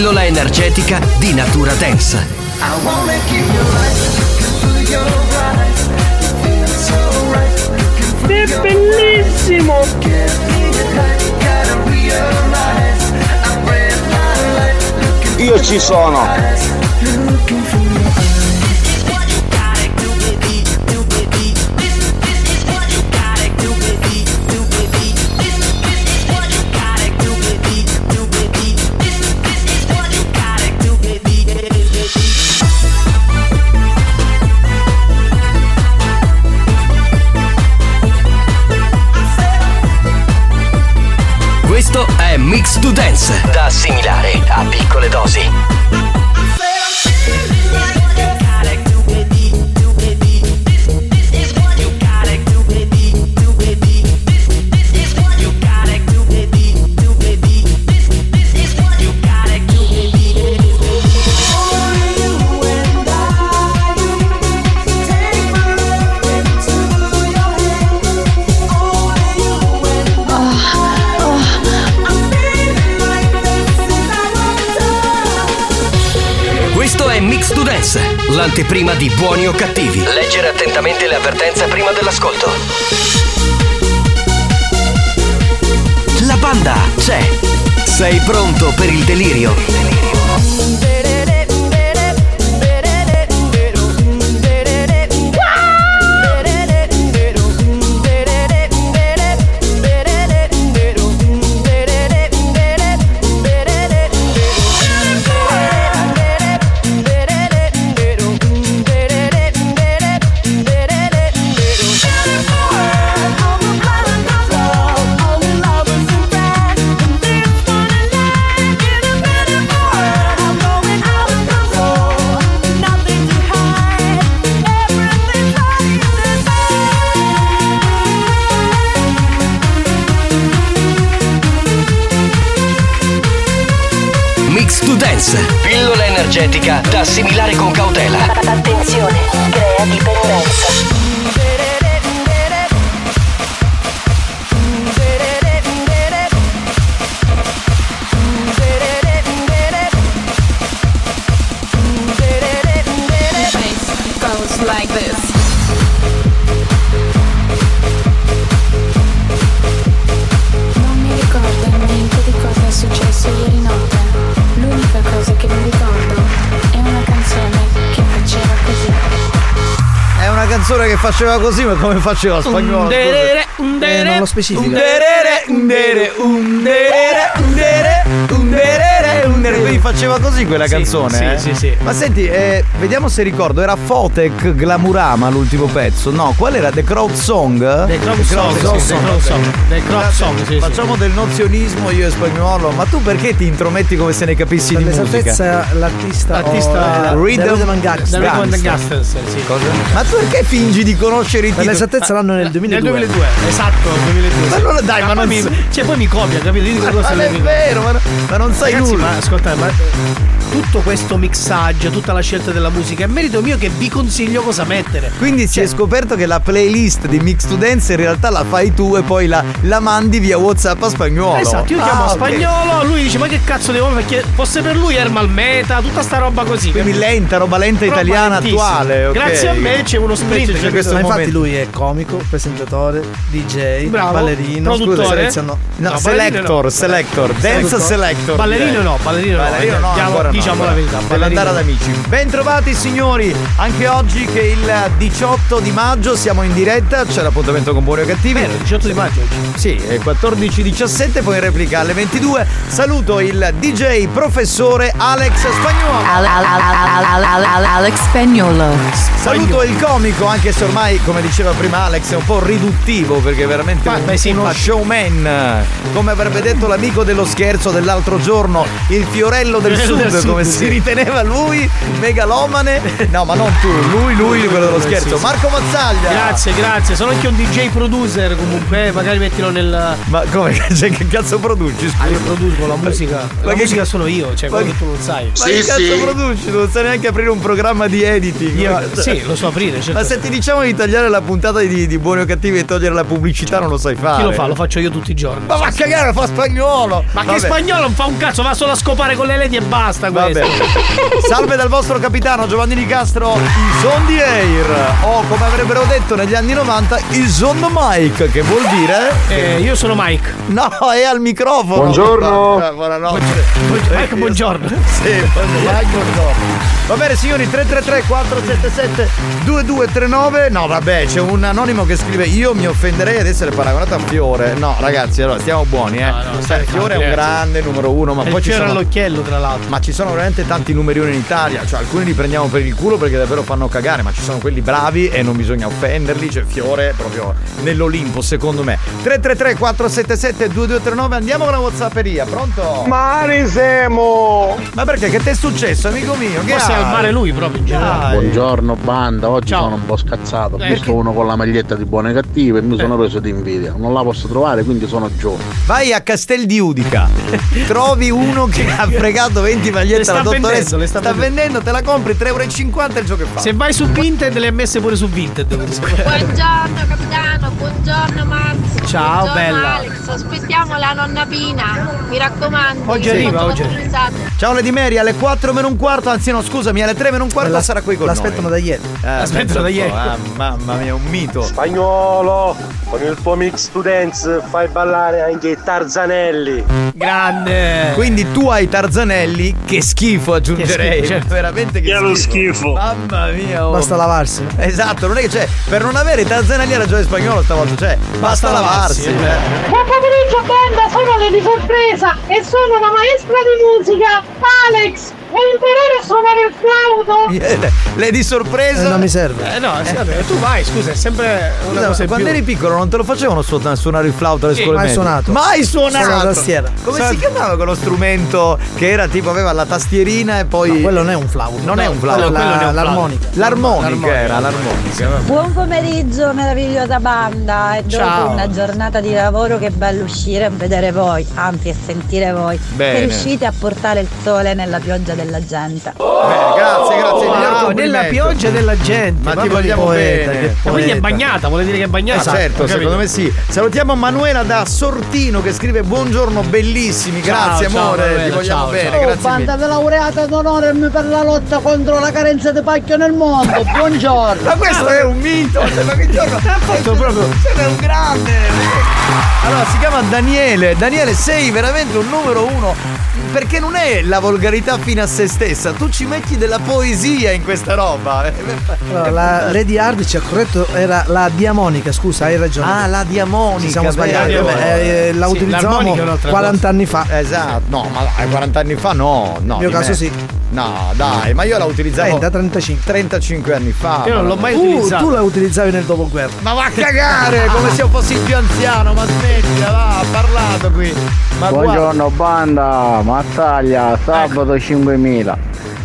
Pillola energetica di Natura Dance. È bellissimo! Io ci sono. Mix to Dance, da assimilare a piccole dosi. L'anteprima di buoni o cattivi. Leggere attentamente le avvertenze prima dell'ascolto. La banda c'è. Sei pronto per il delirio? To energetica da assimilare con cautela. Attenzione, crea dipendenza. Canzone che faceva così, ma come faceva spagnolo? scusa? Underere, underere, Eh, non lo specifica. Underere, underere, underere, underere, underere, Quindi faceva così quella Sì, canzone. sì, eh? sì, sì. Ma senti, eh, vediamo se ricordo, era Fotec Glamurama l'ultimo pezzo. No, qual era? The Crowd Song? The Crowd Song, The Crowd Song. The Crowd Song, sì, sì. Facciamo del nozionismo io e spagnolo, ma tu perché ti intrometti come se ne capissi Per di musica? l'esattezza l'artista L'artista- oh, Rhythm- and. Gangsters, sì. Cosa? Ma tu perché fingi di conoscere i Per titoli? l'esattezza l'anno nel Nel 2002. 2002, esatto, 2002. Ma non- dai, ma non mi, cioè, poi mi copia, capito? Io dico Ma è vero, ma, ma non sai Ragazzi, nulla. ma ascoltate, ma eh, tutto questo mixaggio, tutta la scelta della musica è merito mio che vi consiglio cosa mettere. Quindi si è scoperto che la playlist di Mix to Dance in realtà la fai tu e poi la, la mandi via WhatsApp a spagnolo. Esatto, io chiamo Ah, ok. spagnolo, lui dice ma che cazzo devo fare? Perché fosse per lui Ermal Meta, tutta sta roba così. Quindi lenta, roba lenta Roba italiana attuale. ok. Grazie a me c'è uno sprint. C'è questo Ma infatti lui è comico, presentatore, DJ, Bravo, ballerino, produttore. seleziono- No, No, selector, no. selector, dance Selector. Ballerino no, ballerino no. Ballerino no, Andiamo- ancora no, diciamo la verità. Deve ballerino andare ad amici. Bentrovati signori, anche oggi che è il 18 di maggio siamo in diretta, c'è l'appuntamento con Buoni o Cattivi. Vero, 18 di maggio oggi. Sì, è 14-17, poi in replica alle 22. Saluto il DJ professore Alex. Al- al- al- al- Alex Spagnolo. Saluto il comico, anche se ormai, come diceva prima Alex, è un po' riduttivo perché veramente Ma- un- sì, uno showman. Come avrebbe detto l'amico dello scherzo dell'altro giorno, il fiorello del Fiorello sud, del Sud, come sì. si riteneva lui, megalomane. No, ma non tu, lui, lui, quello dello Sì, scherzo. sì. Marco Mazzaglia. Grazie, grazie. Sono anche un DJ producer comunque, eh, magari mettilo nel. Ma come cioè, che cazzo produci? Scusa. Ah, io produco la musica. Ma la che- musica sono io, cioè ma quello che- tu non sai. Ma che cazzo produci? Non sai neanche aprire un programma di editing. Io, sì, lo so aprire, certo. Ma se ti diciamo di tagliare la puntata di, di Buoni o Cattivi e togliere la pubblicità, non lo sai fare. Chi lo fa? Lo faccio io tutti i giorni. Ma va a cagare, lo fa spagnolo! Ma Vabbè. che spagnolo non fa un cazzo, va solo a scopare con le lady e basta Vabbè. Questo. Salve dal vostro capitano Giovanni Di Castro, i son di air. O come avrebbero detto negli anni 90, i son the mic, che vuol dire? Eh, io sono Mike. No, è al microfono. Buongiorno. Buonanotte. Mike, buongiorno. Sì, Mike, buongiorno. Va bene signori, 333 477 2239. No, vabbè, c'è un anonimo che scrive "Io mi offenderei ad essere paragonato a Fiore". No, ragazzi, allora stiamo buoni, eh. No, no, Fiore è un grande numero uno, ma E poi ci fiore sono all'occhiello, tra l'altro. ma ci sono veramente tanti numeri uno in Italia, cioè alcuni li prendiamo per il culo perché davvero fanno cagare, ma ci sono quelli bravi e non bisogna offenderli, cioè Fiore proprio nell'Olimpo secondo me. 333 477 2239, andiamo con la Whatsapperia, pronto? Mari Semo! Ma perché che ti è successo, amico mio? Che Forse è al mare lui proprio in generale. Buongiorno banda, oggi Ciao. sono un po' scazzato. Ho Eh, visto uno con la maglietta di buone e cattive e mi sono Eh. preso di invidia. Non la posso trovare, quindi sono giù. Vai a Castel di Udica, trovi uno che ha fregato 20 Le magliette sta alla dottoressa, vendendo, le sta vendendo, te la compri 3,50 euro il gioco che fa. Se vai su Vinted le hai messe pure su Vinted. Buongiorno capitano, buongiorno Max. Ciao, buongiorno bella. Alex, aspettiamo la nonna Pina, mi raccomando. Oggi arriva, oggi. Ciao Lady Mary, alle 4 meno un quarto, anzi no scusami, alle 3 meno un quarto La- sarà qui con L'aspettano noi. da ieri. Eh, Aspettano pensa da po', ieri. ah, mamma mia, un mito. Spagnolo, con il tuo mix to dance fai ballare anche i Tarzanelli. Grande. Quindi tu hai Tarzanelli, che schifo aggiungerei. Che schifo, certo. Veramente che, Che è lo schifo. Mamma mia. oh. Basta lavarsi. Esatto, non è che c'è. Per non avere Tarzanelli ha ragione spagnolo stavolta, cioè, basta, lavarsi. lavarsi, eh. Buon pomeriggio banda, sono Lady Sorpresa e sono la maestra di musica, Alex! Vuoi imparare a suonare il flauto? Eh, Lei di sorpresa. Eh, non mi serve. Eh no, vabbè, tu vai, scusa, è sempre una Scusa, cosa quando più. eri piccolo non te lo facevano suon- suonare il flauto alle Sì, scuole mai medie? suonato. Mai suonato. Suono la tastiera. Come Sa- si chiamava quello strumento che era tipo aveva la tastierina e poi No, quello non è un flauto. Non è un flauto, Quello- quello non è un flauto. l'armonica. l'armonica L'armonica. era l'armonica. Buon pomeriggio meravigliosa banda e dopo Ciao. una giornata di lavoro che bello uscire e vedere voi, anzi e sentire voi. Bene. Che riuscite a portare il sole nella pioggia della gente. Bene, grazie, grazie. Wow, nella pioggia della gente. Ma ti vogliamo mia. bene. Quindi è poeta. bagnata, vuole dire che è bagnata. certo, Ho capito. secondo me sì. Salutiamo Manuela da Sortino che scrive buongiorno bellissimi, Ciao, grazie ciao, amore, Manuela, ti vogliamo ciao, bene, ciao. grazie mille. di laureata d'onore per la lotta contro la carenza di pacchio nel mondo, buongiorno! Ma questo è un mito, cioè, ma che giorno? Ha fatto proprio. Sei un grande. Allora si chiama Daniele. Daniele, sei veramente un numero uno. Perché non è la volgarità fino a se stessa, tu ci metti della poesia in questa roba. Allora, la Lady Hard ci ha corretto, era la diamonica, scusa, hai ragione. Ah, la diamonica. Ci siamo sbagliati. vero. vabbè, eh, la Sì, utilizzavamo l'armonica è un'altra 40 anni fa. Esatto, no, ma dai, 40 anni fa no, no. Nel mio caso me. sì. No, dai, ma io la utilizzavo 30, 35. 35 anni fa. Io non l'ho mai Tu, utilizzato. tu la utilizzavi nel dopoguerra. Ma va a cagare, come se io fossi più anziano, ma smettila, va, ha parlato qui. Ma guarda. Buongiorno banda, Mattaglia, sabato 5.000.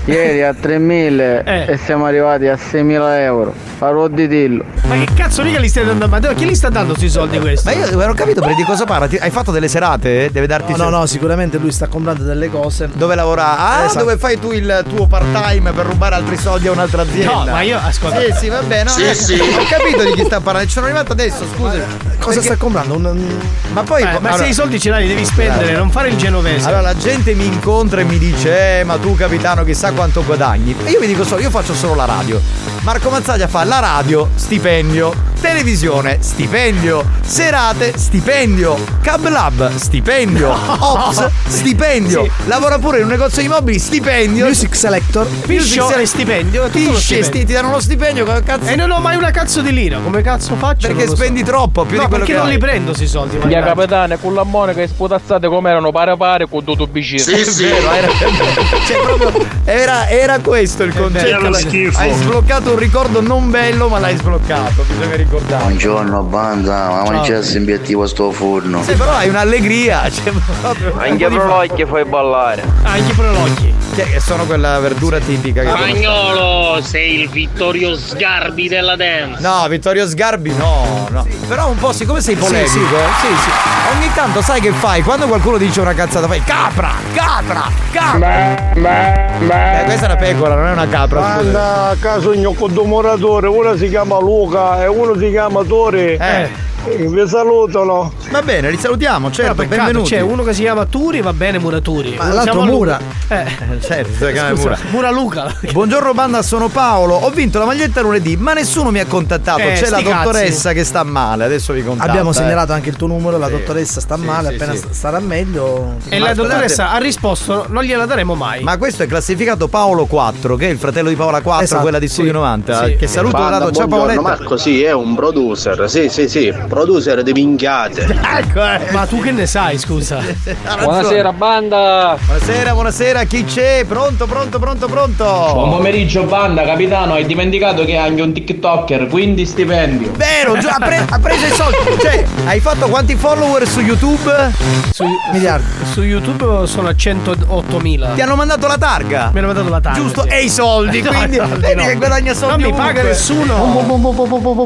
Ieri a 3.000 Eh. e siamo arrivati a 6.000 euro. Farò di dillo. Ma che cazzo mica li stai dando? Matteo, chi li sta dando sui soldi questi? Ma io non ho capito per di cosa parla. Ti- Hai fatto delle serate? Deve darti No, no, no, sicuramente lui sta comprando delle cose. Dove lavora? Ah, Esatto. dove fai tu il tuo part time per rubare altri soldi a un'altra azienda? No, ma io- ascolta. Sì, sì, va bene. no, Sì, eh, sì. Ho capito di chi sta parlando. Ci sono arrivato adesso, scusi. Cosa sta comprando? Un- Ma poi. Eh, ma allora- se i soldi ce l'hai li devi spendere, non fare il genovese. Allora la gente mi incontra e mi dice: Eh, ma tu capitano chissà quanto guadagni. E io vi dico solo, io faccio solo la radio. Marco Mazzaglia fa la radio, stipendio, televisione, stipendio, serate, stipendio, Cab Lab, stipendio, Ops, stipendio, Sì. lavora pure in un negozio di mobili, stipendio. Music Selector. Piscio e stipendio, Pisce, stipendio. sti- ti danno uno stipendio, cazzo? E non ho mai una cazzo di lira, come cazzo faccio? Perché lo so. spendi troppo, più no, di quello perché che non hai. li prendo questi soldi? Gli mannaggia. capitani con l'ammonica e sputazzate come erano pare pare con tutto bicino. Sì, sì. Vero, ragione. Cioè, proprio era, era questo il concetto. Era lo schifo. Hai sbloccato un ricordo non bello, ma l'hai sbloccato, bisogna ricordare. Buongiorno banda, ma mangiassi in obiettivo sto forno. Sì, però hai un'allegria. Cioè, proprio Anche Prolocchi fai ballare. Anche Prolocchi. Che sono quella verdura tipica che Spagnolo, sei il Vittorio Sgarbi della dance. No, Vittorio Sgarbi no, no. Però un po' siccome sei polemico, Sì, sì. sì, sì. Ogni tanto sai che fai? Quando qualcuno dice una cazzata fai capra, capra, capra. Eh, questa è una pecora, non è una capra. Anda a caso gnocco moratore, uno si chiama Luca e uno si chiama Tori. Eh. Vi salutano. Va bene, li salutiamo, certo, peccato, benvenuti. C'è uno che si chiama Turi, va bene Muraturi. Ma l'altro Mura. Eh. Certo, si chiama Scusa, Mura. Mura Luca. Buongiorno banda, sono Paolo. Ho vinto la maglietta lunedì, ma nessuno mi ha contattato. Eh, C'è la sti cazzi. dottoressa che sta male, adesso vi contatta. Abbiamo eh. segnalato anche il tuo numero, la Sì. dottoressa sta Sì, male, sì, appena starà meglio. E Ma la dottoressa ha risposto: non gliela daremo mai. Ma questo è classificato Paolo 4, che è il fratello di Paola 4, Esatto, quella di Studio sì, 90. sì. Che saluto Banda, dato. Ciao Paoletta. Marco sì, è un producer. Sì, sì, sì, producer di minchiate. Ecco, eh. Ma tu che ne sai, scusa? Buonasera banda. Buonasera, buonasera, chi c'è? Pronto, pronto, pronto, pronto. Buon pomeriggio banda, capitano, hai dimenticato che è anche un TikToker, quindi stipendio. Vero, già, ha, pre- ha preso i soldi. Cioè, hai fatto quanti follower su YouTube? Su, Miliardi. su- su YouTube sono a 108.000. Ti hanno mandato la targa. Mi hanno mandato la targa. Giusto, sì. e i soldi, No, quindi vedi no. che guadagna soldi Non mi paga nessuno.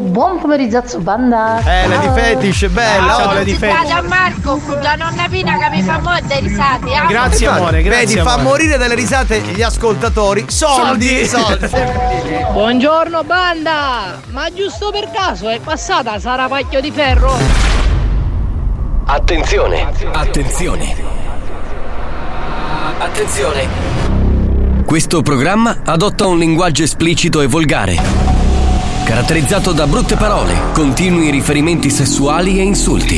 Buon pomeriggio, banda. Eh, Lady Fetish, bella. Ciao, Oh, Lady Di Fetish. Gianmarco, la nonna Pina che mi fa molte risate. eh. Grazie amore, grazie Vedi, fa morire dalle risate gli ascoltatori. Soldi, soldi. Buongiorno, banda. Ma giusto per caso è passata Sara Pacchio di Ferro? Attenzione, attenzione. Attenzione. Questo programma adotta un linguaggio esplicito e volgare, caratterizzato da brutte parole, continui riferimenti sessuali e insulti.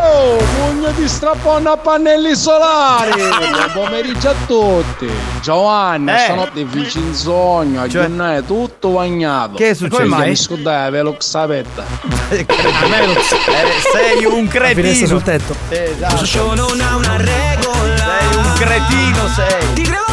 Oh, pugno di strappone a pannelli solari! Buon pomeriggio a tutti! Giovanni, Eh. stanotte vinci in sogno, a Cioè- giornata è tutto bagnato. Che è successo? Come mai? Mi scordai la veloxapetta. Eh, sei un cretino. sul tetto. Esatto. non ha una regola. Sei un cretino, sei. Ti rivolge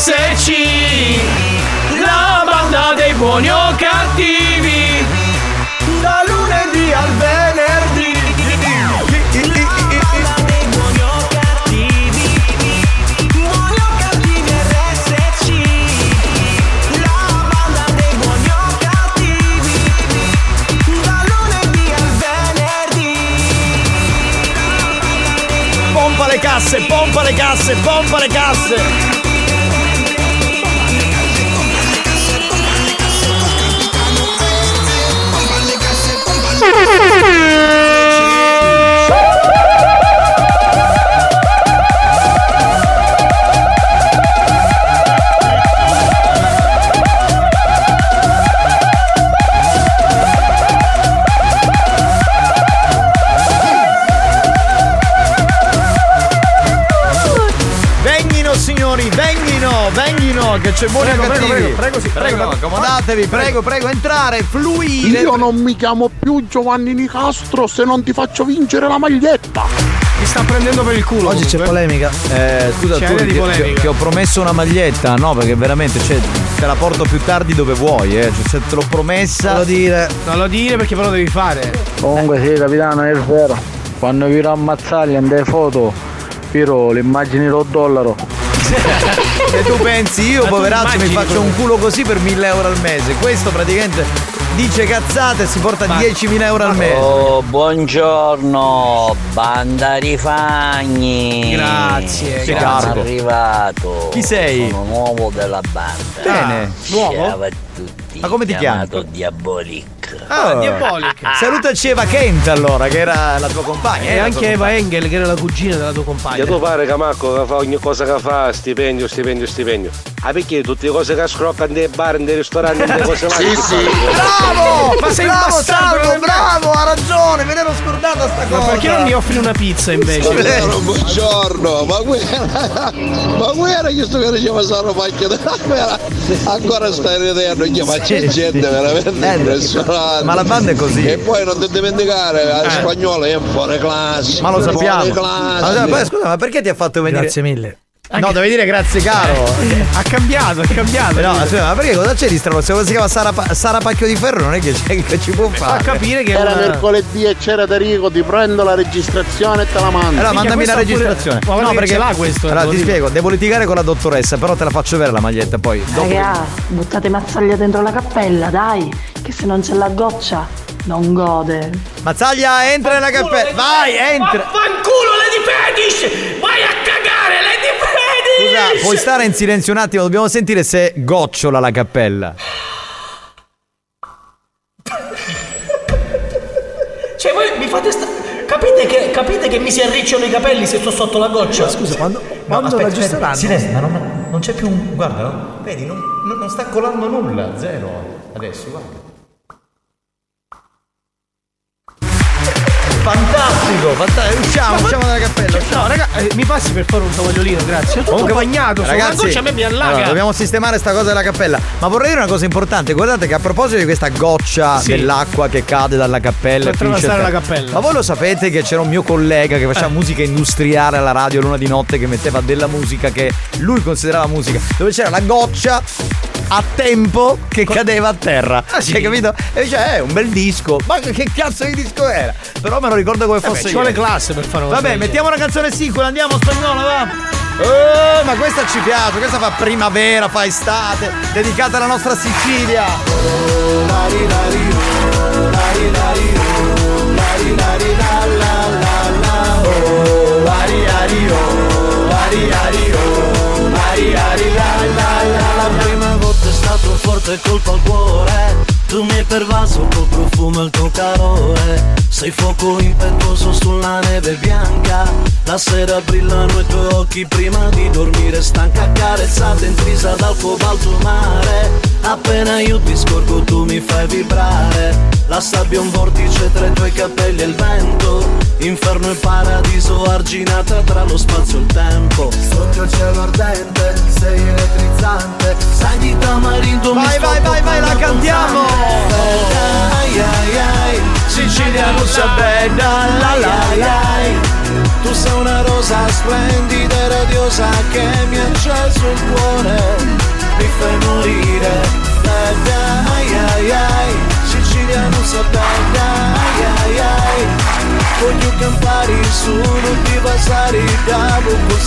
RSC La banda dei buoni o cattivi. Da lunedì al venerdì. Pompa le casse, pompa le casse, pompa le casse. Che c'è buoni Prego, cattivi. prego, prego, sì, prego, Prego, prego. accomodatevi, prego, prego, entrare, fluire. Io non mi chiamo più Giovanni Nicastro se non ti faccio vincere la maglietta. Mi sta prendendo per il culo. Oggi c'è polemica. Eh, scusa, C'è tu ti, polemica. ti- ti ho promesso una maglietta, no? Perché veramente, cioè, te la porto più tardi dove vuoi, eh. Cioè, se te l'ho promessa. Non lo dire. Non lo dire perché lo devi fare. Comunque sì capitano è vero. Quando vi ammazzagli in delle foto, Piro le immagini lo dollaro. Se tu pensi io, Ma poveraccio, mi faccio quello- un culo così per 1000 euro al mese. Questo praticamente dice cazzate e si porta 10.000 euro al mese. Oh, buongiorno, banda di fagni. Grazie, Sono grazie. arrivato. Chi sei? Sono nuovo della banda. Bene. Ciao Nuovo? Ma come ti chiami? Chiamato Diabolic. Ah, Salutaci Eva Kent allora, che era la tua compagna. E la anche Eva Engel, che era la cugina della tua compagna. E tu pare Camacco che fa ogni cosa che fa, stipendio, stipendio, stipendio. Ah perché tutte le cose che scroccano nei bar, nei ristoranti, nelle cose varie. Sì, sì. Bravo! Ma sei bravo, bastardo, Salvo, bravo, ha ragione, me l'ero scordata sta Ma cosa. perché non mi offri una pizza invece? Capitano, buongiorno, ma guarda, ma guarda che sto che diceva Saro Pacchia, ancora stai ridendo, io ma c'è gente veramente impressionante. ma la banda è così. E poi non ti dimenticare, la spagnola è fuori classe. Ma lo sappiamo. Ma, classe. poi, scusa, ma perché ti ha fatto venire? Grazie mille. No, devi dire grazie caro. Ha cambiato, ha cambiato. No, scusa, ma perché cosa c'è di strano? Se si chiama Sara, Pa- Sara Pacchio di Ferro non è che, c'è, che ci può fare. Era mercoledì e c'era Darico, ti prendo la registrazione e te la mando. Allora mandami la registrazione. Ma guarda che ce l'ha questo, Allora ti spiego, devo litigare con la dottoressa, però te la faccio avere la maglietta poi. Dopo che- Raga, buttate mazzaglia dentro la cappella, dai, che se non c'è la goccia non gode. Mazzaglia, entra nella cappella. Vai, entra. Fanculo Lady Fetish! Vai a cagare puoi stare in silenzio un attimo, dobbiamo sentire se gocciola la cappella. Cioè voi mi fate sta... Capite che, capite che mi si arricciano i capelli se sto sotto la goccia? Scusa, quando, No, quando aspetta, la aggiusteranno? silenzio, ma non, non c'è più un... Guarda, no? vedi, non, non- non sta colando nulla, zero. Adesso, guarda. Fantastico, fantastico. Usciamo, Ma- usciamo dalla cappella. No, raga, eh, mi passi per fare un tovagliolino, grazie. Ho tutto Comunque, bagnato, una goccia a me mi allaga. allora, dobbiamo sistemare sta cosa della cappella. Ma vorrei dire una cosa importante. Guardate che a proposito di questa goccia Sì. dell'acqua che cade dalla cappella Per e finisce traversare a la cappella. Ma voi lo sapete che c'era un mio collega che faceva Eh. musica industriale alla radio l'una di notte che metteva della musica che lui considerava musica, dove c'era la goccia a tempo che cadeva a terra. Ah, sì? Hai capito? E dice, eh, un bel disco. Ma che cazzo di disco era? Però me lo ricordo come Eh fosse ci vuole classe per fare una Vabbè, mettiamo una canzone singola, andiamo spagnolo, va. Eh, ma questa ci piace, questa fa primavera, fa estate, dedicata alla nostra Sicilia. La prima volta è stato forte colpo al cuore Tu mi hai pervaso col profumo e il tuo calore. Sei fuoco impetuoso sulla neve bianca. La sera brillano i tuoi occhi prima di dormire Stanca carezzata intrisa dal cobalto mare. Appena io ti scorgo tu mi fai vibrare La sabbia è un vortice tra i tuoi capelli e il vento. Inferno e paradiso arginata tra lo spazio e il tempo. Sotto il cielo ardente sei elettrizzante. Sai di tamarindo mi Vai, vai, vai, vai, la cantiamo! Ai ai ai Sicilia rossa bella la la la Tu sei una rosa splendida e radiosa che mi ha acceso il cuore. Mi fai morire. Dai dai ai ai. Siciliano sa dai dai ai ai Voglio campare su non ti passare capo con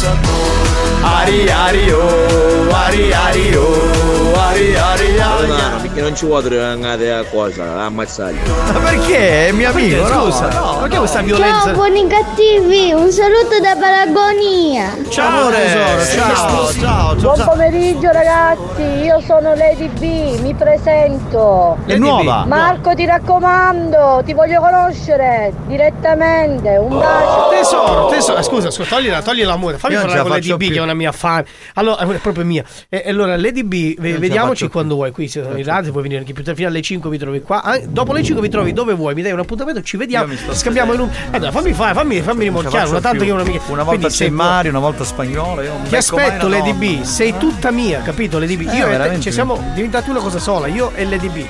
Ari ari oh, ari ari oh, ari ari ari. No, perché non ci vuole andare a cosa, a ammazzarli. Ma perché? È mio amico, Perché, no? scusa? no. Perché questa Ciao violenza? buoni cattivi, un saluto da Palagonia. Ciao amore, tesoro, ciao. ciao, Buon pomeriggio ragazzi, io sono Lady B, mi presento. È nuova. Marco ti raccomando, ti voglio conoscere direttamente, un bacio. Tesoro, tesoro, eh, scusa, scusa, toglila, toglila l'amore, fammi Io non parlare ce con la Lady faccio B più. che è una mia fan. Allora, è proprio mia. E, allora, Lady B, ve- ce la vediamoci quando vuoi. Qui siamo in radio, puoi venire anche più tardi, fino alle 5 vi trovi qua. Ah, dopo le 5 vi trovi dove vuoi, mi dai un appuntamento, ci vediamo. Io mi sto Scambiamo in un. Eh, dai, fammi fare, fammi, fammi Non ce la rimorchiare, faccio una tanto più. che è una mica. Una volta sei Mario, una volta spagnolo. Io non Ti becco mai aspetto una Lady donna. B, sei tutta mia, capito Lady B? Eh, Io e te veramente. ci siamo diventati una cosa sola, io e Lady B.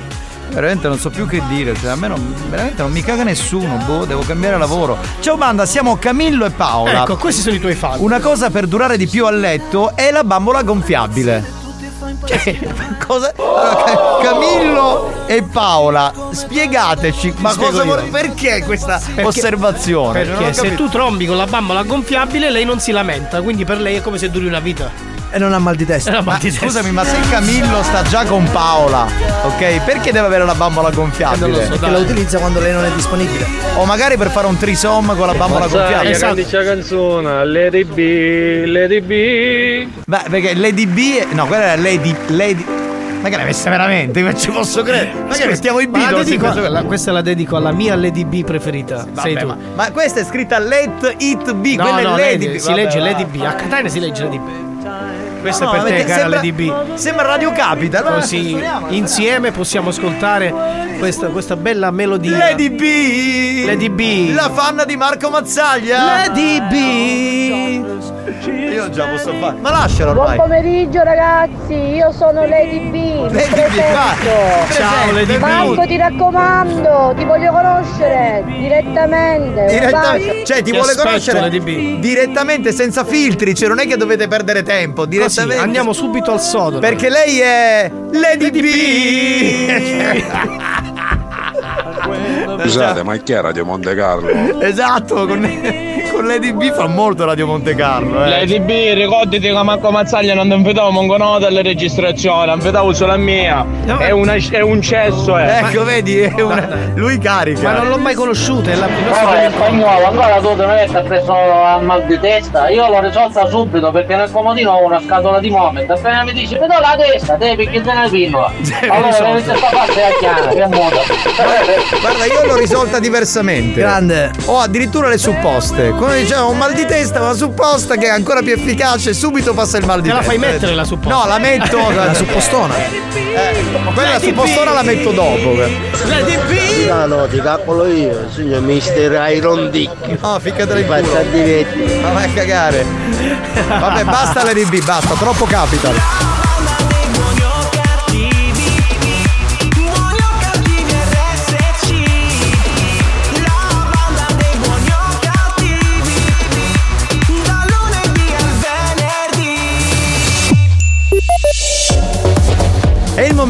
Veramente non so più che dire, cioè a me non, veramente non mi caga nessuno, boh, devo cambiare lavoro. Ciao banda, siamo Camillo e Paola. Ecco, questi sono i tuoi fan. Una cosa per durare di più a letto è la bambola gonfiabile. Cioè, cosa? Allora, Ca- Camillo e Paola, spiegateci, ma cosa io. vuole- perché questa Perché- osservazione? Perché se tu trombi con la bambola gonfiabile, lei non si lamenta, quindi per lei è come se duri una vita. E non ha mal di testa. Ma scusami, ma se Camillo sta già con Paola, ok? Perché deve avere la bambola gonfiabile? Eh, non lo so, Perché la utilizza quando lei non è disponibile. O magari per fare un trisom con la bambola gonfiabile. Esatto. Esatto. canzone, Lady B, Lady B. Beh, perché Lady B. è- No, quella era Lady. Lady. Ma che l'hai messa veramente? Ma ci posso credere? Ma che mettiamo i la Beatles la- questa la dedico alla mia Lady B preferita. Vabbè, sei tu. Ma, ma questa è scritta Let It Be. No, quella no, è Lady Lady- B. si Vabbè, legge. Lady B. A Catania si legge Lady B. Questa No, è per te, cara sembra- Lady B. Sembra Radio Capital. Così insieme possiamo ascoltare questa, questa bella melodia. Lady B. Lady B. La fanna di Marco Mazzaglia. Lady B. Io già posso fare. Ma lascialo Buon ormai. pomeriggio ragazzi, io sono Lady B, Lady B. Ciao Lady Marco B. ti raccomando, ti voglio conoscere direttamente. Direttamente, cioè ti Ti vuole aspetto, conoscere Lady B. direttamente senza filtri, cioè non è che dovete perdere tempo, Così, direttamente. andiamo subito al sodo. Perché lei è Lady, B. Scusate, ma chi è Radio Monte Carlo? esatto, con, con Lady B fa molto Radio Monte Carlo, eh. Lady B, ricordati che Marco Mazzaglia non ti invitavo manco no dalle registrazioni, invitavo solo la mia. È, una- è un cesso, eh. Ecco, vedi, è una- lui carica. Ma non l'ho mai conosciuta, è la nostro Allora, primo incontro. spagnolo, ancora tu non è che ha preso a mal di testa, io l'ho risolta subito perché nel comodino ho una scatola di moment, appena mi dice vedo la testa, te perché te ne pinno. Allora vedete sta parte a chiara, che muoio. Guarda, io l'ho risolta diversamente. Grande. Ho addirittura le supposte. Come diceva, un mal di testa, ma supposta che è ancora più efficace, subito passa il mal di Te la testa. fai mettere la supposta? No, la metto. La suppostona. Eh, quella la suppostona la metto dopo. Lady B. No, ti cappolo io, signor Mister Iron Dick. No, ficcatela in Faccia culo. Ma vai a cagare. Vabbè, basta Lady B, basta, troppo capital.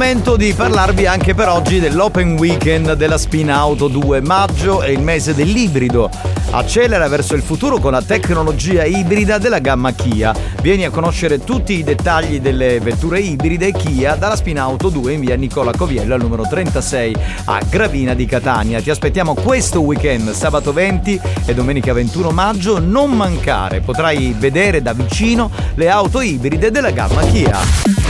Momento di parlarvi anche per oggi dell'Open Weekend della Spina Auto 2. Maggio è il mese dell'ibrido. Accelera verso il futuro con la tecnologia ibrida della gamma Kia. Vieni a conoscere tutti i dettagli delle vetture ibride Kia dalla Spina Auto 2 in via Nicola Coviello al numero 36 a Gravina di Catania. Ti aspettiamo questo weekend, sabato 20 e domenica 21 maggio. Non mancare, potrai vedere da vicino le auto ibride della gamma Kia.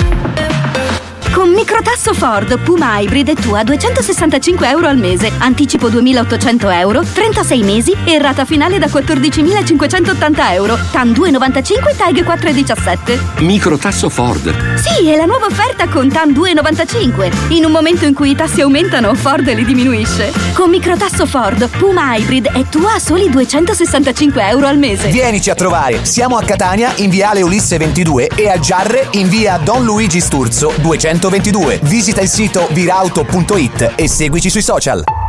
Con microtasso Ford Puma Hybrid e tu a 265 euro al mese, anticipo 2800 euro, 36 mesi e rata finale da 14.580 euro, TAN 2,95 TAG 4,17. Microtasso Ford. Sì, è la nuova offerta con TAN 2,95. In un momento in cui i tassi aumentano, Ford li diminuisce. Con microtasso Ford Puma Hybrid e tu a soli 265 euro al mese. Vienici a trovare, siamo a Catania in viale Ulisse 22 e a Giarre in via Don Luigi Sturzo 222. Visita il sito virauto.it e seguici sui social.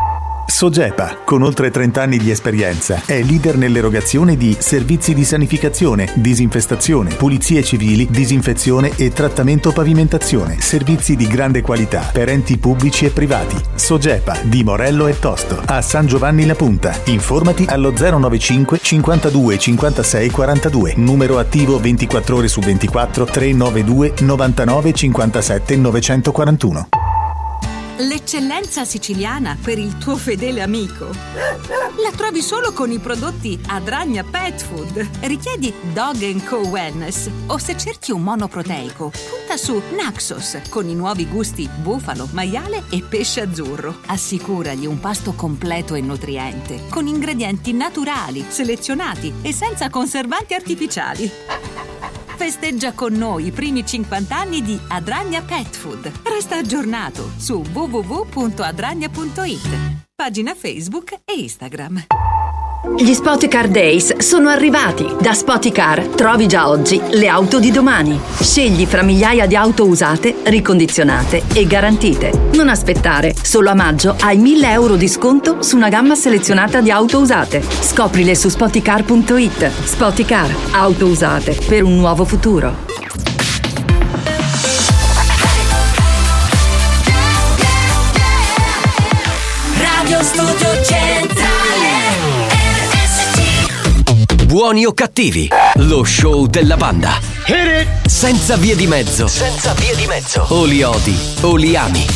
Sogepa, con oltre 30 anni di esperienza, è leader nell'erogazione di servizi di sanificazione, disinfestazione, pulizie civili, disinfezione e trattamento pavimentazione, servizi di grande qualità per enti pubblici e privati. Sogepa di Morello e Tosto, a San Giovanni La Punta. Informati allo 095 52 56 42, numero attivo 24 ore su 24 392 99 57 941. L'eccellenza siciliana per il tuo fedele amico. La trovi solo con i prodotti Adragna Pet Food. Richiedi Dog Co Wellness o se cerchi un monoproteico, punta su Naxos con i nuovi gusti bufalo, maiale e pesce azzurro. Assicuragli un pasto completo e nutriente, con ingredienti naturali, selezionati e senza conservanti artificiali. Festeggia con noi i primi 50 anni di Adragna Pet Food. Resta aggiornato su www.adragna.it, pagina Facebook e Instagram. Gli Spoticar Days sono arrivati. Da Spoticar trovi già oggi le auto di domani. Scegli fra migliaia di auto usate, ricondizionate e garantite. Non aspettare, solo a maggio hai 1000 euro di sconto su una gamma selezionata di auto usate. Scoprile su spoticar.it. Spoticar, auto usate per un nuovo futuro. Buoni o cattivi, lo show della banda. Senza vie di mezzo. Senza vie di mezzo. O li odi o li ami.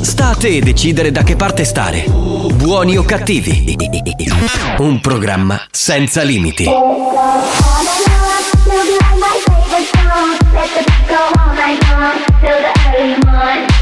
Sta a te decidere da che parte stare. Buoni o cattivi. Un programma senza limiti. Let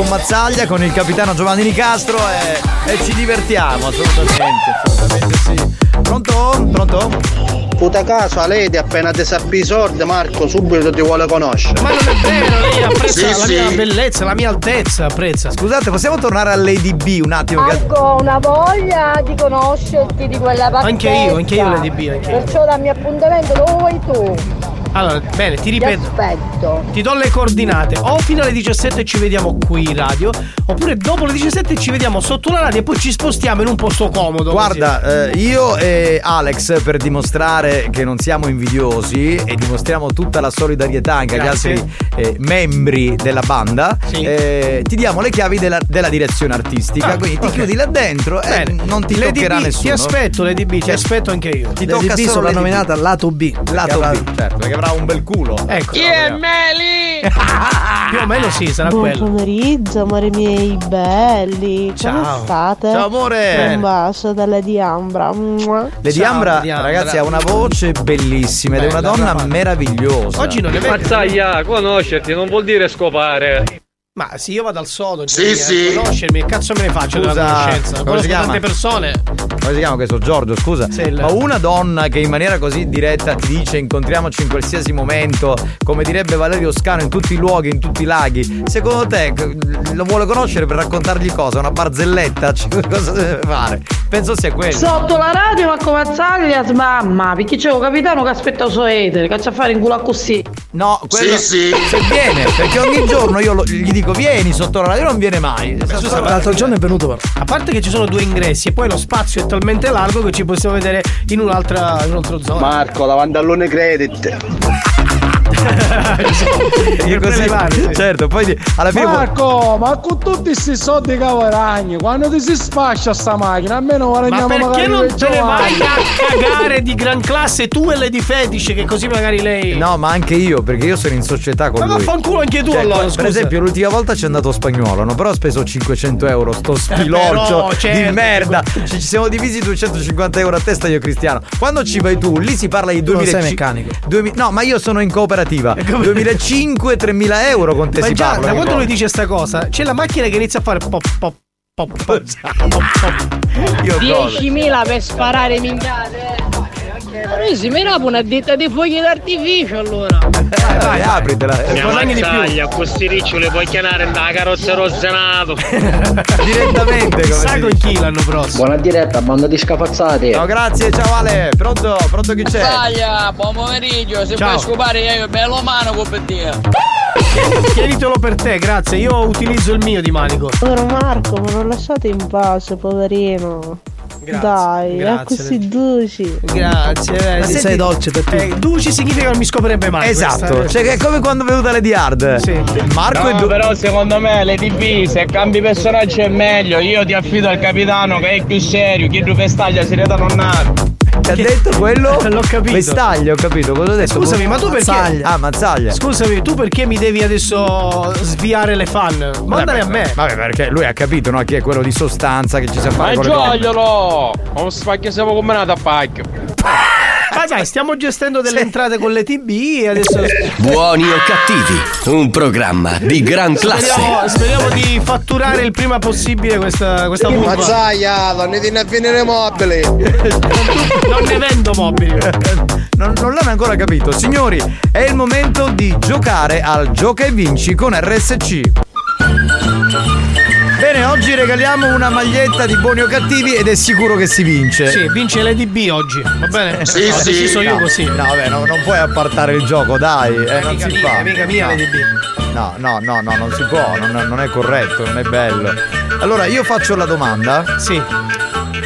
con Mazzaglia, con il capitano Giovanni Nicastro e, e ci divertiamo assolutamente, assolutamente sì. Pronto? Pronto? Puta caso, a lei ti appena ti sappi Marco, subito ti vuole conoscere. Ma non è vero, lei apprezza Sì, la sì. mia bellezza, la mia altezza, apprezza. Scusate, possiamo tornare all'Lady B un attimo? che- Ho una voglia di conoscerti di quella parte. Anche io, anche io Lady B, anche io. Perciò dammi appuntamento dove vuoi tu. Allora, bene, ti Ti aspetto. Ti do le coordinate. O fino alle 17 ci vediamo qui in radio, oppure dopo le 17 ci vediamo sotto la radio e poi ci spostiamo in un posto comodo. Guarda, eh, io e Alex per dimostrare che non siamo invidiosi e dimostriamo tutta la solidarietà anche Grazie. agli altri eh, membri della banda, eh, ti diamo le chiavi della, della direzione artistica, Ah, quindi ti ok. chiudi là dentro e Bene. non ti Lady toccherà B, nessuno. Ti aspetto, Lady B, ti aspetto anche io. Ti Lady tocca B solo l'ha B. nominata lato B. Lato B, certo, perché avrà un bel culo. Ecco. Meli! Più o meno sì, sarà Buon quello. pomeriggio, amore miei belli. Come Ciao. state? Ciao, amore. Un bacio dalla Diambra. Mua. Lady Ambra, ragazzi, ha una voce bellissima ed è una donna meravigliosa. Oggi non è vero. Mazzaglia, conoscerti non vuol dire scopare. Ma sì, io vado al sodo. Sì, cioè, sì. Conoscermi, che cazzo me ne faccio della Scusa, conoscenza? come Conosco tante persone. Come si chiama questo Giorgio? Scusa. il- Ma una donna che in maniera così diretta ti dice incontriamoci in qualsiasi momento, come direbbe Valerio Scano, in tutti i luoghi, in tutti i laghi, secondo te lo vuole conoscere per raccontargli cosa? Una barzelletta? Cioè, cosa deve fare? Penso sia quello. Sotto la radio, ma come Mazzaglia smamma, perché c'è un capitano che aspetta il suo etere, che c'ha a fare in culo a così. No, quello Sì, sì. se viene, perché ogni giorno io lo- gli dico vieni sotto la radio, non viene mai. Scusa, ma L'altro giorno è venuto però. A parte che ci sono due ingressi e poi lo spazio è talmente largo che ci possiamo vedere in un'altra, in un'altra zona. Marco, la Vandallone Credit. Io così, certo, poi di- alla fine Marco, ma con tutti questi soldi che guadagni, quando ti si sfascia sta macchina, almeno Ma guadagniamo perché magari non te ne vai a cagare di gran classe tu e Lady Fetish che così magari lei... No, ma anche io, perché io sono in società con Ma lui. vaffanculo anche tu Cioè, allora, Per scusa. esempio, l'ultima volta ci è andato spagnolo, no? Però ha speso 500 euro, sto spilorcio però, certo. di merda. Ci, siamo divisi 250 euro a testa io Cristiano. Quando ci vai tu, lì si parla di Tu non 2000 sei meccanico. no, ma io sono in cooperativa. 2005-3000 euro con te Ma si già, parla. da quando lui dice sta cosa, c'è la macchina che inizia a fare pop pop pop pop. Io 10.000 per sparare minchiate. Ma noi si mirava una ditta di fuochi d'artificio allora. Vai, vai, apritela. Guadagni di più. mazzaglia, questi riccioli puoi chiamare nella carrozza rosenato. Direttamente come si con chi l'anno prossimo. Buona diretta, banda di scafazzati. No, grazie, ciao Ale. Pronto? Pronto chi c'è? Taglia, buon pomeriggio, se Ciao. vuoi scopare io bello mano per dire. Chieditelo per te, grazie. Io utilizzo il mio di manico. Povero Marco, ma non lasciate in pace, poverino. Grazie, Dai, grazie. è così duci. Grazie, Senti, sei dolce per tutti. Eh, Duci significa che non mi scoprirebbe mai. Esatto, questa- cioè che è come quando è venuta Lady Hard. Sì. Marco e No, Du- però secondo me Lady B se cambi personaggio è meglio. Io ti affido al capitano che è più serio, chi tu vestaglia si non nato. Che ha detto quello? L'ho capito. Vestaglia, ho capito. Cosa ho detto? Scusami, ma tu perché. Mazzaglia. Ah, mazzaglia. Scusami, tu perché mi devi adesso sviare le fan? Mandale a me. Vabbè, perché lui ha capito, no? Chi è quello di sostanza che ci sa fare donne. Mangiaglielo! Non spacchia siamo combinati a pacchio. Ma dai, stiamo gestendo delle entrate con le TB e adesso. Buoni o cattivi, un programma di gran classe. Speriamo, speriamo di fatturare il prima possibile questa, questa curva. Mazzaia, non ne a finire mobili. Non ne vendo mobili. Non, non l'hanno ancora capito. Signori, è il momento di giocare al Gioca e Vinci con RSC. Bene, oggi regaliamo una maglietta di buoni o cattivi ed è sicuro che si vince. Sì, vince Lady B oggi, va bene? Sì, Ho sì. deciso io No, così. No, vabbè, no, non puoi appartare il gioco, dai. Eh, non si mia, fa. amica mia no. Lady B. No, no, no, no, non si può, non, non è corretto, non è bello. Allora, io faccio la domanda. Sì.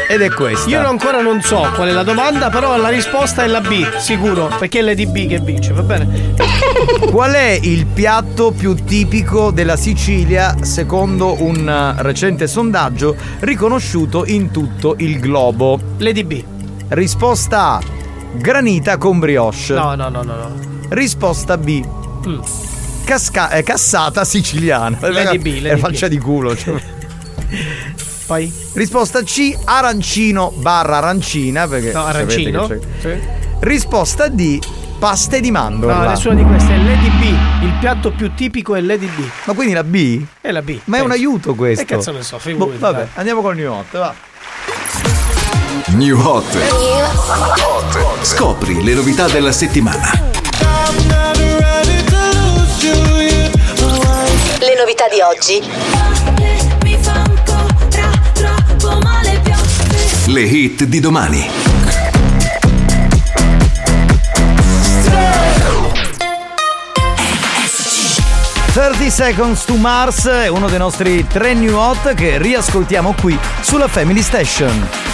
Ed è questa. Io ancora non so qual è la domanda, però la risposta è la B, sicuro, perché è Lady B che vince, va bene? Qual è il piatto più tipico della Sicilia secondo un eh, recente sondaggio riconosciuto in tutto il globo? Lady B. Risposta A. Granita con brioche. No, no, no, no, no. Risposta B. Mm. Casca- eh, cassata siciliana. Lady B, Lady È B. faccia di culo. cioè. Poi? Risposta C. Arancino barra arancina. Perché No, arancino. che c'è- Sì. Risposta D. Paste di mandorla. No, nessuna di queste, è Lady B. Il piatto più tipico è Lady B. Ma quindi la B? È la B. Ma è un penso. aiuto questo. E cazzo ne so, Boh, figurati. vabbè, dai. andiamo col new hot, va. New Hot. Scopri le novità della settimana. Le novità di oggi. Le hit di domani. «30 Seconds to Mars è uno dei nostri tre new hot che riascoltiamo qui sulla Family Station.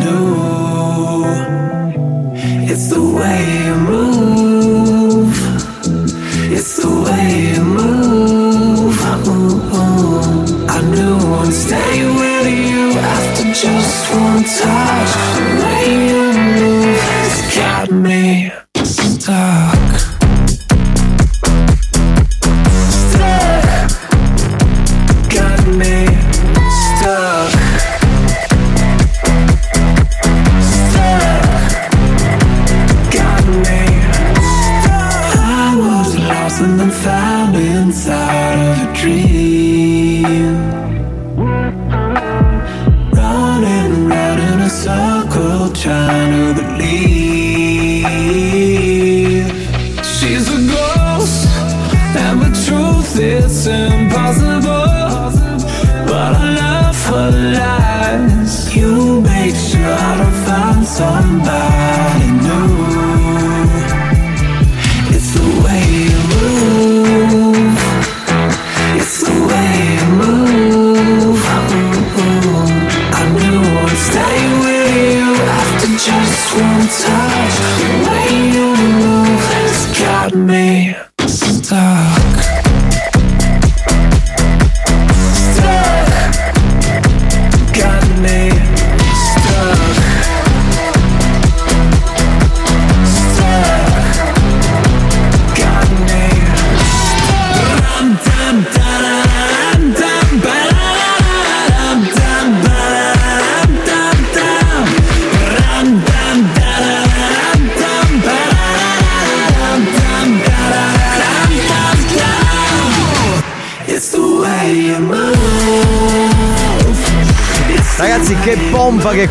It's the way you move. It's the way you move. Ooh, ooh. I knew I'd stay with you after just one touch.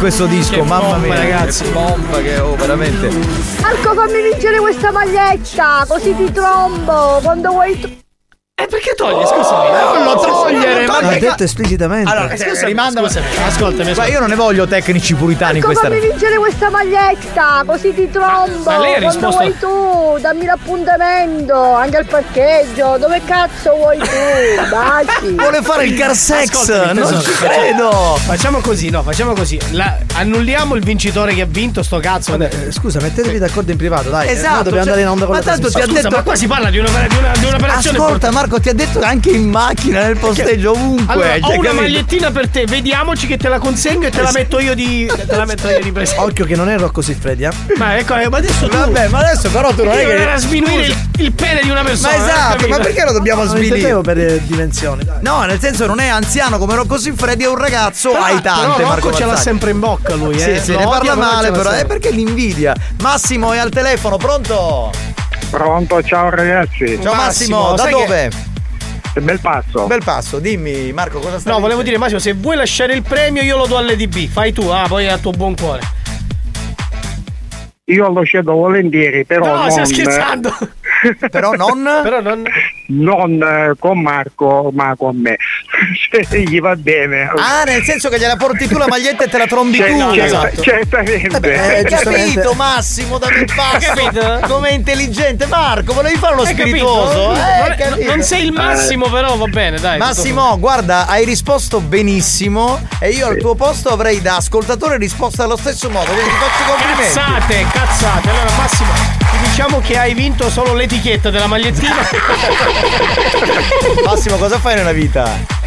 Questo disco, Che mamma pompa, mia. ragazzi. Che pompa che oh, veramente. Marco fammi vincere questa maglietta, così ti trombo quando vuoi tu. Eh, perché togli? Scusami. Non lo togliere, ma L'ha detto esplicitamente. Allora, Scusami, rimanda scusami, ascoltami, Ma io non ne voglio tecnici puritani in Marco questa fammi vincere questa maglietta, così ti trombo. Ma lei ha quando risposto- vuoi tu, dammi l'appuntamento, anche al parcheggio, dove cazzo vuoi tu? Baci. Vuole fare il car sex, Ascoltami, non ci facciamo- credo. Facciamo così, no, facciamo così. La- annulliamo il vincitore che ha vinto, sto cazzo. Vabbè, eh, scusa, mettetevi d'accordo in privato, dai. eh, Esatto, noi dobbiamo cioè- andare in onda con ma la tanto ti ha detto- ma qua si parla di, una, di, una, di un'operazione Ascolta Marco, ti ha detto anche in macchina, nel posteggio, ovunque. Allora, cioè, ho una capito? magliettina per te, vediamoci che te la consegno e te la metto io di. te la metto io di presente. Occhio che non è Rocco Siffredi, eh. Ma ecco, eh, ma adesso tu. Vabbè, ma adesso però tu non è che. era sminuire il, il pene di una persona. Ma eh, esatto, ma perché lo dobbiamo Non svilire? intendevo per eh, dimensioni, dai. No, nel senso non è anziano come Rocco Siffredi, è un ragazzo Però- aitante. però Marco Rocco ce l'ha sempre in bocca lui, Sì, eh. sì, Lo ne parla però male, però è sempre. perché l'invidia. Massimo è al telefono, pronto? Pronto, ciao ragazzi. Ciao Massimo, da sai dove? Bel passo. Bel passo, dimmi Marco cosa stai No, volevo dicendo? dire, Massimo, se vuoi lasciare il premio, io lo do all'EDB. Fai tu, ah, poi a tuo buon cuore. Io lo cedo volentieri, però no, non, stai scherzando. Però non? Però non. non eh, con Marco, ma con me. Se gli va bene. Ah, nel senso che gliela porti tu la maglietta e te la trombi Cioè, tu. no, esatto. Certamente. Hai capito Massimo da il passo? Com'è intelligente Marco volevi fare lo spiritoso Non- eh, non- non sei il massimo, però va bene, dai. Massimo guarda hai risposto benissimo e io al tuo posto avrei da ascoltatore risposto allo stesso modo quindi ti faccio complimenti Cazzate, cazzate. Allora, Massimo, diciamo che hai vinto solo l'etichetta della magliettina. Massimo cosa fai nella vita?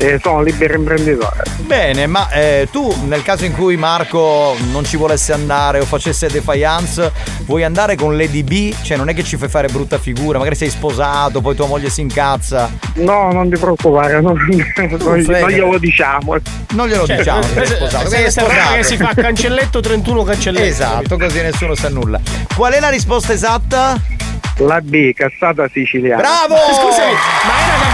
Eh, sono libero imprenditore. Bene, ma eh, tu nel caso in cui Marco non ci volesse andare o facesse defiance, vuoi andare con Lady B? Cioè non è che ci fai fare brutta figura, magari sei sposato, poi tua moglie si incazza. No, non ti preoccupare, non, non, non glielo diciamo. Non glielo Cioè, diciamo che eh, sei sposato. eh, Sei una roba sposato. che si fa cancelletto 31 cancelletto. Esatto, così nessuno sa nulla. Qual è la risposta esatta? La B, cazzata siciliana. Bravo! Scusami, ma era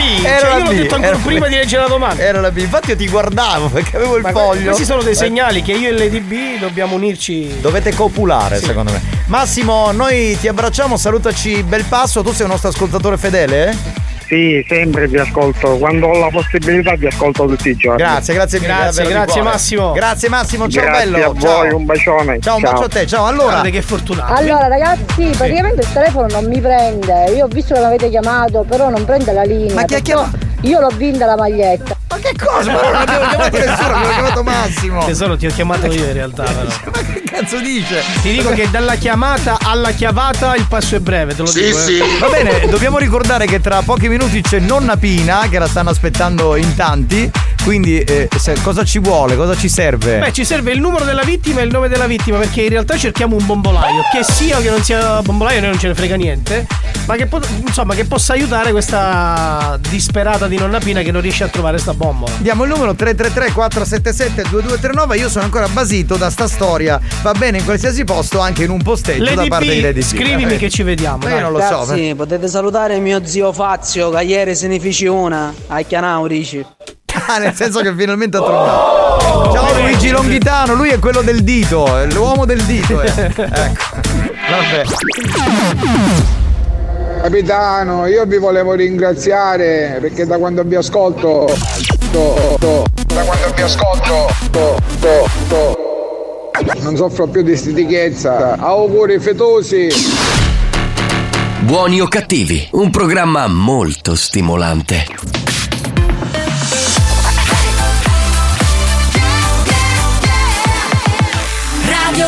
B? Era cioè, la io l'ho B, detto ancora prima B. di leggere la domanda. Era la B, infatti io ti guardavo perché avevo il Ma foglio. Questi sono dei Eh, segnali che io e l'EDB dobbiamo unirci. Dovete copulare, Sì. secondo me. Massimo, noi ti abbracciamo, salutaci bel passo. Tu sei un nostro ascoltatore fedele? eh? Sì, sempre vi ascolto. Quando ho la possibilità vi ascolto tutti i giorni. Grazie, grazie mille. Grazie, grazie. Massimo. Grazie Massimo, ciao Grazie bello. a voi, un bacione. Ciao, un Ciao. bacio a te. Ciao, allora. Guarda che fortunato. Allora ragazzi, praticamente il telefono non mi prende. Io ho visto che l'avete chiamato, però non prende la linea. Ma chi ha perciò Io l'ho vinta la maglietta. Che cosa? Ma non abbiamo chiamato nessuno, abbiamo chiamato Massimo. Tesoro, ti ho chiamato io in realtà. Però. Ma che cazzo dice? Ti dico che dalla chiamata alla chiavata il passo è breve, te lo dico. eh. Va bene, dobbiamo ricordare che tra pochi minuti c'è nonna Pina che la stanno aspettando in tanti. Quindi eh, se- cosa ci vuole? Cosa ci serve? Beh, ci serve il numero della vittima e il nome della vittima, perché in realtà cerchiamo un bombolaio. Che sia o che non sia bombolaio, noi non ce ne frega niente. Ma che, po- insomma, che possa aiutare questa disperata di nonna Pina che non riesce a trovare sta bombola. Diamo il numero 333 477 2239 Io sono ancora basito da sta storia Va bene in qualsiasi posto Anche in un posteggio da Lady parte B, di Lady scrivimi Eh, che ci vediamo, Io non lo so Ragazzi, potete salutare mio zio Fazio, che ieri se ne fece una a Chianau, dici. Ah, nel senso che finalmente ha trovato Ciao Luigi Longhitano Lui è quello del dito È l'uomo del dito eh. Ecco Vabbè Capitano, io vi volevo ringraziare perché da quando vi ascolto. to- to- da quando vi ascolto. to- to- to- non soffro più di stitichezza. Auguri fetosi. Buoni o cattivi, un programma molto stimolante.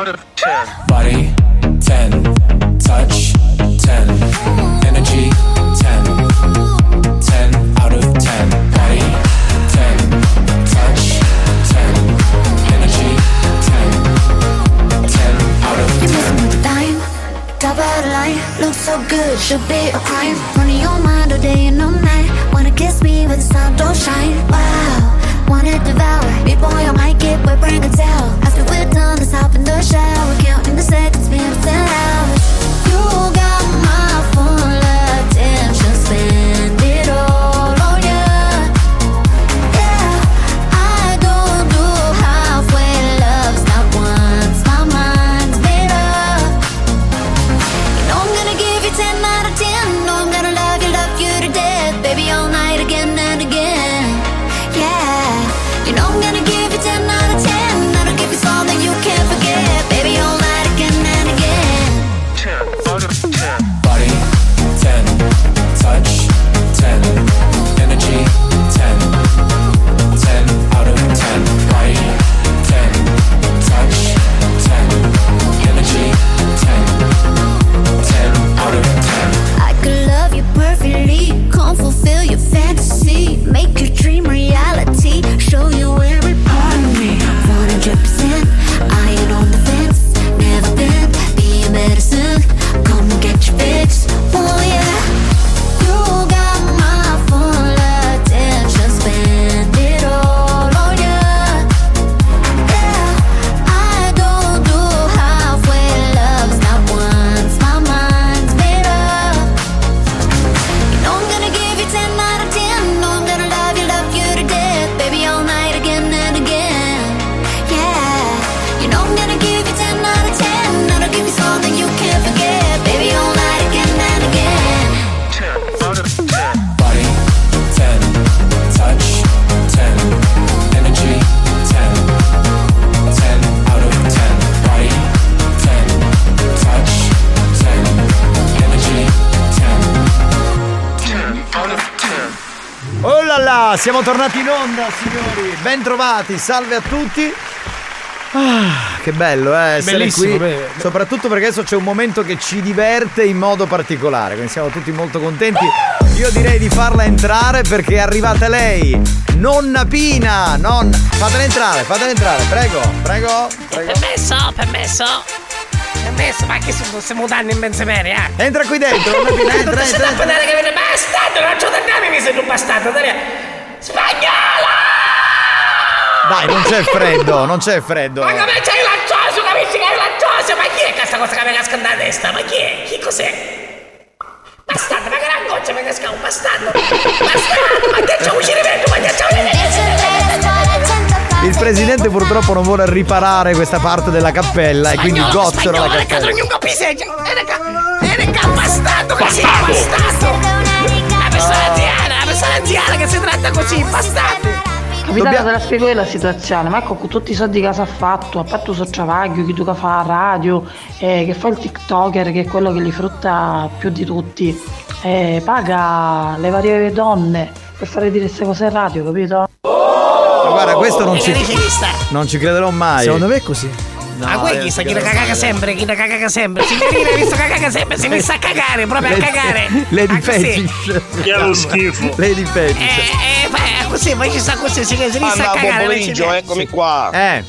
Out of 10. Body 10. Touch 10. Energy 10. 10 out of 10. Body 10. Touch 10. Energy 10. 10 out of 10. You Dime, top of the line, looks so good, should be a crime. Running your mind all day and all night. Wanna kiss me with the sun don't shine. Wow, wanna devour. Before you might get wet, bring a towel. After we're done, let's hop in the shower. Counting the seconds, been 10 hours. Siamo tornati in onda, signori. Ben trovati, salve a tutti. Ah, che bello, eh, essere Bellissimo, qui. beh. Soprattutto perché adesso c'è un momento che ci diverte in modo particolare, quindi siamo tutti molto contenti. Io direi di farla entrare perché è arrivata lei. Nonna Pina, non. Fatela entrare, fatela entrare, prego, prego, prego. Permesso, permesso. Permesso, ma che sono stiamo dando in mezzo bene, eh? Entra qui dentro, nonna Pina, entra, entra, entra. viene bastardo, non da nome, mi sento un bastardo, dai. Spagnola! Dai, non c'è freddo, non c'è freddo. Ma come c'hai laccioso, capisci che hai laccioso? Ma chi è questa cosa che mi casca nella testa? Ma chi è? Chi cos'è? Bastardo, ma che la goccia mi casca un bastardo! Bastardo, ma che c'è un cirimento, ma che c'è un Il presidente purtroppo non vuole riparare questa parte della cappella e quindi gocciola la Spagnolo, cappella. bastardo bastardo! La persona anziana, la persona anziana che si tratta così, bastardo! Capitano, te la spiego io la situazione, ma ecco con tutti i soldi che si ha fatto, a parte il travaglio, chi tu che fa la radio, eh, che fa il TikToker, che è quello che li frutta più di tutti, eh, paga le varie donne per fare dire queste cose in radio, capito? Ma guarda, questo non ci, non ci crederò mai. Secondo me è così. Ma No, poi io chi sa ci chi la mai. sempre, chi la caga sempre. Signorina, visto che caga sempre, si è messa a cagare, proprio a cagare. Lady Ah. Fetish. Che è lo schifo. Lady Fetish. Eh, eh, beh, così, poi ci sta così, si, si inizia a Anna, buon cagare. pomeriggio, eccomi qua. Eh.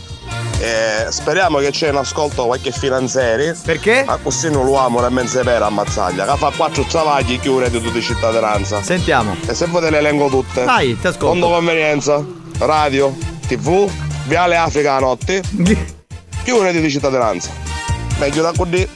speriamo che c'è un ascolto qualche finanzieri. Perché? Ma così non l'uomo nemmeno se per ammazzaglia. Che fa quattro travagli chiude di tutti i cittadinanza. Sentiamo. E se voi te le elenco tutte. Vai, ti ascolto. Fondo convenienza, radio, tv, viale Africa a notte. chiude di cittadinanza. Meglio da così.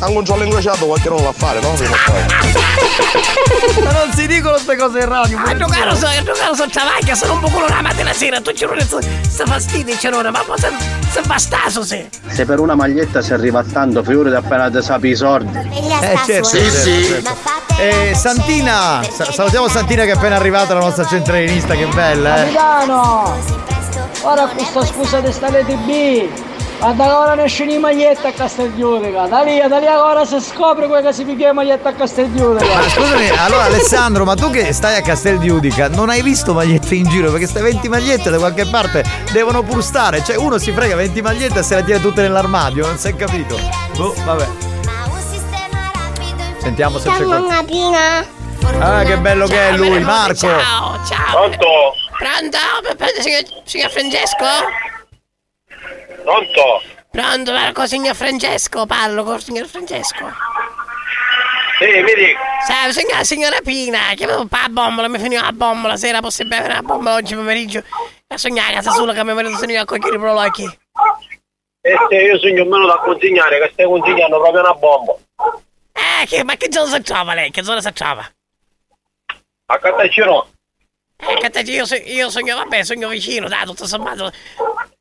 Anche un giallo incrociato qualche non va a fare, no? Prima o poi. Ma non si dicono queste cose in radio. A giocare so, a giocare so travaglia, sono un po' colore la mattina sera, tu ci non sta fastidio, c'è ora, ma poi se, se bastaso se. Se per una maglietta si arriva a tanto, figurati appena ti sapi i sordi. Eh certo, certo, certo. Eh, Santina, sa- salutiamo Santina che è appena arrivata la nostra centralinista, che bella, eh. Capitano! Ora questa scusa di stare TB! Guarda che ora ne esce di maglietta a Castiglione, da lì, da lì ora si scopre quella che si picchia maglietta a Castiglione. Ma scusami, allora Alessandro, ma tu che stai a Castel di Udica non hai visto magliette in giro? Perché ste 20 magliette da qualche parte devono pur stare. Cioè uno si frega 20 magliette e se le tiene tutte nell'armadio, non si è capito. Boh, vabbè. Sentiamo se c'è qualcosa. Ah, che bello che è lui, Marco. Ciao, ciao. Pronto? Pronto? Signor Francesco? Pronto? Pronto, Marco, signor Francesco, parlo con il signor Francesco. Sì, mi dica. Salve, signora, signora Pina, chiamavo per la bombola, mi finiva la bombola, sera possibile avere la bombola oggi pomeriggio. La sognare a casa sola che se ne va a cogliere i prolocchi. E se io sogno meno da consegnare, che stai consegnando proprio una bomba. Eh, che, ma che zona si trova lei? Che zona si trova? A Cattacino. Eh, io, so- io sogno, vabbè, sogno vicino, dai, tutto sommato.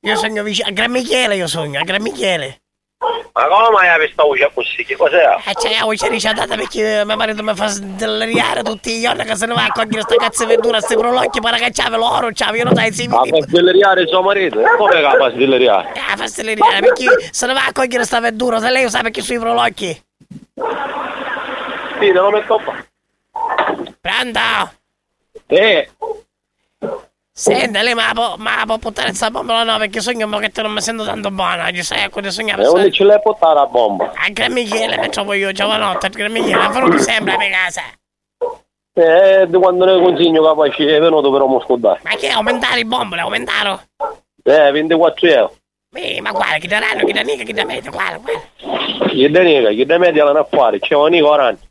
Io sogno vicino, a Gran Michele io sogno, a Gran Michele. Ma come mai hai questa voce così? Che cos'è? E c'è la voce ricciatata perché mio marito mi fa deliriare tutti i giorni che se ne va a cogliere sta cazzo di verdura, sti prolocchi, para che c'ave l'oro, c'ave, io non sai, si A pastilleriare suo marito? E Come che a pastilleriare? Ah, fa deliriare perché se ne va a cogliere sta verdura, se lei sa perché sui prolocchi. Sì, te lo metto qua. Pronto? Eh, Senta, lei ma può, ma può portare questa bombola no, perché sogno che te non mi sento tanto buona, ci sai, quando sognavo e dove ce l'hai portata la bomba? A Gran Michele mi trovo io, giovanotte, a Gran Michele, ma non sembra per casa. Eh, di quando ne poi ci è venuto però mo scordare. Ma che aumentare i bombole, aumentare? Eh, 24 euro. Eh, ma guarda, chi daranno, chi da mica, chi da media, guarda, guarda. Chi da nega, chi da media l'hanno a fare, c'è un Nico Orange.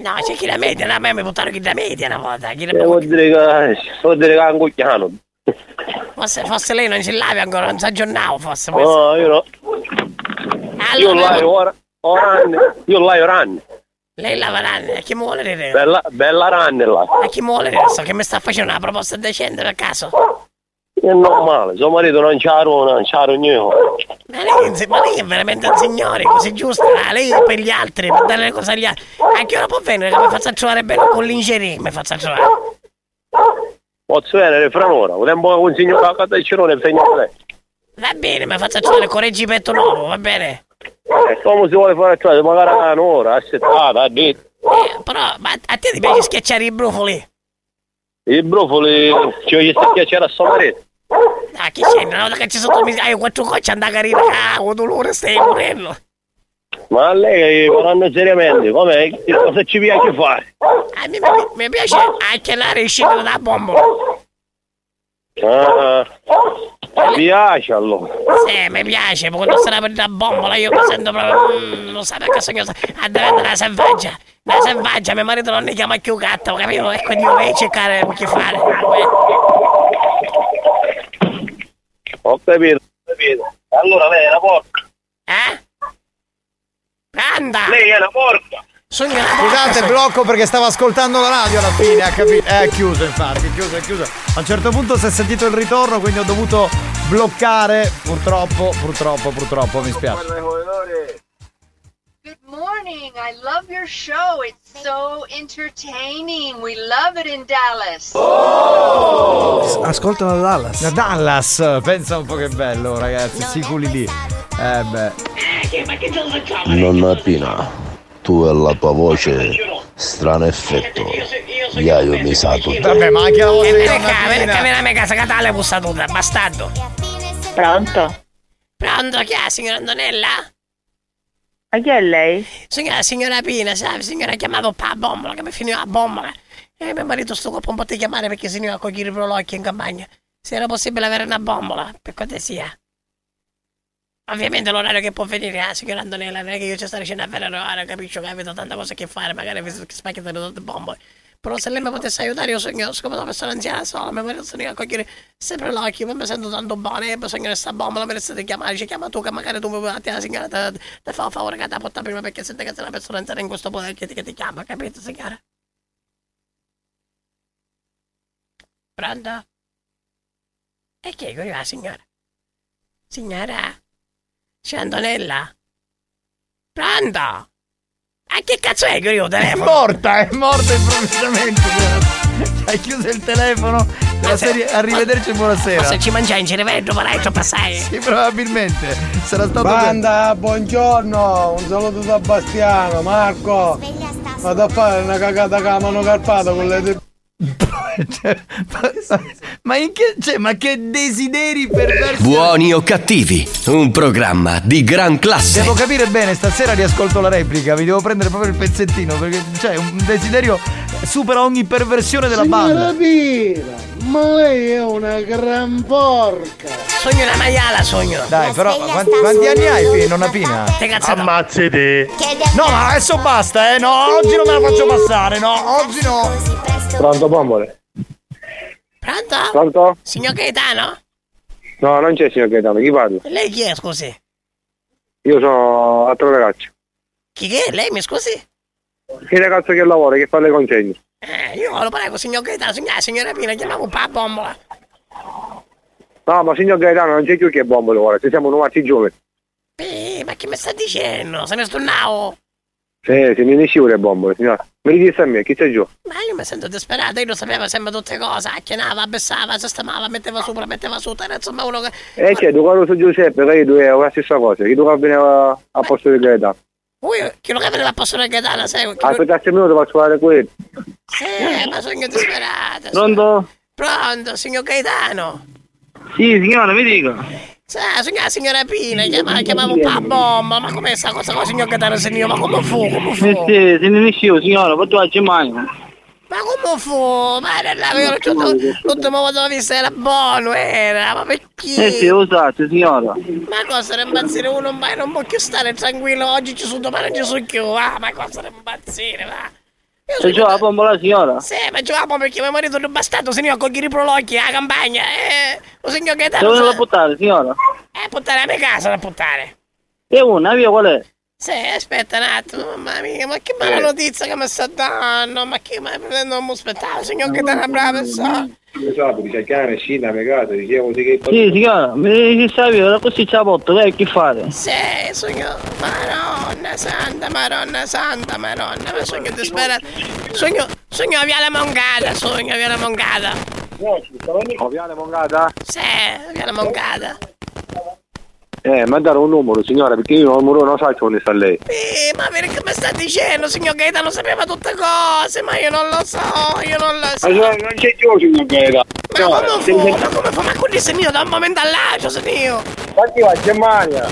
No, c'è chi da media, no, a me mi portano chi da media una volta, chi da Eh, vuol dire che, vuol dire che è un cucchiano. Forse, forse lei non ci lavi ancora, non si aggiornava, forse. forse. No, io no. Io Allora, l'hai ora, oranne, io l'hai oranne. lei lava ranne, a chi dire? Bella, bella ranne là. A chi mi vuole dire? So che mi sta facendo una proposta decente per caso. È normale, suo marito non c'ha rona, non c'ha rognolo. Ma lei, ma lei è veramente un signore, così giusto, ah, lei è per gli altri, per dare le cose agli altri. A che ora può venire che mi faccia trovare bello con l'ingerie, mi faccia trovare? Posso venire fra un'ora, un tempo che consigno la casa di Cirone e segno lei. Va bene, mi faccia trovare con reggipetto nuovo, va bene? E come si vuole fare a magari un'ora, aspettata, ha detto. Eh, però, ma a te ti piace schiacciare i brufoli? I brufoli, ci voglio piacere a suo marito. Ah, chi c'è? Una volta che ci sono mi hai quattro cocce andare a carina, ah, un dolore stai morendo. Ma lei parlando seriamente, com'è? Che cosa ci piace fare? A me mi, mi piace anche la riscina da bombola. Ah, mi piace allora. Sì, mi piace, quando sarà per la bombola io mi sento proprio... mm, non sa perché sono a diventare una selvaggia. Una selvaggia, mio marito non ne chiama più gatto, capito? E quindi io voglio cercare che fare. Ho capito, ho capito. Allora lei è una porca. Eh? Anda! Lei è una porca. Sono una Scusate, blocco perché stavo ascoltando la radio alla fine, ha capito? È chiuso infatti, è chiuso, è chiuso. A un certo punto si è sentito il ritorno, quindi ho dovuto bloccare. Purtroppo, purtroppo, purtroppo, mi spiace. Morning. I love your show. It's so entertaining. We love it in Dallas. Ascoltano da Dallas. Da Dallas, pensa un po' che bello, ragazzi, siculi lì. Eh beh. Facciamo? Nonna Pina, tu e la tua voce, strano effetto. Iaio mi sa tutto. Vabbè, ma anche la voce di nonna Pina. a me casa catale bussa tutta, bastardo. Pronto? Pronto, chi è, signora Antonella? Ma chi è lei? Signora, signora Pina, sa, signora ha chiamato pa bombola, che mi finiva la bombola. E mio marito sto qua un po' di chiamare perché si ne va a cogliere i prolocchi in campagna. Se era possibile avere una bombola, per cortesia. Ovviamente l'orario che può venire, ah, signora Antonella, non è che io ci sto riuscendo a avere l'orario, capisco che avete tante cose che fare, magari vi spacchiate tante bombole. Però se lei mi potesse aiutare, io sogno, siccome sono persona anziana sola, mio marito sto a cogliere sempre l'occhio, mi sento tanto bene, e di questa bombola, mi resta di chiamare, ci chiama tu, che magari tu mi puoi attire la signora, ti fa un favore che ti porta prima, perché sente che sei una persona anziana in questo potere che che ti chiama, capito, signora? Pronto? E chi è che arriva, signora? Signora? C'è Antonella? Pronto? A che cazzo è che io È telefono? morta, è morta improvvisamente. Hai chiuso il telefono della serie Arrivederci e buonasera. Ma se ci mangiai in cervello, parecchio passare. Sì, probabilmente. Sarà stato Banda, buongiorno, un saluto da Bastiano, Marco. Vado a fare una cagata con la mano carpata con le Ma in che. Cioè, ma che desideri perversi. Buoni o cattivi, un programma di gran classe. Devo capire bene, stasera riascolto la replica, vi devo prendere proprio il pezzettino, perché c'è un desiderio supera ogni perversione della Signora banda. Pina, ma lei è una gran porca. Sogno una maiala, sogno. Dai, però quanti, quanti anni hai, Pi- nonna Pina? Che cazzo no? Ammazzate. No, ma adesso basta, eh. No, oggi non me la faccio passare, no, oggi no. Pronto, bombole? Pronto? Pronto? Signor Gaetano? No, non c'è signor Gaetano, chi parla? Lei chi è, scusi? Io sono altro ragazzo. Chi che è? Lei mi scusi? Che ragazzo che lavora, che fa le consegne. Eh, io lo prego, signor Gaetano, signora, signora Pina, chiamiamo un po' la bombola. No, ma signor Gaetano non c'è più che bombole ora, ci siamo nuovati giovani. Eh, ma che mi sta dicendo? Se ne sto now? Sì, se ne ne le bombole, signora. Mi ridisse a me, chi c'è giù? Ma io mi sento disperato, io lo sapevo sempre tutte cose, acchianava, bessava, sistemava, metteva sopra, metteva su, era insomma uno che... E c'è, tu quando su Giuseppe, che tu è la stessa cosa, che tu veniva a posto di Gaetano. Ui, chi lo che veniva a posto del Gaetano, sai? Aspettate un minuto, faccio fare quello. Sì, ma sono disperato. Pronto? Pronto, signor Gaetano? Sì, signora, mi dica. Sì, signora, signora Pina, chiama, chiamavo un po' la bomba, ma com'è sta cosa con il signor Gaetano io? Ma come fu, come fu? Eh sì, se ne scivola, signora, tu oggi mai. Ma come fu? Ma era l'ultimo l'ultima volta che ho visto era buono, era, ma perché? Eh sì, lo sapete, signora. Ma cosa da impazzire uno mai non può più stare tranquillo, oggi ci sono domani ci sono più, ah, ma cosa da impazzire, va? E giù la bombola, signora? Sì, ma giocavo perché mio marito non è bastato, se ne va a cogliere i prologhi alla campagna, eh, lo signor Gaetano... Dove la buttare, signora? Eh, puttane a mia casa da puttane. E una, via qual è? Sì, aspetta un attimo, mamma mia, ma che mala Eh. notizia che mi sta dando, ma che ma non mi aspettavo, signor Gaetano, brava persona. Lo so, dice chiara, scina, pegata, dicevo così che... Sì, signora, mi si sa via, così c'è la botta, lei che fare? Sì, sogno, madonna santa, madonna santa, madonna, ma sogno disperato. Sogno, sogno via la mongata, sogno via la mongata. Oh, Viale Mongata? Sì, via la mongata. Eh, mandare un numero, signora, perché io il numero non so dove sta lei. Eh, ma che mi sta dicendo, signor Gaetano sapeva tutte cose, ma io non lo so, io non lo so. Ma non c'è più, signor Gaeta. Ma come fu? Ma come fu? Ma quindi se io da un momento all'altro, se io. Infatti va a Germania.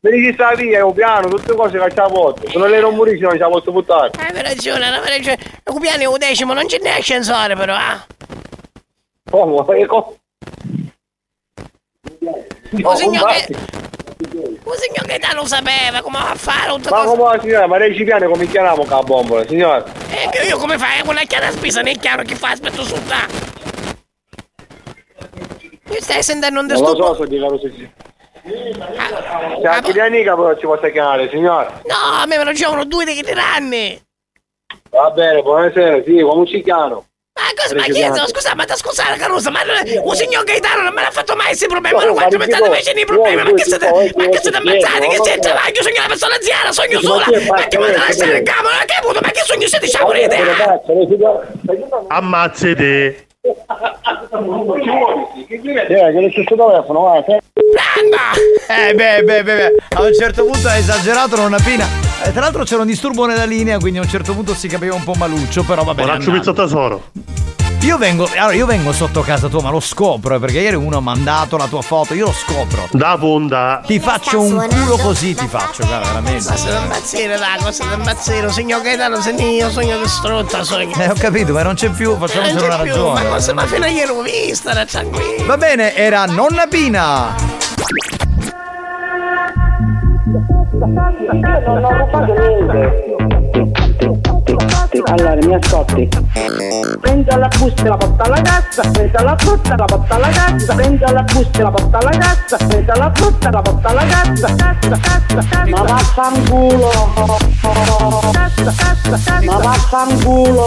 Vedi chi sta via, è un piano, tutte cose che c'ha fatto. Se non lei non morisse non ce la posso buttare. Hai ragione, hai ragione. Il piano è un decimo, non c'è né ascensore però, ah. Come? Ma che co- O signor che... O signor Gaetano sapeva come va a fare tutte Ma cose. come signora, ma lei ci piano come chiamiamo con la bombola, signora? Eh, che io come fai? Con la chiara spesa non è chiaro chi fa aspetto su là. Mi stai sentendo un Non lo disturbo? so se dica così. C'è anche di amica però ci possa chiamare, signora. No, a me me lo giocano due dei tiranni. Va bene, buonasera, sì, come ci chiamo? Ma cosa, ma chi è? Scusa, ma da scusare Caruso, ma un signor Gaetano non me l'ha fatto mai questi problemi, ma quanto mi state facendo i problemi? Ma che siete, ma che siete ammazzati? Che siete travaglio? Sono una persona anziana, sogno sola, ma che mi lasciare il cavolo? Ma che avuto? Ma che sogno siete? Diciamo un'idea! Ammazzate. Eh, che le stesso telefono, va, se- Eh beh, beh, beh, beh, a un certo punto ha esagerato non appena. Eh, tra l'altro c'era un disturbo nella linea, quindi a un certo punto si capiva un po' maluccio, però va bene. Borraccio pizzo tesoro. Io vengo, allora io vengo sotto casa tua, ma lo scopro, eh, perché ieri uno ha mandato la tua foto, io lo scopro. Da punta. Ti faccio un culo così, ti faccio, guarda, veramente. Ma siete impazzire, raga, siete impazzire, signor Gaetano, se io sogno di strutta, sogno. Eh, ho capito, ma non c'è più, Non facciamocelo una più, ragione. ma cosa, ma fino a ieri l'ho vista, era tranquillo. Va bene, era nonna Pina. Non ho rubato niente. Allora, mi ascolti. Prendi la busta e la porta alla cassa, prendi la frutta e la porta alla cassa, prendi la busta e la porta alla cassa, prendi la frutta e la porta alla cassa, cassa, cassa, cassa. Ma vaffanculo. Cassa, cassa, cassa. Ma vaffanculo.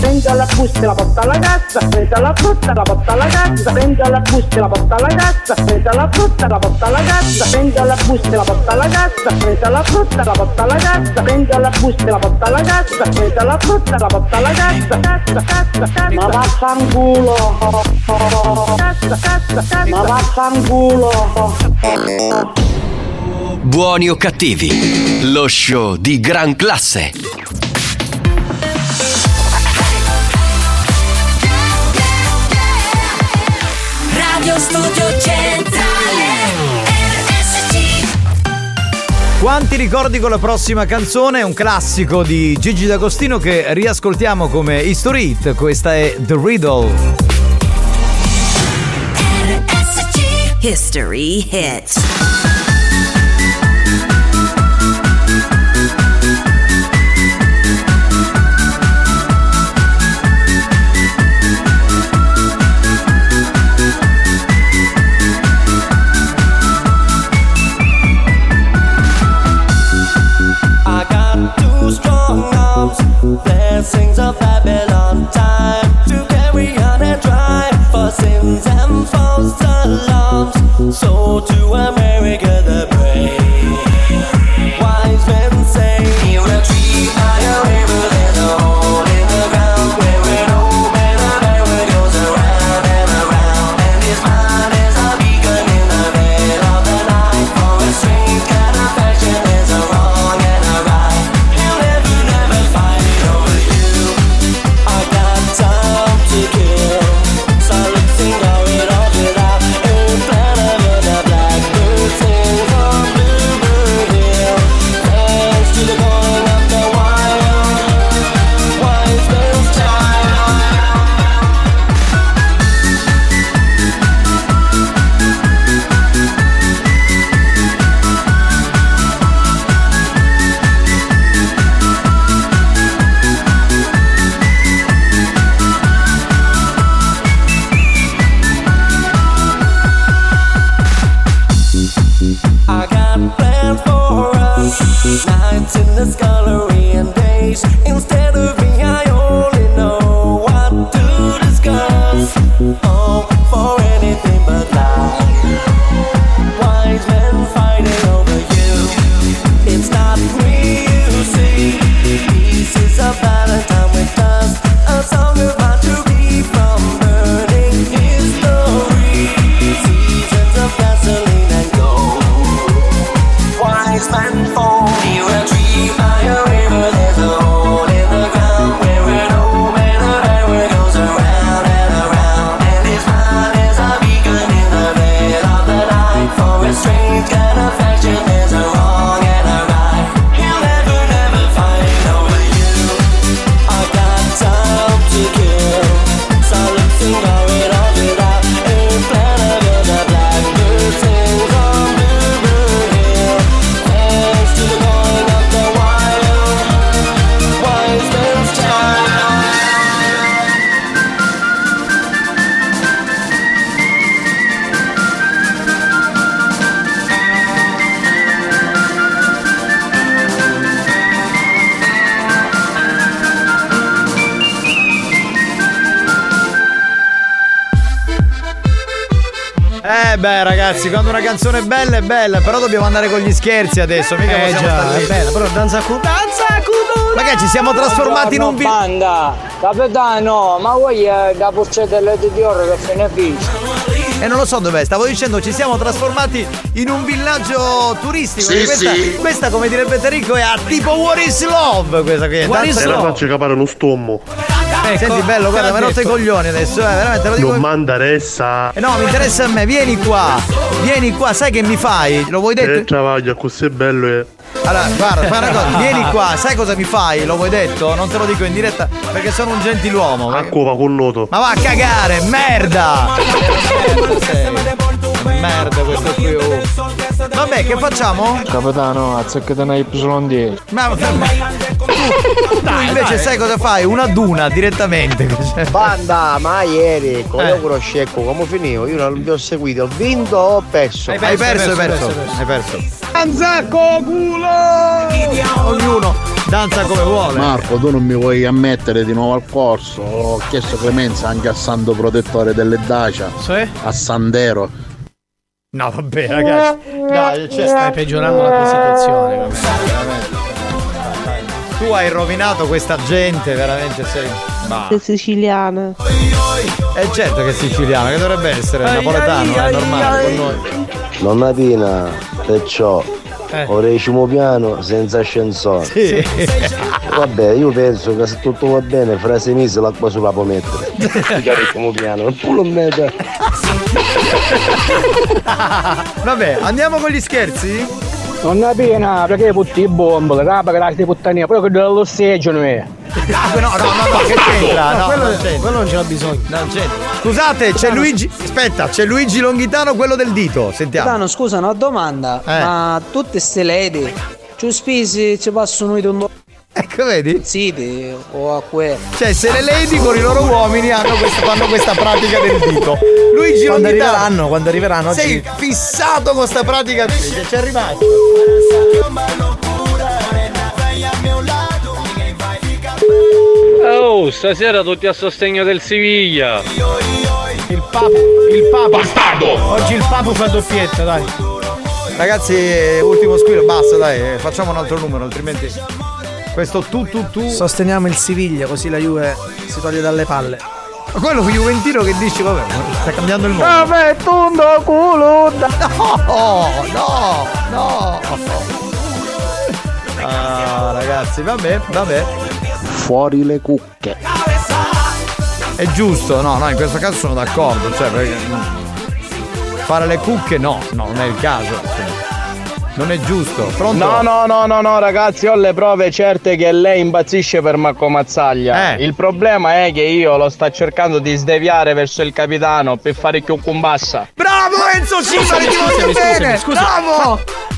Prendi la busta e la porta alla cassa, prendi la frutta e la porta alla cassa, prendi la busta e la porta alla cassa, prendi la frutta e la porta alla cassa, prendi la busta e la porta alla cassa, prendi la frutta e la porta alla cassa, prendi la busta e la porta alla cassa, prendi la frutta la porta alla cassa, cassa, cassa, cassa. Ma vaffanculo. Cassa, cassa, cassa. Ma vaffanculo. Buoni o cattivi, lo show di gran classe. Radio Studio Centrale Quanti ricordi con la prossima canzone? Un classico di Gigi D'Agostino che riascoltiamo come History Hit. Questa è The Riddle. History Hit bella è bella, però dobbiamo andare con gli scherzi adesso, mica Eh possiamo già, è bella, però danza cu- danza cu- Ma che ci siamo trasformati in un vi- banda capitano ma vuoi eh, da porcetta di Dior che se ne finisce E non lo so dov'è, stavo dicendo ci siamo trasformati in un villaggio turistico. Sì, questa, sì. questa, come direbbe Terrico, è a tipo What is Love questa qui. What is love? faccio capare lo stommo. Senti bello, guarda, mi hai rotto i coglioni adesso, eh, veramente lo dico. Non manda ressa. Eh no, mi interessa a me, vieni qua, vieni qua, sai che mi fai? Lo vuoi Che detto? travaglio, così è bello e. Allora, guarda, fai una cosa, vieni qua, sai cosa mi fai? Lo vuoi detto? Non te lo dico in diretta perché sono un gentiluomo. ma- Acqua va con noto. Ma va a cagare, merda! Merda questo qui. oh. Vabbè, che facciamo? capitano azzeccate una Y10 Ma tu, tu invece sai cosa fai? Una duna direttamente. Banda, ma ieri con Eh. l'euro scecco come finivo? Io non vi ho seguito, ho vinto o ho perso? Hai perso, hai perso, hai perso. Danza culo! Ognuno danza come vuole. Marco, tu non mi vuoi ammettere di nuovo al corso? Ho chiesto clemenza anche al santo protettore delle Dacia. A Sandero. No, vabbè, ragazzi. Dai, cioè, Stai peggiorando la tua situazione. vabbè. Tu hai rovinato questa gente, veramente sei. Ma. siciliana. È certo che è siciliano, che dovrebbe essere Ai, napoletano, ai, è normale ai, con noi. Nonna Pina, perciò. Eh. Orecimo piano senza ascensore. Sì. Vabbè, io penso che se tutto va bene, fra sei mesi l'acqua sulla può mettere. Orecimo piano, il culo meta. Vabbè, andiamo con gli scherzi? Non è piena perché putti bombole rapa che la ti puttania poi che dell'osseggio è Ah, no, no, no, no, che c'entra? No, quello, non c'entra. quello non ce l'ha bisogno. Non c'entra. Scusate, c'è Luigi. Aspetta, c'è Luigi Longhitano, quello del dito. Sentiamo. Capitano, scusa, una domanda. Eh. Ma tutte queste lady, ci spisi ci passano i tondo. Ecco, vedi? Sì, o a que. Cioè, se le lady con i loro uomini hanno questa, fanno questa pratica del dito. Luigi Quando Longhitano. arriveranno, quando arriveranno Sei oggi- fissato con sta pratica. Ci è arrivato. Oh, stasera tutti a sostegno del Siviglia. Il papo, il papo. Bastardo! Oggi il papo fa doppietta, dai. Ragazzi, ultimo squillo, basta, dai, eh, facciamo un altro numero, altrimenti. Questo tu tu tu. Sosteniamo il Siviglia così la Juve si toglie dalle palle. Ma quello Juventino che dici, vabbè, sta cambiando il mondo. Vabbè, tondo culo No, no, no. Ah, ragazzi, vabbè, vabbè. Fuori le cucche. È giusto, no, no, in questo caso sono d'accordo, cioè perché fare le cucche no, no, non è il caso. cioè, Non è giusto. Pronto? No, no, no, no, no, ragazzi, ho le prove certe che lei impazzisce per Marco Mazzaglia. Eh. Il problema è che io lo sto cercando di sdeviare verso il capitano per fare più cumbassa. Bravo Enzo Scusami, ti voglio bene! scusami, scusami. Bravo!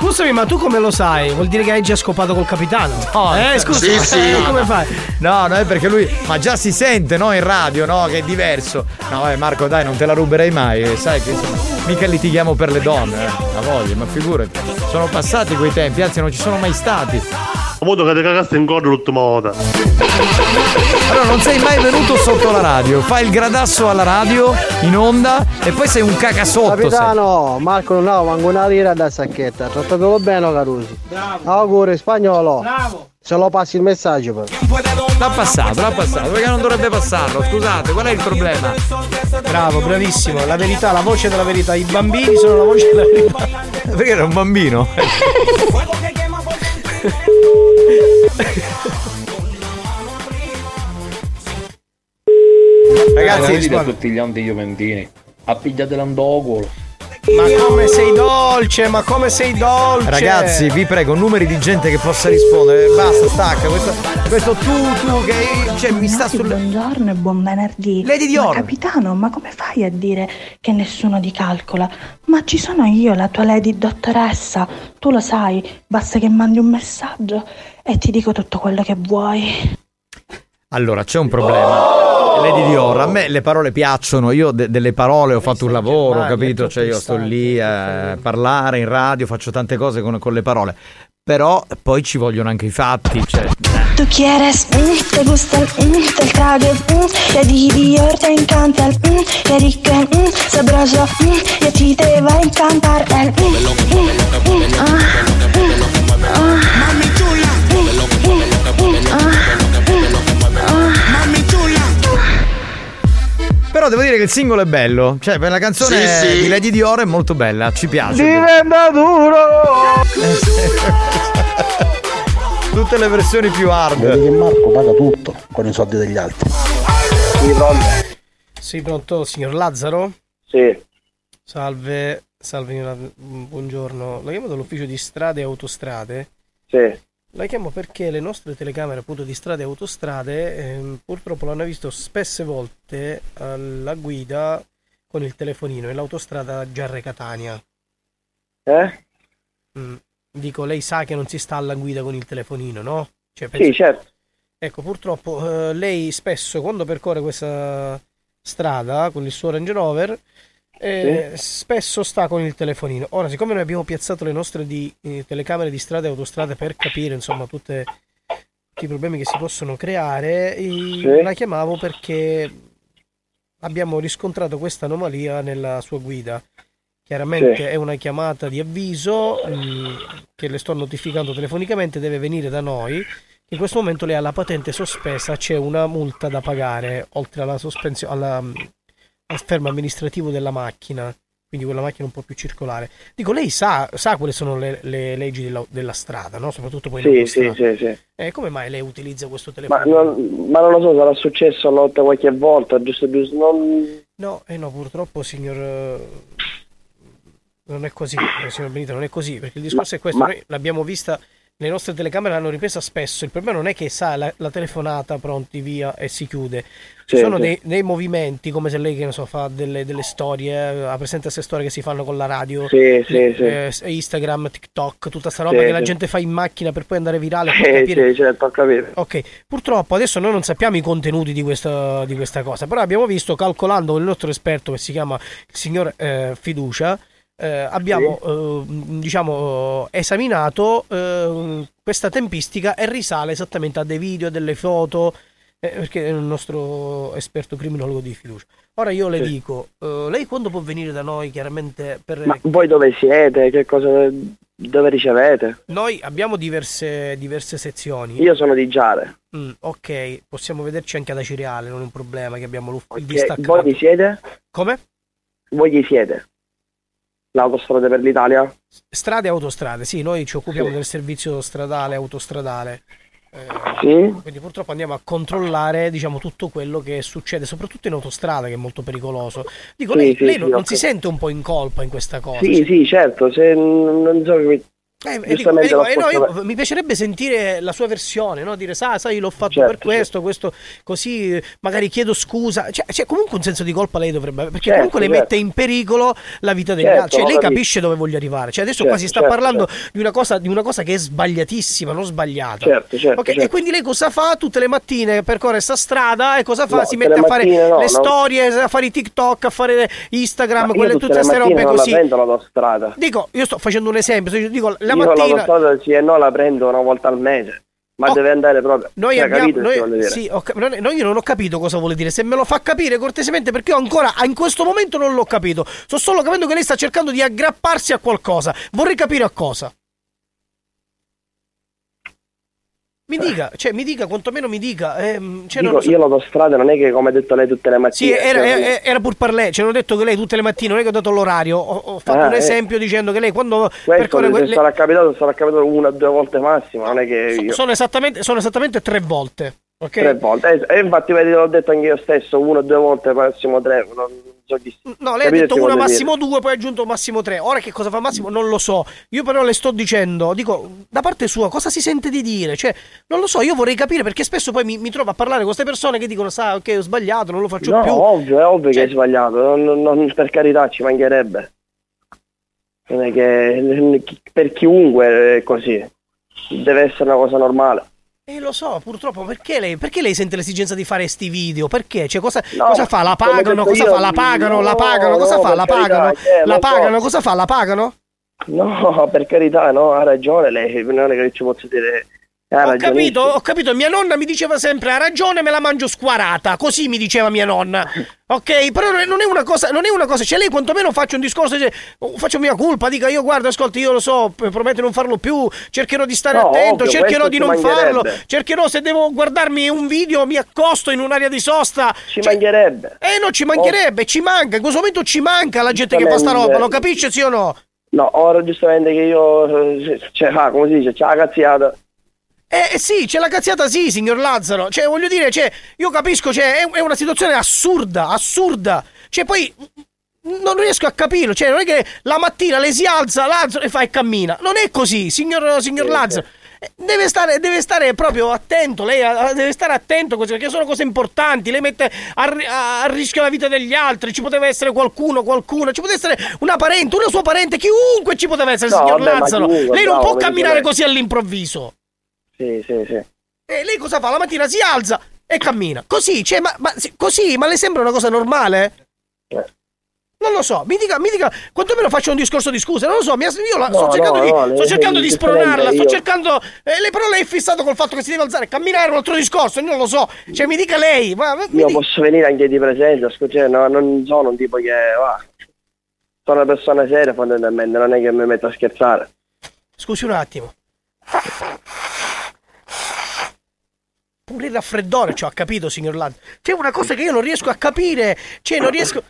Scusami, ma tu come lo sai? Vuol dire che hai già scopato col capitano? No, eh, scusa. Sì, sì. eh, come fai? No, no, è perché lui. Ma già si sente, no? In radio, no? Che è diverso. No, vabbè, Marco, dai, non te la ruberei mai. eh, Sai che insomma, mica litighiamo per le donne, eh. La voglia, ma figurati. Sono passati quei tempi, anzi non ci sono mai stati. Ho modo che ti cagaste in corda l'ultima volta. Allora, non sei mai venuto sotto la radio. Fai il gradasso alla radio, in onda, e poi sei un cacasotto. sei. Capitano, Marco non ha manco una lira da sacchetta, trattato bene Caruso. Bravo. Auguri spagnolo. Bravo. Se lo passi il messaggio però. L'ha passato, l'ha passato, perché non dovrebbe passarlo? Scusate, qual è il problema? Bravo, bravissimo. La verità, la voce della verità. I bambini sono la voce della verità. Perché era un bambino? Ragazzi, Ragazzi, dite a tutti gli anti-juventini. Appigliatela un culo. Ma come sei dolce, ma come sei dolce. Ragazzi, vi prego, numeri di gente che possa rispondere. Basta, stacca. Questo, questo tu, tu che cioè, mi sta sul. Buongiorno e buon venerdì. Lady Dior. Ma capitano, ma come fai a dire che nessuno ti calcola? Ma ci sono io, la tua lady dottoressa. Tu lo sai, basta che mandi un messaggio e ti dico tutto quello che vuoi. Allora, c'è un problema. Lady Dior, a me le parole piacciono, io de- delle parole ho fatto un lavoro, capito? Cioè io sto lì a parlare in radio, faccio tante cose con, con le parole, però poi ci vogliono anche i fatti, cioè... tú quieres, mm, te gusta mm, del traje, mm, a ti Dior te encanta mm, y a ti que mm, sabroso, mm, y a ti te va a encantar mm, mm, mm, ah, mm, ah. Però devo dire che il singolo è bello. Cioè, per la canzone Sì, sì. di Lady Dior è molto bella, ci piace. Diventa duro! Tutte le versioni più hard. Vedi che Marco paga tutto con i soldi degli altri. Sì, pronto, signor Lazzaro? Sì. Salve, salve, buongiorno. La chiamo dall'ufficio di strade e autostrade? Sì. La chiamo perché le nostre telecamere appunto di strade e autostrade ehm, purtroppo l'hanno visto spesse volte alla guida con il telefonino e l'autostrada Giarre-Catania. Eh? Mm. Dico, lei sa che non si sta alla guida con il telefonino, no? Cioè, Sì, certo. Ecco, purtroppo eh, lei spesso quando percorre questa strada con il suo Range Rover eh, spesso sta con il telefonino. Ora, siccome noi abbiamo piazzato le nostre di, eh, telecamere di strade e autostrade per capire, insomma, tutte- tutti i problemi che si possono creare, Sì. la chiamavo perché abbiamo riscontrato questa anomalia nella sua guida. Chiaramente Sì. è una chiamata di avviso mm, che le sto notificando telefonicamente, deve venire da noi. In questo momento lei ha la patente sospesa, c'è una multa da pagare oltre alla sospensione, alla, mm, al fermo amministrativo della macchina, quindi quella macchina non può più circolare. Dico, lei sa, sa quali sono le, le leggi della, della strada, no? Soprattutto poi Sì, sì, sì, sì. Eh, come mai lei utilizza questo Ma telefono? non, ma non lo so, sarà successo a notte qualche volta, giusto, giusto, non... No, eh no, purtroppo signor... eh, Non è così, signor Benito, non è così, perché il discorso Ma- è questo, ma- noi l'abbiamo vista, le nostre telecamere l'hanno ripresa spesso, il problema non è che sa la, la telefonata pronti via e si chiude, ci Sì, sono dei, dei movimenti come se lei che ne so fa delle, delle storie, eh, ha presente queste storie che si fanno con la radio, Sì, le- sì. eh, Instagram, TikTok, tutta sta roba Sì, che la gente fa in macchina per poi andare virale per Eh, capire certo, ho capito. Ok, purtroppo adesso noi non sappiamo i contenuti di questa, di questa cosa, però abbiamo visto, calcolando il nostro esperto che si chiama il signor eh, Fiducia, eh, abbiamo eh, diciamo eh, esaminato eh, questa tempistica e risale esattamente a dei video, a delle foto, eh, perché è il nostro esperto criminologo di fiducia. Ora io le Sì. dico, eh, lei quando può venire da noi chiaramente per... Ma voi dove siete? Che cosa... dove ricevete? Noi abbiamo diverse, diverse sezioni. Io sono di Giare. Mm, ok, possiamo vederci anche ad Acireale, non è un problema che abbiamo l'uff- il Che- distaccato. voi chi siete? Come? Voi chi siete? L'autostrada per l'Italia? Strade e autostrade, sì, noi ci occupiamo Sì. del servizio stradale, autostradale. Eh, Sì? Quindi purtroppo andiamo a controllare diciamo, tutto quello che succede, soprattutto in autostrada, che è molto pericoloso. Dico, Sì, lei, sì, lei non, non si sente un po' in colpa in questa cosa? Sì, Cioè- sì, certo, se non so Eh, e dico- Giustamente e dico, eh, no, io- mi piacerebbe sentire la sua versione, no? dire, sa, sai, l'ho fatto Certo, per questo, questo, così, eh, magari chiedo scusa. Cioè, c'è comunque un senso di colpa lei dovrebbe avere, perché Certo, comunque le certo. mette in pericolo la vita degli Certo, altri. Cioè, lei capisce dove voglio arrivare. Cioè, adesso Certo, qua si sta certo, parlando di, una cosa, di una cosa che è sbagliatissima, non sbagliata. Certo, certo, Ok, E certo. quindi lei cosa fa? Tutte le mattine percorre sta strada e cosa fa? No, si mette a fare no, le storie, a fare i TikTok, a fare Instagram, quelle, tutte queste robe così. Dico, io sto facendo un esempio, cioè, dico, la Io mattina... l'autostrada sì e no la prendo una volta al mese. Ma Oh, deve andare proprio... Noi cioè, abbiamo. capito Noi, sì, ho no, io non ho capito cosa vuole dire. Se me lo fa capire cortesemente, perché io ancora in questo momento non l'ho capito. Sto solo capendo che lei sta cercando di aggrapparsi a qualcosa. Vorrei capire a cosa. Mi dica, cioè, mi dica, quantomeno mi dica. ehm, cioè, non Dico, so. io l'autostrada non è che come ha detto lei tutte le Sì, mattine. era, cioè, era, era pur parlé. Ci hanno detto che lei tutte le mattine, non è che ho dato l'orario. Ho, ho fatto Ah, un eh. esempio dicendo che lei quando Questo percorre se quelle- sarà capitato, sarà capitato una o due volte massimo, non è che io... sono, esattamente, sono esattamente tre volte. Ok? Tre volte. E, e infatti vedi, l'ho detto anche io stesso, una o due volte, massimo tre. Non so chi... No, lei ha detto una, massimo due, poi ha aggiunto massimo tre. Ora che cosa fa Massimo non lo so. Io però le sto dicendo, dico, da parte sua cosa si sente di dire? Cioè, non lo so, io vorrei capire perché spesso poi mi, mi trovo a parlare con queste persone che dicono, sa, ok, ho sbagliato, non lo faccio No, più. ovvio, è ovvio Cioè- che hai sbagliato, non- non- per carità ci mancherebbe. Non è che per chiunque è così, deve essere una cosa normale. E lo so, purtroppo, perché lei, perché lei sente l'esigenza di fare sti video? Perché? Cioè, cosa, No, cosa fa? La pagano? Cosa io, fa? La pagano? La no, pagano? Cosa no, fa? La carità, pagano? eh, La lo so. pagano? Cosa fa? La pagano? No, per carità, no, ha ragione lei, non è che ci posso dire Ho capito, ho capito, mia nonna mi diceva sempre ha ragione, me la mangio squarata, così mi diceva mia nonna. Ok, però non è una cosa, non è una cosa, cioè lei quantomeno faccia un discorso, oh, faccio mia colpa, dica io guarda, ascolti, io lo so, prometto di non farlo più, cercherò di stare No, attento, ovvio, cercherò di non farlo, cercherò se devo guardarmi un video mi accosto in un'area di sosta. Ci mancherebbe. Eh no, ci mancherebbe, ci manca, in questo momento ci manca la gente che fa sta roba, lo capisce sì o no? No, ora giustamente che io, eh, cioè, ah, come si dice, c'è la cazziata. Eh eh, sì, c'è la cazziata sì, signor Lazzaro. Cioè, voglio dire, cioè, io capisco, cioè, è, è una situazione assurda, assurda. Cioè, poi non riesco a capirlo. Cioè, non è che la mattina lei si alza, Lazzaro, e fa e cammina. Non è così, signor, signor Lazzaro. Eh, Deve stare, deve stare proprio attento, lei eh, deve stare attento perché sono cose importanti, lei mette a, a rischio la vita degli altri, ci poteva essere qualcuno, qualcuno, ci poteva essere una parente, una sua parente, chiunque ci poteva essere, No, signor vabbè, Lazzaro. chiunque, lei non bravo, può camminare così all'improvviso. Sì, sì, sì. E lei cosa fa? La mattina si alza e cammina. Così, cioè, ma, ma sì, così, ma le sembra una cosa normale? Non lo so, mi dica, mi dica, quantomeno faccio un discorso di scusa, non lo so, mi- io la- sto No, cercando no, di, no, sto cercando di spronarla, sto cercando, eh, però lei è fissato col fatto che si deve alzare, camminare è un altro discorso, io non lo so, cioè mi dica lei, ma, Io dica- posso venire anche di presenza, scusa, cioè, no, non sono un tipo che, va, sono una persona seria fondamentalmente, non è che mi metto a scherzare. Scusi un attimo. Pure il raffreddore ci ho capito, signor Ladd. C'è una cosa che io non riesco a capire. Cioè, non riesco.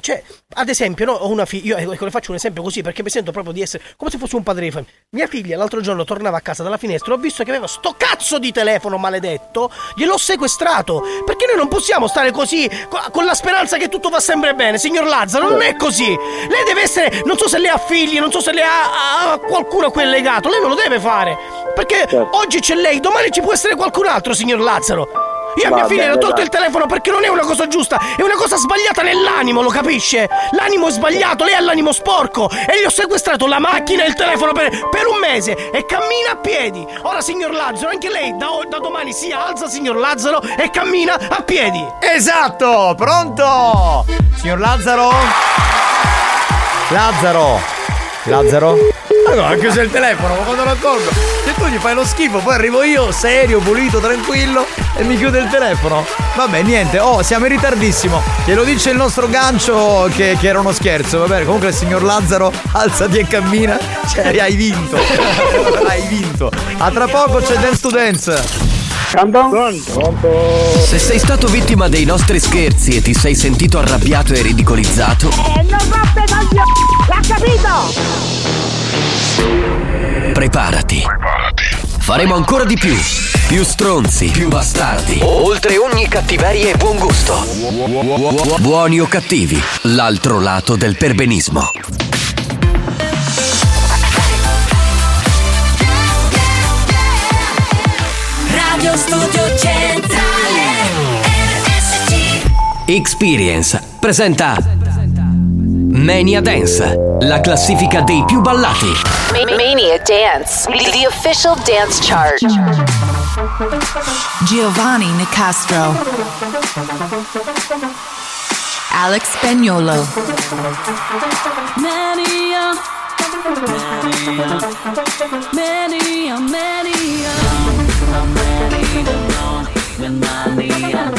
Cioè, ad esempio, no, ho una figlia. Io ecco, le faccio un esempio così perché mi sento proprio di essere come se fossi un padre di famiglia. Mia figlia l'altro giorno tornava a casa dalla finestra. Ho visto che aveva sto cazzo di telefono maledetto. Gliel'ho sequestrato. Perché noi non possiamo stare così co- con la speranza che tutto va sempre bene, signor Lazzaro. Non è così. Lei deve essere. Non so se lei ha figli, non so se lei ha, ha qualcuno a cui è legato. Lei non lo deve fare. Perché oggi c'è lei, domani ci può essere qualcun altro, signor Lazzaro. Io a mia figlia le ho tolto il telefono perché non è una cosa giusta, è una cosa sbagliata nell'animo, lo capisce? L'animo è sbagliato, lei ha l'animo sporco e gli ho sequestrato la macchina e il telefono per, per un mese e cammina a piedi. Ora, signor Lazzaro, anche lei da, da domani si alza, signor Lazzaro, e cammina a piedi. Esatto, pronto? Signor Lazzaro? Lazzaro? Lazzaro? Allora, ha chiuso il telefono, ma quando lo accorgo? Se tu gli fai lo schifo, poi arrivo io, serio, pulito, tranquillo, e mi chiude il telefono. Vabbè, niente, oh, siamo in ritardissimo. Glielo dice il nostro gancio che, che era uno scherzo. Va bene, comunque il signor Lazzaro, alzati e cammina. Cioè, hai vinto. hai vinto. A tra poco c'è Dance to Dance. Se sei stato vittima dei nostri scherzi e ti sei sentito arrabbiato e ridicolizzato, E non rompe coglioni! L'ha capito? Preparati. Faremo ancora di più. Più stronzi, più bastardi. Oltre ogni cattiveria e buon gusto. Buoni o cattivi, l'altro lato del perbenismo. Radio Studio Centrale Experience presenta Mania Dance, la classifica dei più ballati. Mania Dance, the official dance chart. Giovanni Nicastro. Alex Spagnolo. Mania Mania Mania I'm ready to Mania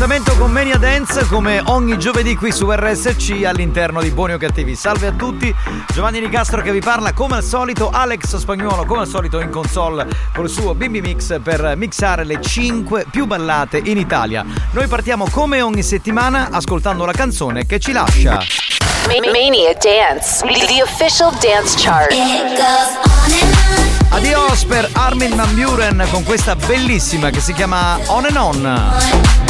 Appuntamento con Mania Dance come ogni giovedì qui su RSC all'interno di Buoni o Cattivi. Salve a tutti, Giovanni Nicastro che vi parla come al solito, Alex Spagnuolo come al solito in console col suo Bimbi Mix per mixare le 5 più ballate in Italia. Noi partiamo come ogni settimana ascoltando la canzone che ci lascia. Mania Dance, the official dance chart. Adios per Armin Van Buren con questa bellissima che si chiama On and On.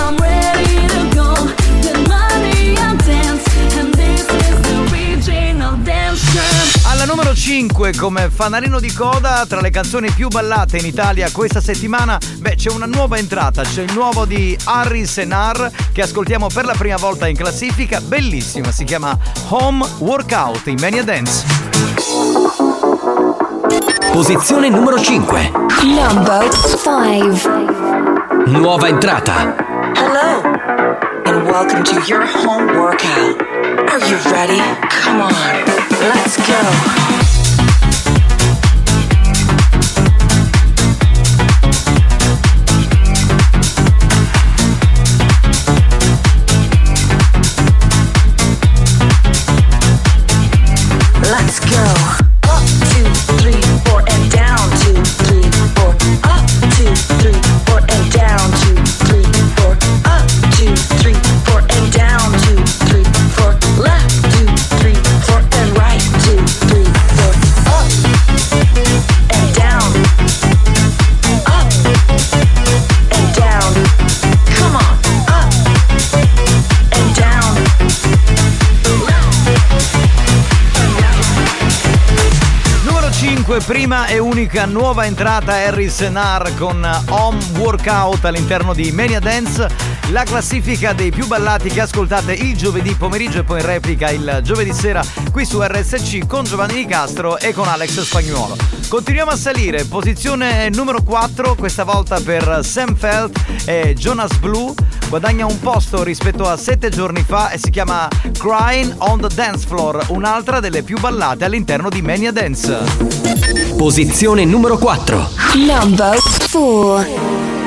I'm ready to go with Mania dance And this is the original dance shirt alla numero 5 come fanalino di coda tra le canzoni più ballate in Italia questa settimana, beh c'è una nuova entrata, c'è il nuovo di Harry Senar che ascoltiamo per la prima volta in classifica, bellissima, si chiama Home Workout in Mania Dance. Posizione numero 5. Number 5. Nuova entrata. Hello, and welcome to your home workout. Are you ready? Come on, let's go. Prima e unica nuova entrata Harry Senar con Home Workout all'interno di Mania Dance, la classifica dei più ballati che ascoltate il giovedì pomeriggio e poi in replica il giovedì sera qui su RSC con Giovanni Di Castro e con Alex Spagnuolo. Continuiamo a salire, posizione numero 4, questa volta per Sam Felt e Jonas Blue, guadagna un posto rispetto a 7 giorni fa e si chiama Crying on the Dance Floor, un'altra delle più ballate all'interno di Mania Dance. Posizione numero 4. Number 4.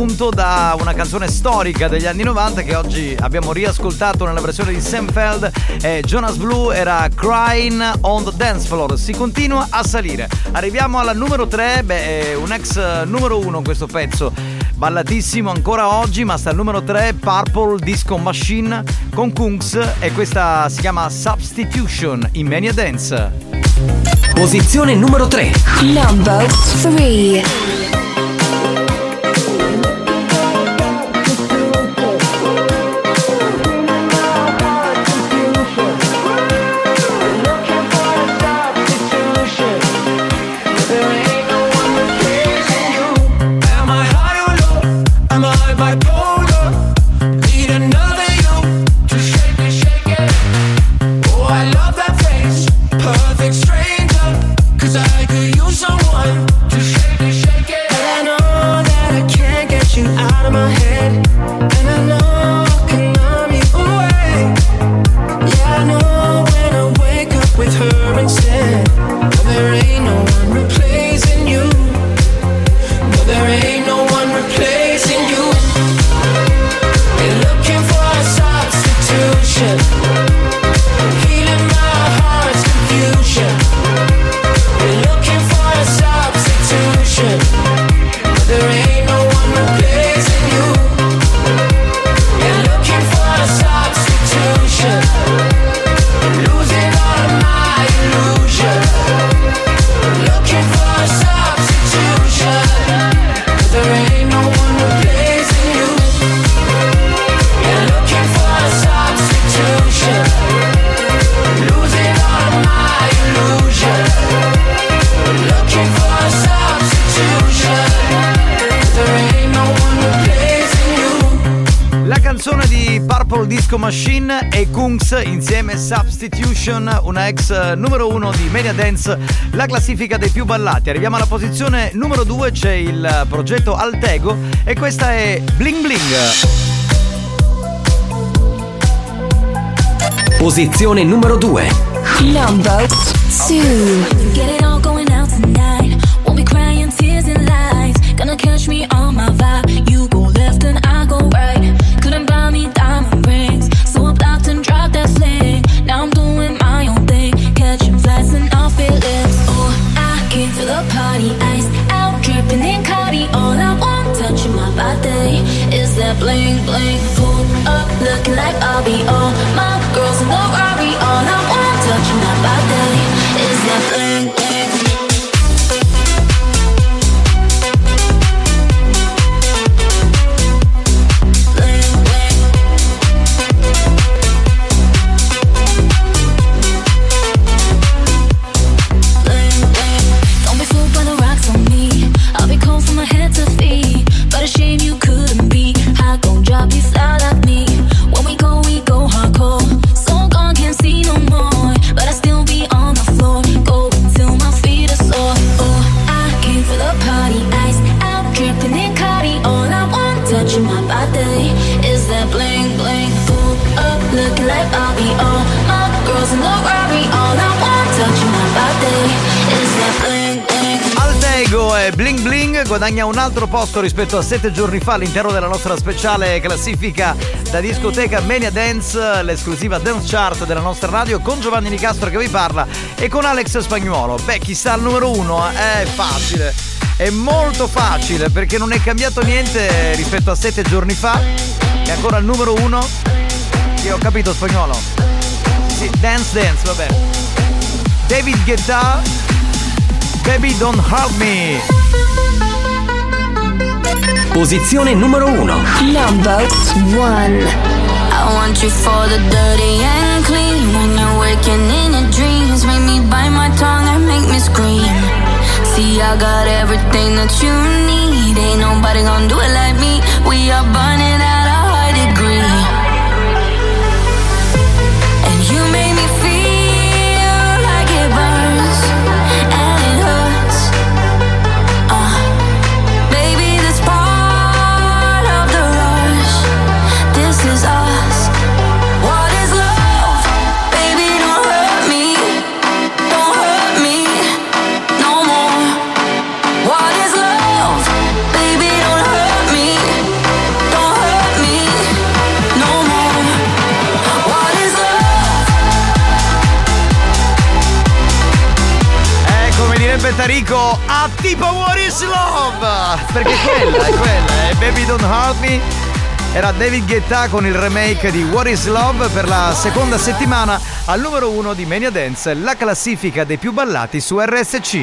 Spunto da una canzone storica degli anni 90 che oggi abbiamo riascoltato nella versione di Sam Feld e Jonas Blue era Crying on the Dance Floor. Si continua a salire. Arriviamo alla numero 3, beh, è un ex eh, numero 1 questo pezzo. Ballatissimo ancora oggi, ma sta al numero 3 Purple Disco Machine con Kungs e questa si chiama Substitution in Mania Dance. Posizione numero 3. Number 3. insieme Substitution, una ex eh, numero uno di Media Dance, la classifica dei più ballati. Arriviamo alla posizione numero due, c'è il progetto Altego e questa è Bling Bling. Posizione numero due. Number two. Guadagna un altro posto rispetto a sette giorni fa all'interno della nostra speciale classifica da discoteca Mania Dance, l'esclusiva dance chart della nostra radio con Giovanni Nicastro che vi parla e con Alex Spagnuolo. Beh, chi sta al numero uno? eh? È facile. È molto facile perché non è cambiato niente rispetto a sette giorni fa. È ancora al numero uno. Io ho capito spagnolo. Sì, dance dance, va bene. David Guetta, Baby Don't Hurt Me. Posizione numero 1. Number one. I want you for the dirty and clean. When you're waking in your dreams, make me bite my tongue and make me scream. See, I got everything that you need. Ain't nobody gonna do it like me. We are burning come Tarico, a tipo What is Love? Perché quella è quella, è Baby Don't Hurt Me. Era David Guetta con il remake di What is Love per la seconda settimana al numero uno di Mania Dance, la classifica dei più ballati su RSC.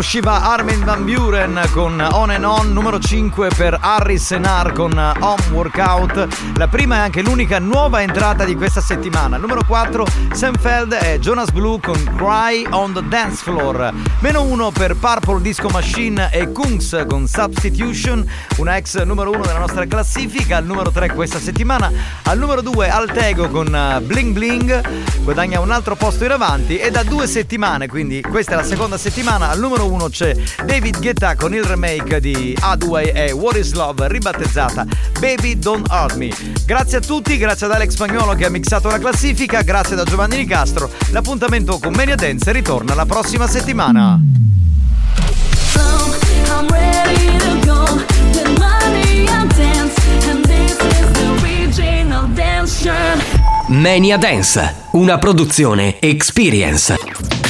Usciva Armin Van Buren con On and On, numero 5 per Harris Senar con Home Workout. La prima e anche l'unica nuova entrata di questa settimana. Numero 4 Sam Feld e Jonas Blue con Cry on the Dance Floor. Meno 1 per Purple Disco Machine e Kungs con Substitution, una ex numero 1 della nostra classifica. Al numero 3 questa settimana. Al numero 2 Altego con eh, Bling Bling, guadagna un altro posto in avanti e da due settimane, quindi questa è la seconda settimana, al numero 1 c'è David Guetta con il remake di Adway e What is Love ribattezzata Baby Don't Hurt Me. Grazie a tutti, grazie ad Alex Spagnolo che ha mixato la classifica, grazie da Giovanni Nicastro. L'appuntamento con Media Dance ritorna la prossima settimana. Mania Dance, una produzione Experience.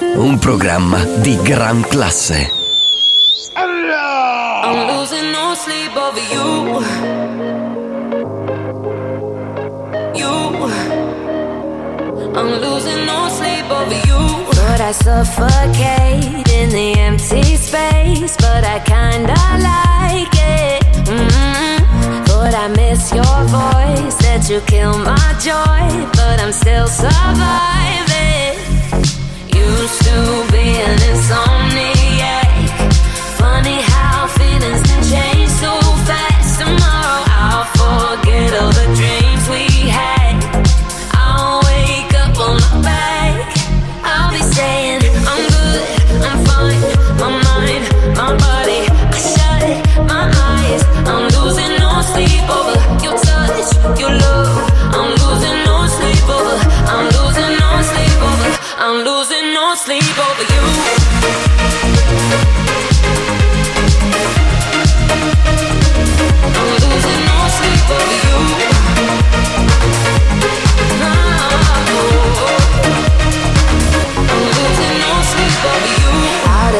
un programma di gran classe. I'm losing no sleep over you. You. I'm losing no sleep over you. But I suffocate in the empty space. But I kinda like it. mm But I miss your voice. That you kill my joy. But I'm still surviving. Used to be an insomniac. Sleep over you. Losing no sleep over you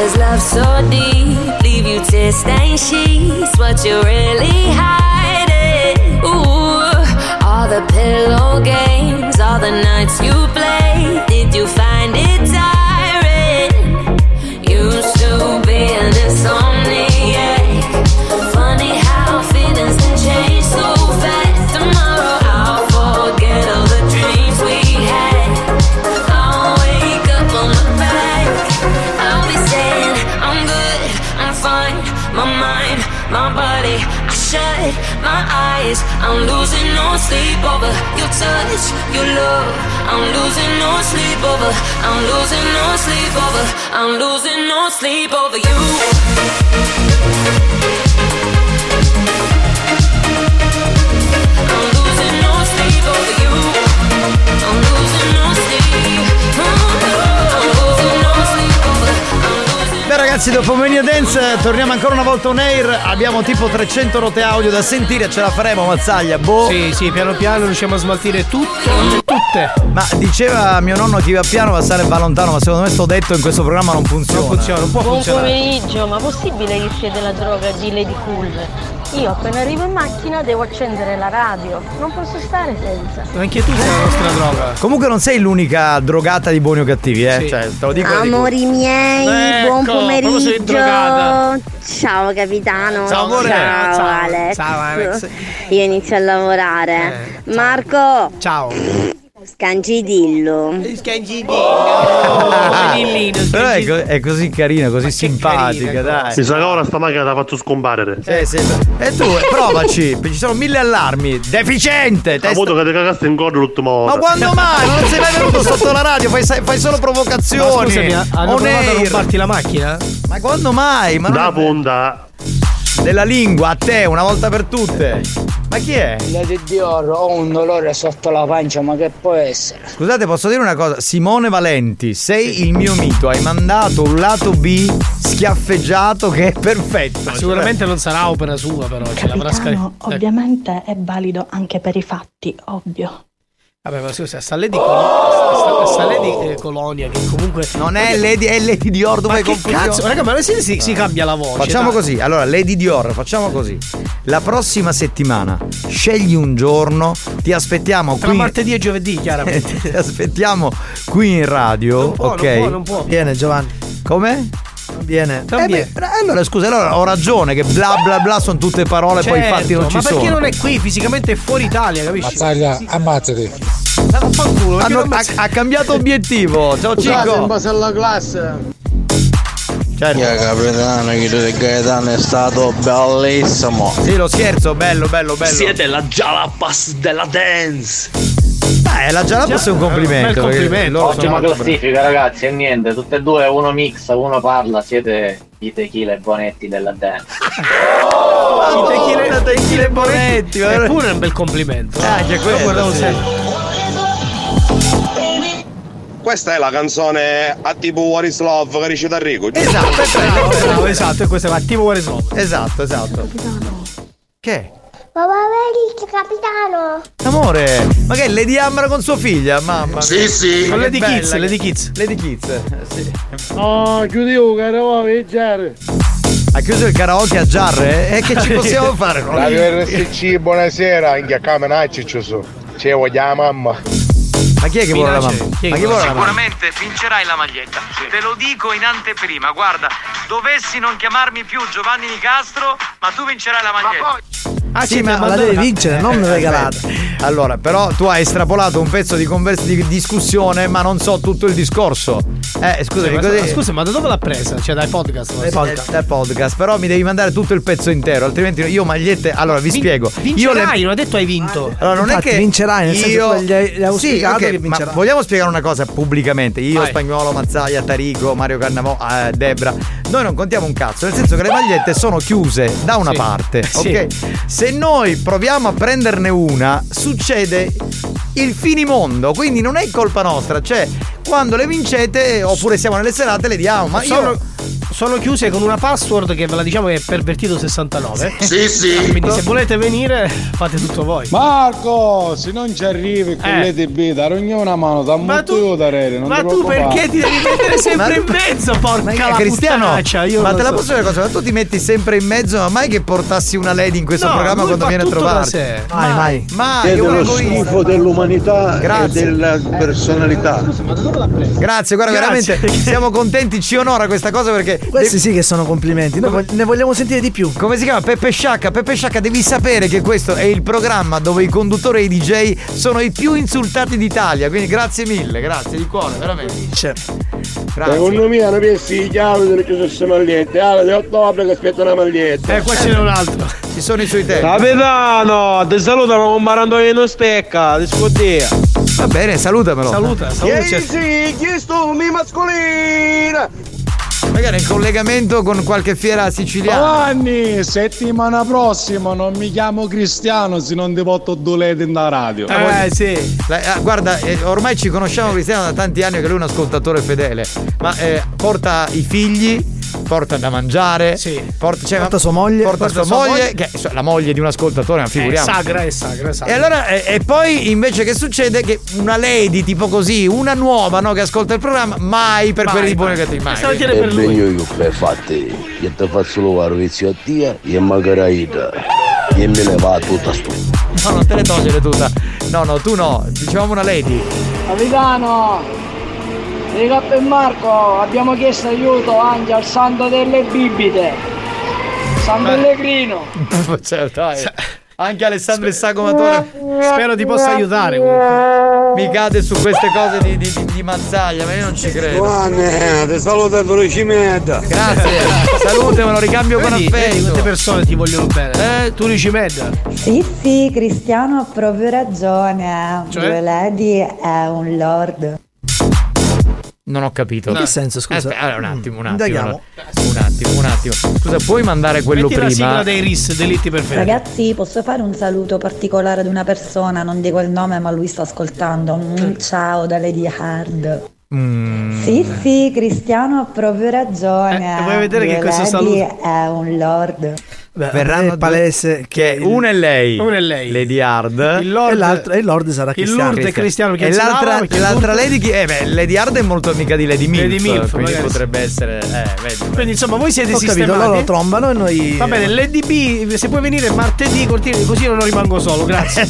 does love so deep leave you tear stained sheets? What you really hiding? Ooh, all the pillow games, all the nights you played. Did you find it tiring? I'm losing no sleep over your touch, your love. I'm losing no sleep over. I'm losing no sleep over. I'm losing no sleep over you. Ragazzi, dopo Mania Dance torniamo ancora una volta on air. Abbiamo tipo 300 note audio da sentire, ce la faremo Mazzaglia. Boh. Sì, sì, piano piano riusciamo a smaltire tutte, tutte. Ma diceva mio nonno chi va piano va a stare va lontano, ma secondo me sto detto in questo programma non funziona. Non funziona, non può Buon funzionare. pomeriggio, ma possibile che siete la droga di Lady Cool? Io appena arrivo in macchina devo accendere la radio, non posso stare senza. Anche tu sei la nostra droga. Comunque non sei l'unica drogata di buoni o cattivi, eh? Cioè, te lo dico di Amori miei, Ecco, buon sei pomeriggio. drogata. Ciao capitano. Ciao, amore. Ciao, Ciao. Alex. Ciao, Alex. Io inizio a lavorare. Marco. Ciao. Scancidillo. Però è, co- è così carina, così simpatica, dai. Mi sa che ora sta macchina l'ha fatto scomparire. Sì, sì. E tu, eh, provaci, ci sono mille allarmi. Deficiente! Ha testa- avuto che ti cagaste in corda l'ultima volta. Ma quando mai? Ma non sei mai venuto sotto la radio, fai, fai solo provocazioni. Ma scusami, hanno On provato a air. rubarti la macchina? Ma quando mai? Ma non Da è- punta. Della lingua, a te, una volta per tutte. Ma chi è? Lady Dior, ho un dolore sotto la pancia, ma che può essere? Scusate, posso dire una cosa? Simone Valenti, sei il mio mito. Hai mandato un lato B schiaffeggiato che è perfetto. Ma sicuramente non sarà opera sua, però ce l'avrà Capitano, scaricato. ovviamente è valido anche per i fatti, ovvio. Vabbè, ma scusa, sta Lady Colonia, sta, Lady eh, Colonia che comunque Non è Lady, è Lady Dior, dove Ma hai che confusione? cazzo? Raga, ma si, si, si cambia la voce. Facciamo dai. così, allora Lady Dior, facciamo così. La prossima settimana scegli un giorno, ti aspettiamo Tra qui. martedì e giovedì, chiaramente. ti aspettiamo qui in radio, può, non ok? può, non può. Viene Giovanni. Come? Viene. Eh beh, allora scusa, allora ho ragione che bla bla bla sono tutte parole, poi i Certo, fatti non ci ma perché sono. non è qui? Fisicamente è fuori Italia, capisci? Mazzaglia, ammazzati. Perché Hanno- ha, ha cambiato obiettivo. Ciao Scusate, in Cico. base alla classe. Certo. Io capitano, Chito di Gaetano è stato bellissimo. Sì, lo scherzo, bello, bello, bello. Siete la Jalapas della dance. Beh, la Jalapas è un complimento. perché loro sono Ottima classifica, ragazzi, e niente, tutte e due, uno mix, uno parla, siete i tequila e bonetti della dance. I tequila, tequila e bonetti. Eppure è un bel complimento. Eh, anche quello, guardavo sì. sempre. Questa è la canzone a tipo What is Love che recita Enrico. Esatto, Bravo, bravo, esatto, e questo è attivo What is Love. Esatto, esatto. Che? Papà vedi, capitano. Amore, ma che è Lady Ambra con sua figlia? Mamma Sì, mia. sì. Ma Con Lady bella Kids, che- Lady Kids. Lady Kids, eh, sì. Oh, chiudiamo a viaggiare. Ha chiuso il karaoke a Giarre? E che ci possiamo fare con Radio RSC, buonasera, in chiaccamanacci ci sono. C'è voglio mamma. Ma chi è che vuole la mamma? Ma chi vuole la mamma? Sicuramente vincerai la maglietta. Te lo dico in anteprima. Guarda, dovessi non chiamarmi più Giovanni Nicastro, ma tu vincerai la maglietta. Ah, sì, ma la devi vincere, non regalata. Allora, però tu hai estrapolato un pezzo di, convers- di discussione, ma non so tutto il discorso. Eh, scusami, ma, così. scusa, ma da dove l'ha presa? Cioè dai podcast. Dai podcast. Dai podcast, però mi devi mandare tutto il pezzo intero, altrimenti io magliette. Allora vi spiego. io Vincerai, non ha detto hai vinto. Allora, non Infatti, è che vincerai, nel senso io... che gli hai- gli sì, spiegato ok, che ma vogliamo spiegare una cosa pubblicamente. Io, Vai. Spagnolo, Mazzaia, Tarico, Mario Cannavò, eh, Debra. Noi non contiamo un cazzo, nel senso che le magliette sono chiuse da una Sì. parte, Sì. ok? Se noi proviamo a prenderne una, succede il finimondo, quindi non è colpa nostra, cioè quando le vincete oppure siamo nelle serate le diamo, ma sono, io sono chiuse con una password che ve la diciamo che è pervertito 69. Sì, sì. Quindi se volete venire fate tutto voi. Marco, se non ci arrivi con Eh. le TB, dare ognuno una mano, da Ma molto tu- io darei, non ma ti tu perché ti devi mettere sempre in mezzo, porca Ma Cristiano, ma te la so. posso dire una cosa? Ma tu ti metti sempre in mezzo, ma mai che portassi una lady in questo No, programma quando viene a da sé. Mai, mai. Mai, Siete io lo vengo io. schifo dell'umanità Grazie. e della personalità. Grazie, guarda, Grazie. veramente siamo contenti, ci onora questa cosa perché. Questi sì che sono complimenti. Noi vog- ne vogliamo sentire di più. Come si chiama? Peppe Sciacca. Peppe Sciacca, devi sapere che questo è il programma dove i conduttori e i DJ sono i più insultati d'Italia. Quindi grazie mille, grazie di cuore, veramente. Grazie. Secondo me hanno messo i chiavi delle sono magliette. Ah, di ottobre che aspetta una maglietta. Eh, qua ce n'è un altro. Ci sono i suoi tempi. Capitano, ti salutano con Marandolino Stecca, di scuotia. Va bene, salutamelo. Saluta, saluta. sì, chiesto mi mascolina. Magari in collegamento con qualche fiera siciliana. Giovanni, settimana prossima non mi chiamo Cristiano se non ti porto due ledi in da radio. Eh sì. La- ah, guarda, eh, ormai ci conosciamo Cristiano da tanti anni che lui è un ascoltatore fedele. Ma eh, porta i figli, porta da mangiare, porta, cioè, Porta sua moglie. porta Porta sua sua moglie, moglie. che è la moglie di un ascoltatore, ma È figuriamo. sagra, è sagra, è sagra. E allora, e, e poi invece che succede? Che una lady tipo così, una nuova no, che ascolta il programma, mai per Mai, quelli di buoni cattivi, mai. Per lui. Ebbene io che fatti, io ti faccio lo vizio a te e magari e me ne va tutta stu. No, non te ne togliere tutta. No, no, tu no, dicevamo una lady. Capitano, dica per Marco, abbiamo chiesto aiuto anche al santo delle bibite. San Pellegrino. Cioè, dai. Anche Alessandro il Sagomatore. Spero ti possa aiutare comunque. Mi cade su queste cose di, di, di- di mazzaglia, ma io non ci credo. Giovanni, ti saluto da Cimetta. Grazie, salute, me lo ricambio con Vedi, vedi affetto. quante persone ti vogliono bene. Eh, tu dici. Sì, sì, Cristiano ha proprio ragione. Cioè? Due Lady è un lord. Non ho capito. In che senso, scusa? Aspetta, allora, un attimo, un attimo. Indaghiamo. Un attimo, un attimo. Scusa, puoi mandare quello Metti la sigla prima? dei RIS, delitti perfetti. Ragazzi, posso fare un saluto particolare ad una persona? Non dico il nome, ma lui sta ascoltando. Mm, ciao da Lady Hard. Mm. Sì, sì, Cristiano ha proprio ragione. Eh, vuoi vedere che Due questo Lady saluto- è un lord. Beh, Verranno è palese Che una è lei. Una è lei. Lady Hard. Il Lord, e l'altro e il Lord sarà il Cristiano. Lord è Cristiano perché E l'altra, lava, l'altra Lady chi? Eh beh, Lady Hard è molto amica di Lady Milf. Lady Milf, quindi magari. potrebbe essere. Eh, vedi. Quindi insomma voi siete Ho capito, sistemati. loro trombano e noi. Va bene, l'EDB, se puoi venire martedì, cortile, così io non rimango solo, grazie.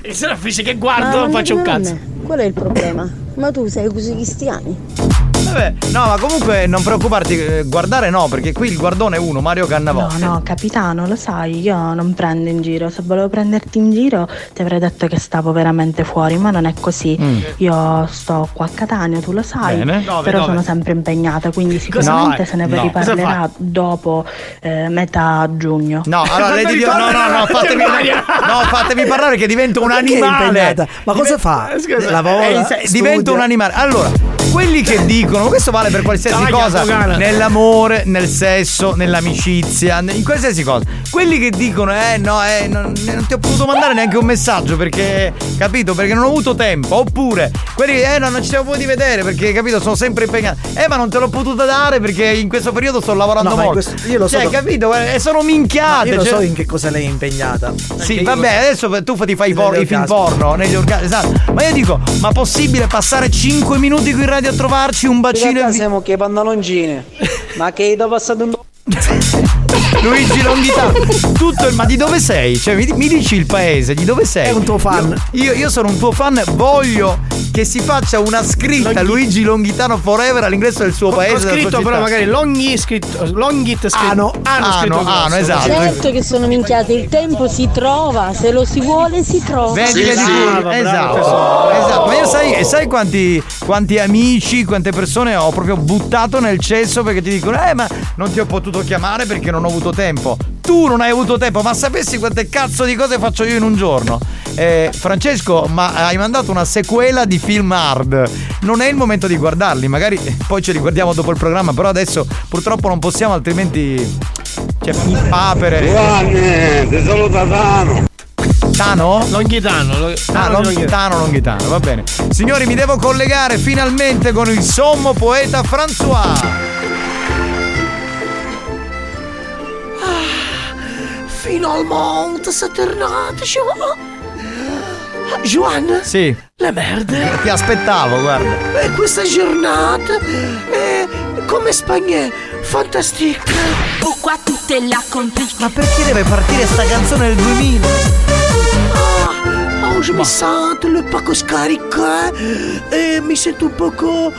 e se no finisce che guardo, non faccio un cazzo. Qual è il problema? Ma tu sei così cristiani? Vabbè, no, ma comunque non preoccuparti, eh, guardare no, perché qui il guardone è uno, Mario Cannavò. No, no, capitano, lo sai, io non prendo in giro. Se volevo prenderti in giro ti avrei detto che stavo veramente fuori, ma non è così. Mm. Io sto qua a Catania, tu lo sai, Bene. Dove, però dove? sono sempre impegnata, quindi sicuramente No, se ne no. riparlerà dopo eh, metà giugno. No, allora lei di no, no, no, fatevi, no, fatevi parlare che divento un perché animale. Ma cosa fa? Lavora, Eh, se- studia? divento un animale. Allora, quelli che dicono, ma questo vale per qualsiasi Dai, cosa, Afghana. nell'amore, nel sesso, nell'amicizia, in qualsiasi cosa. Quelli che dicono, eh no, eh, non, non ti ho potuto mandare neanche un messaggio perché, capito, perché non ho avuto tempo. Oppure, quelli che, eh no, non ci siamo potuti vedere perché, capito, sono sempre impegnato. Eh, ma non te l'ho potuta dare perché in questo periodo sto lavorando No, ma molto. questo- io lo so Cioè, capito? E sono minchiate. Io lo cioè- so in che cosa lei è impegnata. sì, io- vabbè, adesso tu ti fai i, por- Negli i film porno negli orgasmi. Esatto. Ma io dico, ma possibile passare 5 minuti qui in radio a trovarci un bacino vi- siamo che pantaloncini. Ma che da passato un Luigi Longhitano. Tutto il- ma di dove sei? Cioè, mi, mi dici il paese, di dove sei? È un tuo fan. Io, io- io sono un tuo fan, voglio che si faccia una scritta Luigi Longhitano Forever all'ingresso del suo paese. Ho scritto però magari Longhi scritto Longhit scritto Ano. Ano scritto Ano, ano, grosso. esatto. Certo che sono minchiate, il tempo si trova, se lo si vuole si trova. Vedi, vedi tu? brava, esatto, brava. esatto. Ma io sai, e sai quanti, quanti amici, quante persone ho proprio buttato nel cesso perché ti dicono, eh, ma non ti ho potuto chiamare perché non ho avuto tempo. Tu non hai avuto tempo, ma sapessi quante cazzo di cose faccio io in un giorno? Eh, Francesco, ma hai mandato una sequela di film hard. Non è il momento di guardarli, magari poi ce li guardiamo dopo il programma, però adesso purtroppo non possiamo, altrimenti. Cioè, papere. Giovanni, ti saluta Tano. Tano? Longhitano. lo- Ah, Longhitano, Longhitano, va bene. Signori, mi devo collegare finalmente con il sommo poeta François. Finalmente sei tornato, Joan. Sì. Le merde. Ti aspettavo, guarda. E questa giornata è come Spagna, fantastica. Pourquoi tout est là compliqué Ma perché deve partire sta canzone del 2000? Oggi mi sento un poco scarica e mi sento un poco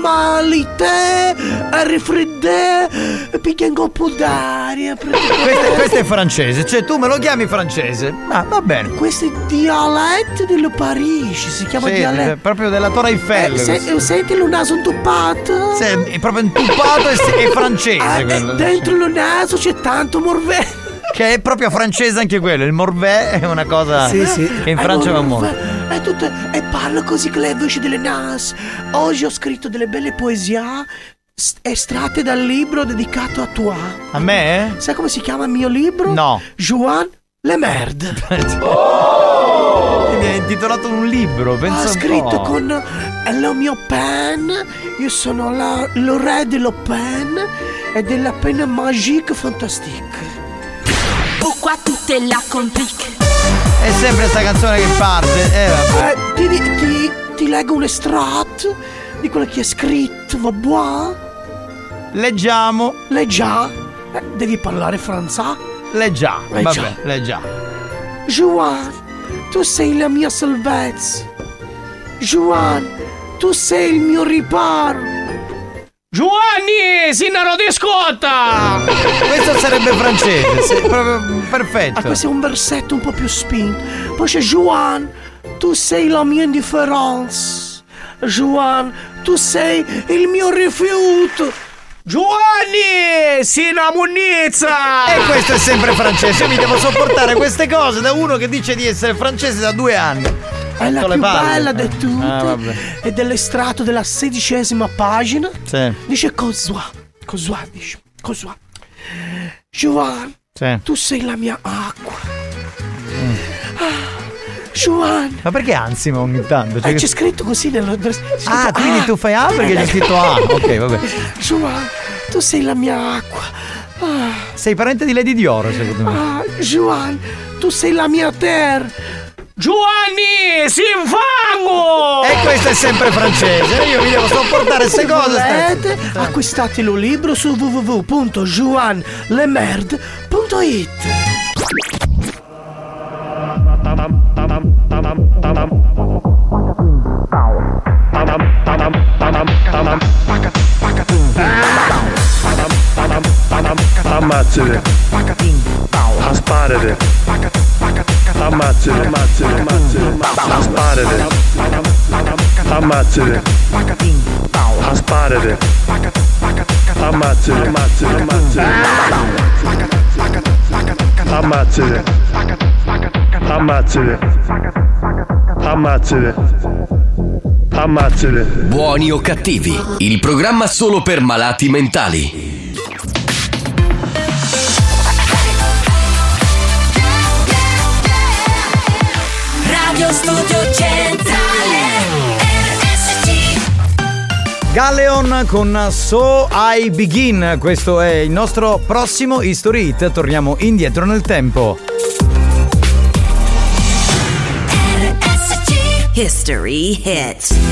malite, raffreddare e pigliando un po' d'aria. Questo, è- questo è francese, cioè tu me lo chiami francese. Ma va bene. Questo è dialetto dello Parigi, si chiama Sì, dialetto. eh, proprio della Torre Eiffel. Eh, se- eh, senti il naso intuppato? Sì, è proprio intuppato e, è francese Ah, e quello. dentro il naso c'è tanto morve. Che è proprio francese anche quello. Il Morvais è una cosa Sì, sì. che in Francia va molto. E, tutto, e parlo così con le voci delle nas. Oggi ho scritto delle belle poesie estratte dal libro dedicato a toi. A me? Sai come si chiama il mio libro? No. Juan Le Merde. Mi hai intitolato un libro, pensa Ho scritto con eh, la mia pen. Io sono la, lo re dello pen e della penna magique fantastique. Pourquoi tout est là compliqué È sempre sta canzone che parte. Eh, vabbè. Eh, ti, ti, ti, ti leggo un estratto di quello che è scritto, va buono? Leggiamo. Leggiamo. Eh, devi parlare franza? Leggiamo. Leggiamo. Vabbè, leggiamo. Juan, tu sei la mia salvezza. Juan, tu sei il mio riparo. Giovanni, Sinaro di scotta! Questo sarebbe francese, sì, proprio perfetto. Ah, questo è un versetto un po' più spinto. Poi c'è Juan, tu sei la mia indifferenza. Juan, tu sei il mio rifiuto. Giovanni, sina munnizza! E questo è sempre francese. Io mi devo sopportare queste cose da uno che dice di essere francese da due anni. È la più palle. bella di tutte. Ah, è dell'estratto della sedicesima pagina. Sì. Dice cos'wa. Cos'wa, dice. Cos'wa. Giovanni, Sì. tu sei la mia acqua. Ah, Giovanni. Ma perché ansima ogni tanto? Cioè Eh, che- c'è scritto così nello. c'è scritto Ah, quindi A. tu fai A perché c'è scritto A. Ok, vabbè. Giovanni, tu sei la mia acqua. Ah, Sei parente di Lady Dioro, secondo me. ah, Giovanni, tu sei la mia terra. Giovanni Sinfango! E questo è sempre francese, io vi devo sopportare queste cose. Volete, acquistatelo libro su www.joanlemerd.it Ah! Ba-dum, ba-dum, ba-dum, ba-dum, ba-dum, Ammazzate. Asparate. Ammazzate, ammazzate, ammazzate. Asparate. Ammazzate. Asparate. Ammazzate, ammazzate, ammazzate. Ammazzate. Ammazzate. Ammazzate. Ammazzate. Buoni o cattivi, il programma solo per malati mentali. Studio Centrale RSC Galleon con So I Begin, questo è il nostro prossimo History Hit, torniamo indietro nel tempo. History Hit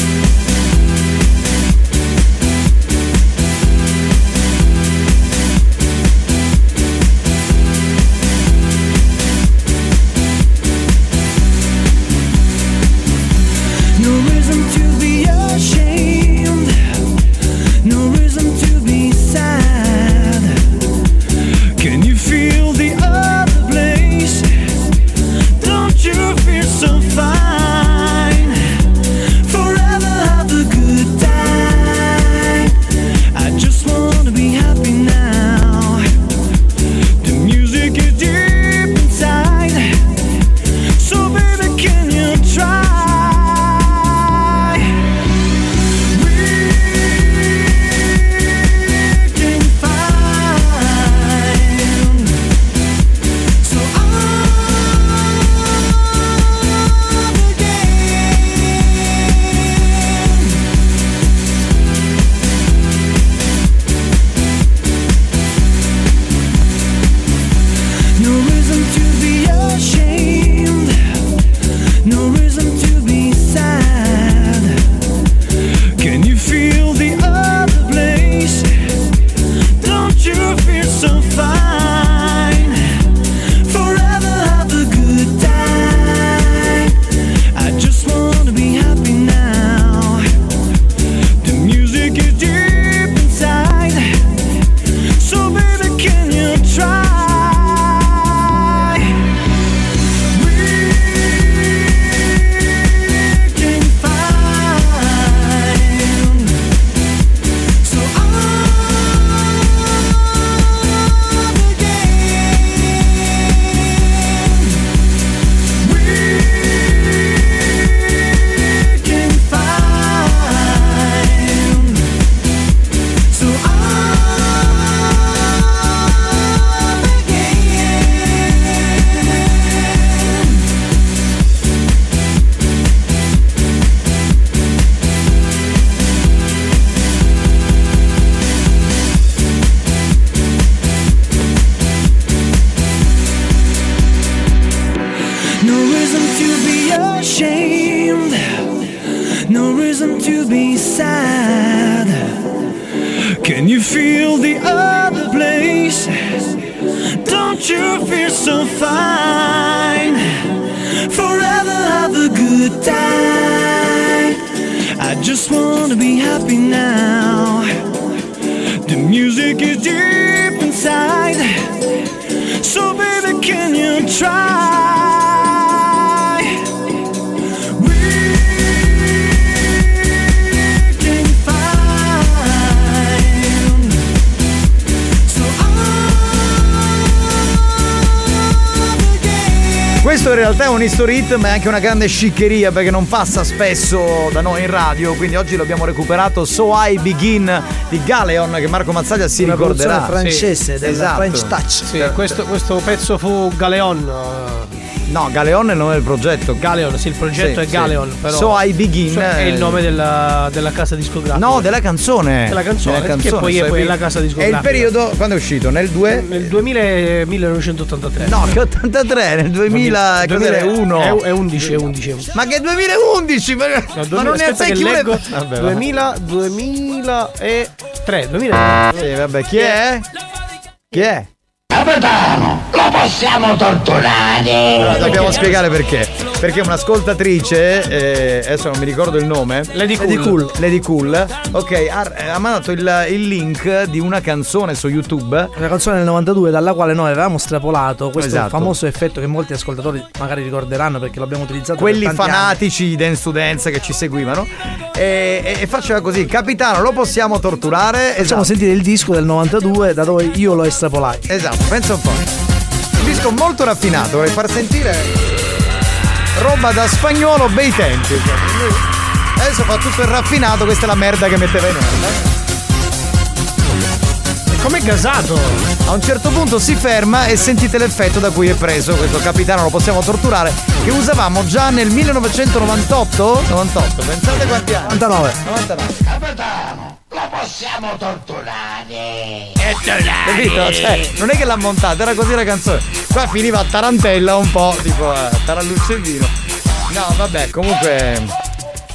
hit, ma è anche una grande sciccheria perché non passa spesso da noi in radio. Quindi oggi l'abbiamo recuperato So I Begin di Galeon che Marco Mazzaglia si Una ricorderà. francese, della esatto. French Touch. Sì, questo, questo pezzo fu Galeon. No, Galeon è il nome del progetto. Galeon, sì, il progetto Sì, è Galeon. sì. Però So I Begin So- è il nome della, della casa discografica. No, della canzone. Della canzone, Della che poi è So I poi la casa È discografica. il periodo quando è uscito? Nel 2 Nel 2000 e 1983. No, che 83, nel 2000, cos'era? 1. È, è 11, è 11. Ma che 2011? Ma, ma non ne azzecchi una- leggo. Vabbè, va. 2000, 2003, 2003. Sì, vabbè, chi è? Chi è? Capitano, lo possiamo torturare. Allora, dobbiamo spiegare perché. Perché un'ascoltatrice, eh, adesso non mi ricordo il nome. Lady Lady Cool. Cool. Lady Cool, ok, ha, ha mandato il, il link di una canzone su YouTube. Una canzone del 92 dalla quale noi avevamo strapolato questo Esatto. famoso effetto che molti ascoltatori magari ricorderanno perché l'abbiamo utilizzato Quelli per tanti fanatici di Dance to Dance che ci seguivano. E, e- e faceva così: Capitano, lo possiamo torturare? anni. Facciamo Esatto. sentire il disco del 92 da dove io lo estrapolai. Esatto, pensa un po'. Disco molto raffinato, vorrei far sentire roba da spagnolo bei tempi. Adesso fa tutto il raffinato, questa è la merda che metteva in onda. Com'è gasato? A un certo punto si ferma e sentite l'effetto da cui è preso questo capitano, lo possiamo torturare, che usavamo già nel 1998? 98, pensate quanti anni? 99. 99. Capitano, lo possiamo torturare. Capito? Cioè, non è che l'ha montato, era così la canzone. Qua finiva a tarantella un po', tipo a tarallucce e vino. No, vabbè, comunque.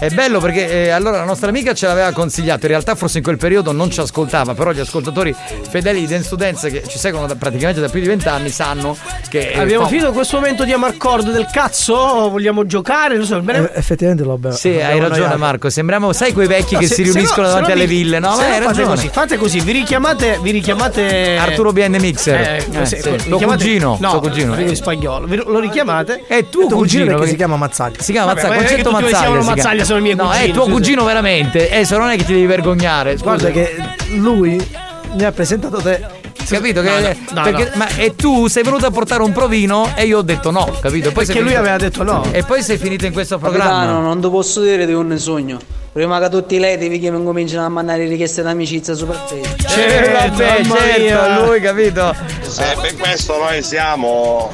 È bello perché eh, allora la nostra amica ce l'aveva consigliato, in realtà forse in quel periodo non ci ascoltava, però gli ascoltatori fedeli di Dance to Dance che ci seguono da- praticamente da più di vent'anni sanno che... eh, Abbiamo fa- finito questo momento di amarcord del cazzo? Vogliamo giocare? Non so, bene. Eh, effettivamente lo abbiamo. Sì, hai ragione Marco, sembriamo, sai quei vecchi No, che se- si riuniscono no- davanti no alle vi- ville, no? no hai fate ragione. così, fate così, vi richiamate, vi richiamate Arturo BN Mixer, Eh, Eh, sì. vi tuo chiamate- cugino, no, tuo cugino. in spagnolo. Lo richiamate? È tuo tuo cugino cugino perché si chiama Mazzaglia. Si chiama Vabbè, Mazzaglia, concetto Mazzaglia. si chiama. Mazzaglia, sono i miei No, è cugini, tuo sì, cugino veramente. Eh, se non è che ti devi vergognare. Scusa. Guarda che lui mi ha presentato te. Capito? No, che, no, no, perché- no. Ma e tu sei venuto a portare un provino e io ho detto no, capito? Poi Perché sei lui finito- aveva detto no. E poi sei finito in questo Capitano, programma. non ti posso dire di un sogno. Prima che tutti i leti che mi cominciano a mandare richieste d'amicizia. Eh, vabbè, mamma certo, mia. lui, capito? Se per questo noi siamo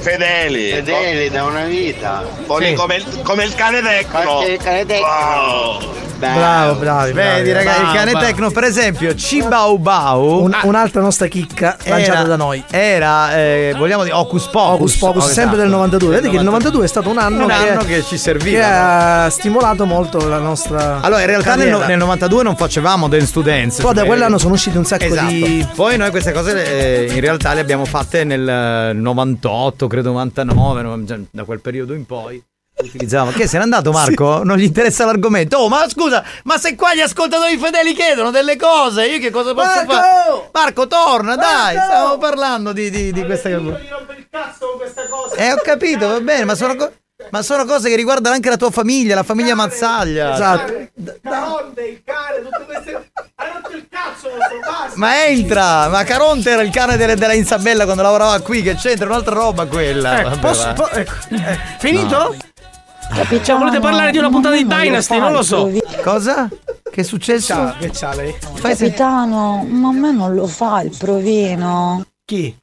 fedeli. Fedeli da una vita. Sì. come, il, come il cane tecno. Il cane tecno. Wow. Bravo, bravi. Vedi, ragazzi, il cane tecno, per esempio, Cibau Bau. Un- un'altra nostra chicca lanciata da noi. Era, eh, vogliamo dire, Ocus Pocus. Ocus Pocus, Oh, sempre esatto. del 92. Vedi che il 92 è stato un anno, Un che, anno che ci serviva, che no? ha stimolato molto la nostra. Allora, in realtà nel, nel 92 non facevamo Dance to Dance. Poi da Eh, quell'anno sono usciti un sacco Esatto. di. Poi noi queste cose eh, in realtà le abbiamo fatte nel eh, 98, credo 99, no, già da quel periodo in poi. Utilizzavamo. Che se n'è andato Marco? Non gli interessa l'argomento. Oh, ma scusa, ma se qua gli ascoltatori fedeli chiedono delle cose, io che cosa posso Marco! fare? Marco, torna, dai, stiamo parlando di, di, di questa cosa. Eh, ho capito, va bene, ma sono, ma sono cose che riguardano anche la tua famiglia, la famiglia Mazzaglia. Esatto. Caronte, il cane, tutte queste. Hai rotto il cazzo, nostro basta. Ma entra! Ma Caronte era il cane delle- della Isabella quando lavorava qui, che c'entra un'altra roba quella. Ecco, Vabbè, posso, po- ecco, eh, finito? Capitano, Cioè, volete parlare di una puntata di Dynasty? Non lo so. Cosa? Che è successo? Ciao, che c'ha lei? Fai se- Capitano, ma a me non lo fa il provino. Chi?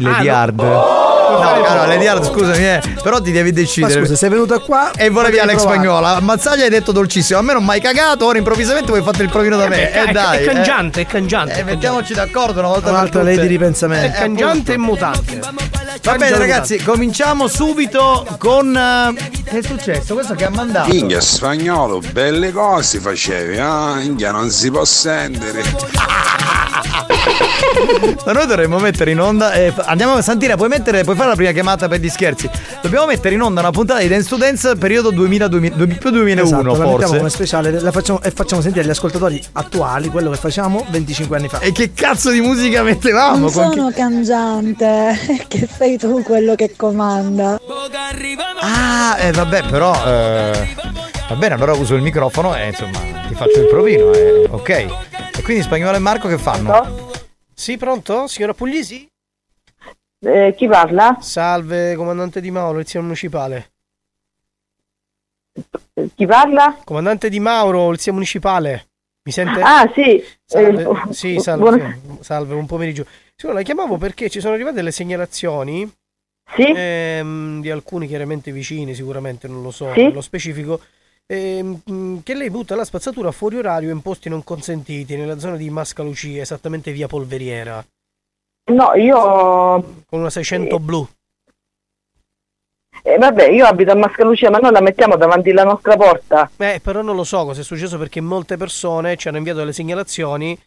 Lady Ah, Hard. no. No, allora, Lady Hard, scusami, eh, però ti devi Ma decidere. scusa, sei venuta qua e volevi Alex provare. Spagnola. Mazzaglia hai detto dolcissimo. A me non mai cagato, ora improvvisamente vuoi fare il provino da me. È, Eh, dai. è eh. cangiante, è cangiante. Eh, mettiamoci d'accordo una volta Un'altra tutte. di ripensamento. È cangiante e mutante. Va bene, ragazzi, cominciamo subito con. eh, Che è successo? Questo che ha mandato. Minchia spagnolo, belle cose facevi, ah, minchia non si può sentire. Ma noi dovremmo mettere in onda. eh, andiamo a Santina, puoi mettere, puoi fare la prima chiamata per gli scherzi. Dobbiamo mettere in onda una puntata di Dance to Dance periodo 2000, 2000 più 2001 Esatto, la mettiamo forse. come speciale la facciamo, e facciamo sentire agli ascoltatori attuali quello che facciamo 25 anni fa. E che cazzo di musica mettevamo? Non Con chi- sono cangiante, che sei tu quello che comanda. Ah, eh, vabbè, però. eh, va bene, allora uso il microfono e insomma ti faccio il provino. eh, ok. E quindi Spagnolo e Marco che fanno? Sì, pronto? Signora Puglisi? Eh, chi parla? Salve, comandante Di Mauro, polizia municipale. Chi parla? Comandante Di Mauro, polizia municipale. Mi sente? Ah, sì. Salve, Eh, sì, salve, buona- salve, un pomeriggio. Signora, la chiamavo perché ci sono arrivate delle segnalazioni Sì? ehm, di alcuni chiaramente vicini, sicuramente non lo so, Sì? nello specifico, ehm, mh, che lei butta la spazzatura fuori orario in posti non consentiti nella zona di Mascalucia, esattamente via Polveriera, No, io. con una 600 blu. eh, vabbè, io abito a Mascalucia, ma noi la mettiamo davanti alla nostra porta. Eh, però non lo so cosa è successo perché molte persone ci hanno inviato delle segnalazioni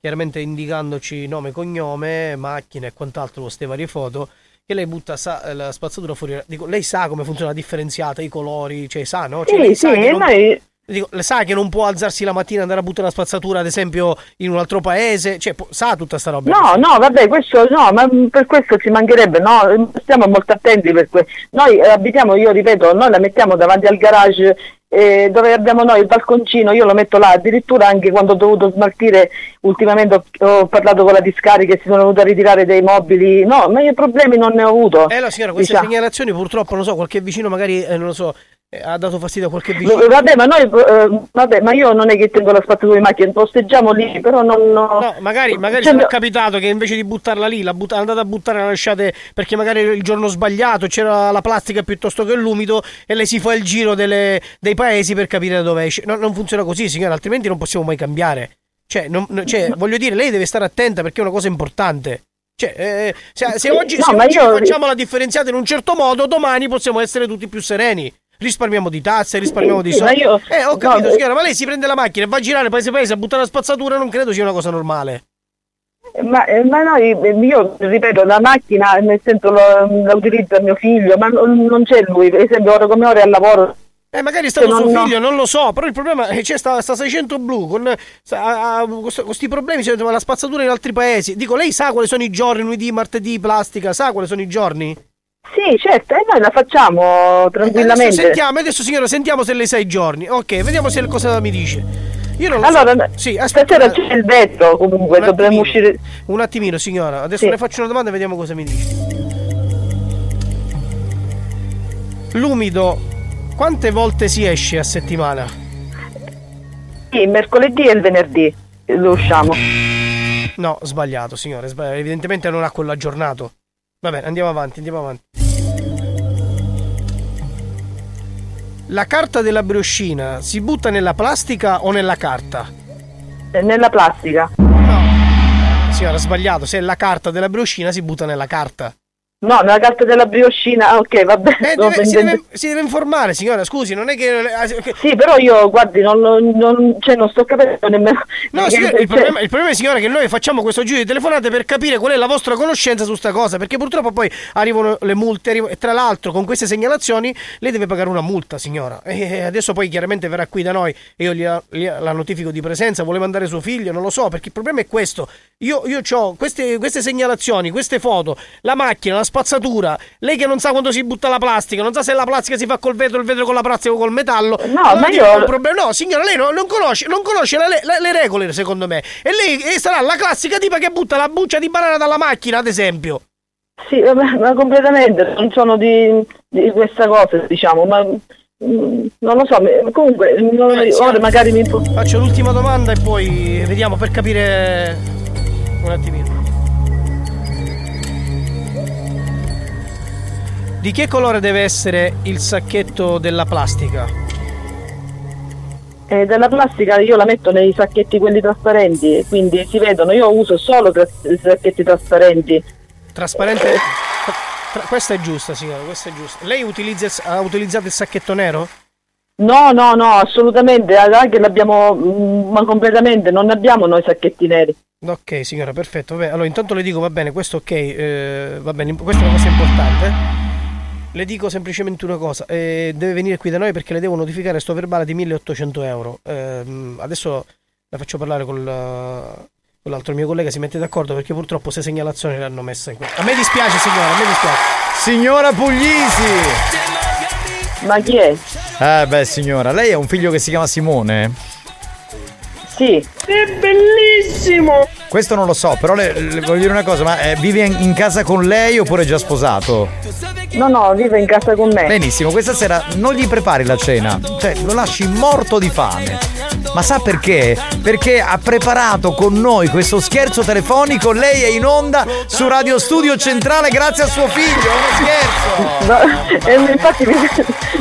chiaramente indicandoci nome, cognome, macchina e quant'altro, queste varie foto, che lei butta sa- la spazzatura fuori. Dico, lei sa come funziona la differenziata, i colori, cioè sa, no? Cioè, Sì, lei sa sì, che non- noi- Dico, le sa che non può alzarsi la mattina e andare a buttare la spazzatura, ad esempio, in un altro paese? Cioè, sa tutta sta roba? No, no, vabbè, questo no, ma per questo ci mancherebbe, no, stiamo molto attenti per questo. Noi abitiamo, io ripeto, noi la mettiamo davanti al garage eh, dove abbiamo noi il balconcino, io lo metto là, addirittura anche quando ho dovuto smaltire, ultimamente ho, ho parlato con la discarica e si sono venuti a ritirare dei mobili, no, ma io problemi non ne ho avuto. Eh, no, signora, queste Diciamo. segnalazioni purtroppo, non so, qualche vicino magari, eh, non lo so, eh, ha dato fastidio a qualche vicino. No, Vabbè, ma noi, eh, vabbè, ma io non è che tengo la spazzatura di macchina, posteggiamo lì, però non... No, magari, magari Cioè, no- capitato che invece di buttarla lì, la butta- andate a buttare, la lasciate perché magari il giorno sbagliato c'era la plastica piuttosto che l'umido e lei si fa il giro delle- dei paesi per capire da dove esce. No, non funziona così, signora, altrimenti non possiamo mai cambiare. Cioè, non- no- cioè, voglio dire, lei deve stare attenta perché è una cosa importante. Cioè, eh, se, se oggi, No, se oggi io- facciamo la differenziata in un certo modo, domani possiamo essere tutti più sereni. Risparmiamo di tasse, risparmiamo Sì, di soldi. io- Eh, ho no, capito, eh. signora, ma lei si prende la macchina e va a girare paese paese a buttare la spazzatura, non credo sia una cosa normale. Ma, eh, ma noi, eh, io ripeto, la macchina, nel senso lo- la utilizza mio figlio, ma non, non c'è lui, per esempio ora come ora è al lavoro. Eh, magari è stato Che suo non- no. figlio, non lo so, però il problema è che c'è sta, sta 600 blu con questi problemi, c'è la spazzatura in altri paesi. Dico, lei sa quali sono i giorni, lunedì, martedì, plastica, sa quali sono i giorni? Sì, certo, e noi la facciamo Adesso tranquillamente. sentiamo, adesso signora, sentiamo se lei sa i giorni. Ok, vediamo se cosa mi dice. Io non lo Allora, so. Sì, aspetta. stasera c'è il vetro comunque, Un dovremmo attimino. uscire. Un attimino, signora. Adesso Sì. le faccio una domanda e vediamo cosa mi dice. L'umido, quante volte si esce a settimana? Sì, il mercoledì e il venerdì lo usciamo. No, sbagliato, signore. sbagliato. Evidentemente non ha quello aggiornato. Va bene, andiamo avanti, andiamo avanti. La carta della briochina si butta nella plastica o nella carta? Eh, Nella plastica. Signora, sbagliato. Se è la carta della briochina si butta nella carta. No, nella carta della brioscina, ah, ok, va bene. Eh, deve- si, deve, si deve informare, signora. Scusi, non è che. che- Sì, però io, guardi, non, non, cioè, non sto capendo nemmeno... No, signora, il, cioè, problema, il problema, signora, è che noi facciamo questo giro di telefonate per capire qual è la vostra conoscenza su sta cosa. Perché purtroppo poi arrivano le multe. arriva- e tra l'altro, con queste segnalazioni, lei deve pagare una multa, signora. E adesso poi chiaramente verrà qui da noi e io gliela- gliela- la notifico di presenza. Vuole mandare suo figlio, non lo so. Perché il problema è questo. Io, io ho queste, queste segnalazioni, queste foto, la macchina, la spazzatura. Lei che non sa quando si butta la plastica, non sa se la plastica si fa col vetro, il vetro con la plastica o col metallo. No, Allora ma io- il problema- No, signora, lei no- non conosce, non conosce la- le, le regole, secondo me. E lei eh, sarà la classica tipa che butta la buccia di banana dalla macchina, ad esempio. Sì, vabbè, ma completamente, non sono di, di questa cosa, diciamo, ma mm, non lo so, comunque, non- Eh, ora magari mi... Faccio l'ultima domanda e poi vediamo per capire un attimino. Di che colore deve essere il sacchetto della plastica? Eh, della plastica io la metto nei sacchetti quelli trasparenti, quindi si vedono, io uso solo tra- sacchetti trasparenti. Trasparente? Tra- questa è giusta, signora, questa è giusta. Lei utilizza il- ha utilizzato il sacchetto nero? No, no, no, assolutamente, anche l'abbiamo, mm, ma completamente, non abbiamo noi sacchetti neri. Ok, signora, perfetto. Vabbè, allora intanto le dico va bene, questo ok, eh, va bene, questa è una cosa importante. Le dico semplicemente una cosa, eh, deve venire qui da noi perché le devo notificare sto verbale di 1800 euro. Ehm, adesso la faccio parlare col, con l'altro mio collega, si mette d'accordo perché purtroppo se segnalazioni le hanno messe in questo. A me dispiace signora, a me dispiace. Signora Puglisi! Ma chi è? Eh beh signora, lei ha un figlio che si chiama Simone? Sì. È bellissimo! Questo non lo so, però le, le voglio dire una cosa, ma eh, vive in, in casa con lei oppure è già sposato? No, no, vive in casa con me. Benissimo, questa sera non gli prepari la cena, cioè lo lasci morto di fame. Ma sa perché? Perché ha preparato con noi questo scherzo telefonico, lei è in onda su Radio Studio Centrale grazie a suo figlio, è uno scherzo! No, infatti mi,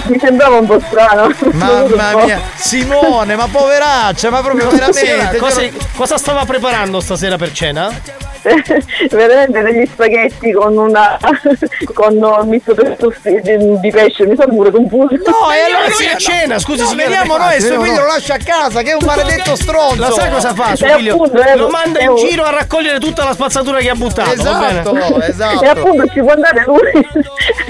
mi sembrava un po' strano. Mamma mia, Simone, ma poveraccia, ma proprio Signora, veramente. cosa, cosa stava preparando stasera per cena? veramente degli spaghetti con una con un misto pesto di, di pesce, mi sono pure confuso. No, e allora si a cena, scusi no, signora. veniamo noi e suo figlio lo lascia a casa, che è un maledetto stronzo. La sai cosa fa suo E figlio? appunto, eh, Lo manda in un- giro a raccogliere tutta la spazzatura che ha buttato. va Esatto, bene? esatto. E appunto ci può andare lui.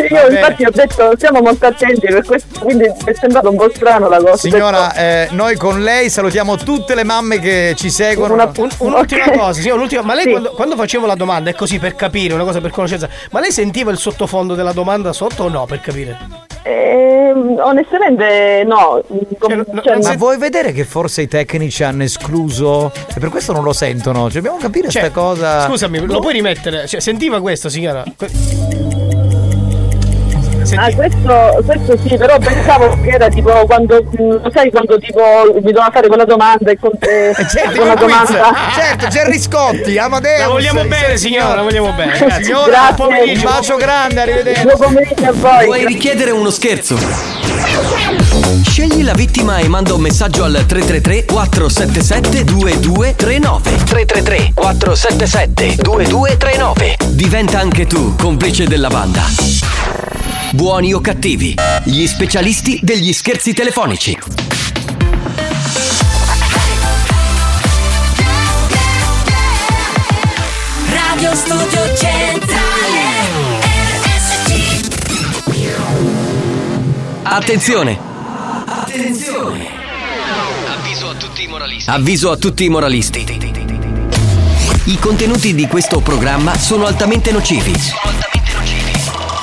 Io infatti ho detto siamo molto attenti per questo, quindi mi è sembrato un po' strano la cosa. Signora, eh, noi con lei salutiamo tutte le mamme che ci seguono. Un- un'ultima Ok. cosa, signora, un'ultima- ma lei Sì. quando, quando facevo la domanda, è così per capire, una cosa per conoscenza, ma lei sentiva il sottofondo della domanda sotto o no per capire? Ehm, onestamente no. Com- cioè, Ma vuoi vedere che forse i tecnici hanno escluso? E per questo non lo sentono. Cioè, dobbiamo capire Cioè, questa cosa. Scusami, lo puoi rimettere? Cioè, sentiva questo, signora? Que- Ah, questo, questo sì, però pensavo che era tipo quando, lo sai, quando tipo mi doveva fare quella domanda e con te Certo, una un quiz. domanda. certo, Gerry Scotti, Amadeus. La vogliamo bene, signora, la vogliamo bene. Grazie. Signora, Grazie. buon pomeriggio, un bacio grande, arrivederci. Buon pomeriggio a voi. Vuoi richiedere uno scherzo? Scegli la vittima e manda un messaggio al 333 477 2239 333 477 2239 Diventa anche tu complice della banda. Buoni o cattivi, gli specialisti degli scherzi telefonici. Radio Studio Centrale RSC Attenzione! Attenzione! Avviso a tutti i moralisti. Avviso a tutti i moralisti. I contenuti di questo programma sono altamente nocivi.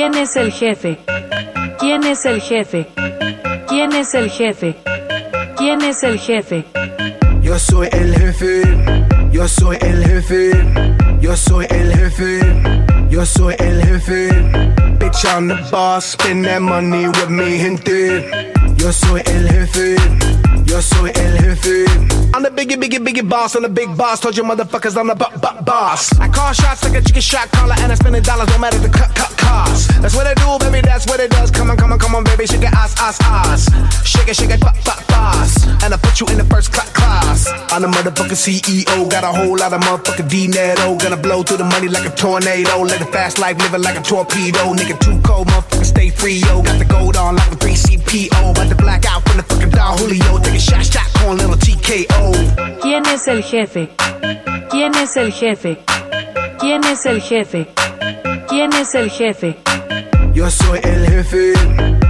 ¿Quién es el jefe? ¿Quién es el jefe? ¿Quién es el jefe? ¿Quién es el jefe? Yo soy el jefe, yo soy el jefe, yo soy el jefe, yo soy el jefe. Bitch, I'm the boss, spend that money with me, gente. Yo soy el jefe, yo soy el jefe. I'm the biggie, biggie, biggie boss, I'm the big boss. Told you motherfuckers I'm the bu- bu- boss. I call shots like a chicken shot caller, and I spend the dollars, no matter the cut, cut cost. That's what I do, baby, that's what it does. Come on, come on, come on, baby, shake it, ass, ass, ass. Shake it, shake it, pop, pop, boss. And I put you in the first cla- class. I'm the motherfucking CEO, got a whole lot of motherfucking dinero. Gonna blow through the money like a tornado. Live a fast life, living like a torpedo. Nigga, too cold, motherfucker, stay free, yo. Got the gold on like a 3CPO. About to black out from the fucking Don Julio. Take a shot, shot, corn, little TKO. ¿Quién es el jefe? ¿Quién es el jefe? ¿Quién es el jefe? ¿Quién es el jefe? Yo soy el jefe,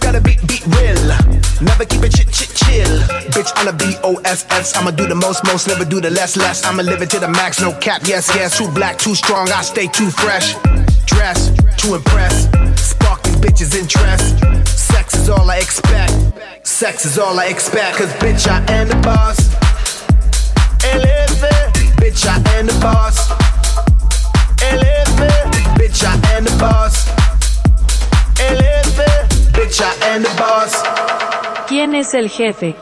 Gotta beat, beat real. Never keep it chit, chit, chill. Bitch, I'm a B-O-S-S. I'ma do the most, most, never do the less, less. I'ma live it to the max, no cap, yes, yes. Too black, too strong, I stay too fresh. Dress, to impress. Spark these bitches' interest. Sex is all I expect. Sex is all I expect. Cause bitch, I am the boss. LF, bitch, I am the boss. LF, bitch, I am the boss. ¿Quién es el jefe?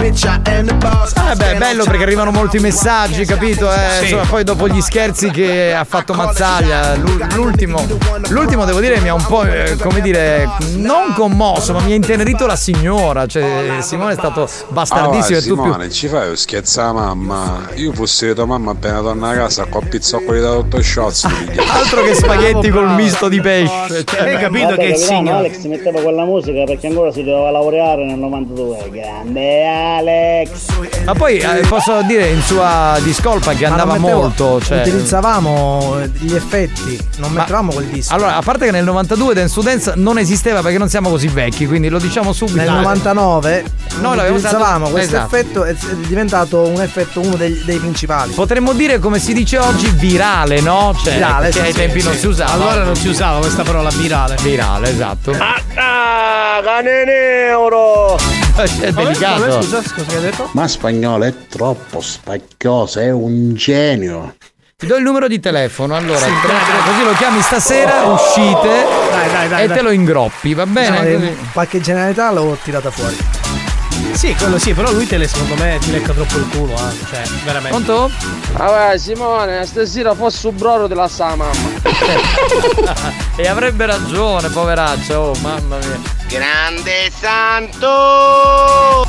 Eh beh, è bello perché arrivano molti messaggi, capito? Eh, Sì. Insomma, poi dopo gli scherzi che ha fatto Mazzaglia, l'u- l'ultimo, l'ultimo devo dire mi ha un po', eh, come dire, non commosso, ma mi ha intenerito la signora. Cioè, Simone è stato bastardissimo Ah, e tu più. Simone, ci fai scherza la mamma? Io fossi tua mamma appena torna a casa con pizzoccoli da 8 shots. Altro che spaghetti col misto di pesce. Cioè, Hai capito che il signore. Alex metteva quella musica perché ancora si doveva laureare nel 92. Grande Alex. Ma poi eh, posso dire in sua discolpa che Ma non andava mettevo- molto. Cioè... Utilizzavamo eh, gli effetti, non mettevamo quel disco. Allora, a parte che nel 92 Dance to Dance non esisteva perché non siamo così vecchi, quindi lo diciamo subito. Nel 99 Noi utilizzavamo usato- questo esatto. effetto è diventato un effetto uno dei, dei principali. Potremmo dire come si dice oggi virale, no? Cioè, Virale, che sì, ai sì, tempi non sì. si usava. Allora non si usava questa parola virale. Virale, esatto. Ah, cane euro! È delicato. Come? Scusa, scusa, che hai detto? Ma spagnolo è troppo spacchioso, è un genio. Ti do il numero di telefono, allora, tre- tre- così lo chiami stasera, uscite Dai, dai, dai, e dai. te lo ingroppi, va bene? Così. qualche generalità l'ho tirata fuori. Sì, quello sì, però lui te le, secondo me ti lecca troppo il culo, eh. Cioè, veramente. Pronto? Vabbè Simone, stasera fosse un broro della sa mamma. e avrebbe ragione, poveraccio, oh mamma mia. Grande santo!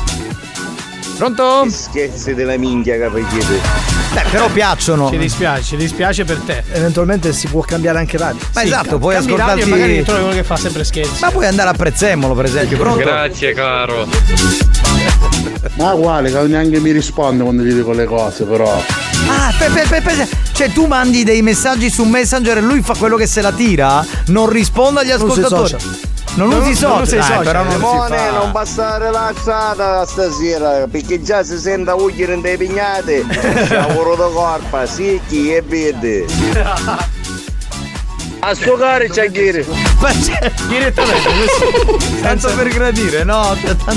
Pronto? Scherzi della minchia che chiede. Beh, però piacciono. Ci dispiace, ci dispiace per te. Eventualmente si può cambiare anche radio. Ma Sì, esatto, puoi ascoltarti. e magari trovi uno che fa sempre scherzi. Ma puoi andare a Prezzemolo, per esempio, pronto? Grazie caro. Ma quale, che neanche mi risponde quando gli dico le cose, però. Ah, pe- pe- pe- pe- cioè tu mandi dei messaggi su Messenger e lui fa quello che se la tira? Non risponde agli Non usi ascoltatori. social. Non, Non- usi non social. usi Dai, social. però non si Simone, non basta rilassata stasera, perché già si sente uggere in dei pignate. Lavoro da corpa, sicchi e vede. A suocare c'è Ghiri. Ma c'è direttamente così. Tanto per gradire, no? Tanto-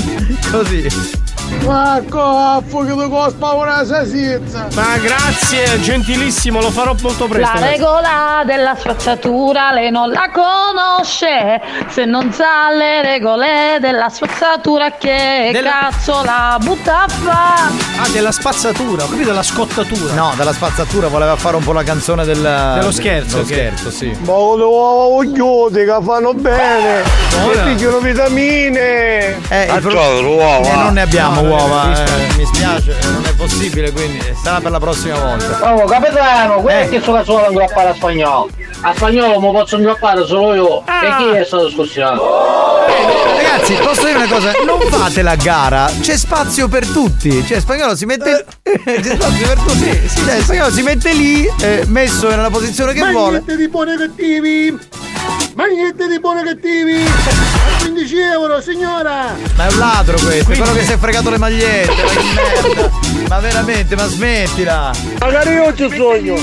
Così. Marco, fuoco cospa una sasizza. Ma grazie, gentilissimo, lo farò molto presto. La regola della spazzatura lei non la conosce Se non sa le regole della spazzatura che Della- cazzo la butta a fa Ah, della spazzatura, capito della scottatura. No, dalla spazzatura voleva fare un po' la canzone del. Dello scherzo, Dello che- scherzo, sì. Ma le uova uggiote che fanno bene. Ora. E pigliano vitamine. Eh, il pro- Acciolo, l'uova. Eh, non ne abbiamo No, uova, eh, mi spiace, non è possibile, quindi sarà per la prossima volta. Oh, capitano, guarda che sono solo ingroppare a spagnolo. A spagnolo mi posso ingroppare solo io. E chi è stato scusato? Ragazzi, posso dire una cosa? Non fate la gara, c'è spazio per tutti. Cioè, spagnolo si mette. c'è spazio per tutti. Cioè, spagnolo si mette lì, eh, messo nella posizione che Ma vuole. niente di buoni cattivi! Ma niente di buoni e cattivi! A 15 euro, signora! Ma è un ladro questo, è quello che si è fregato le magliette, ma merda. Ma veramente, ma smettila. Magari io ci sogno!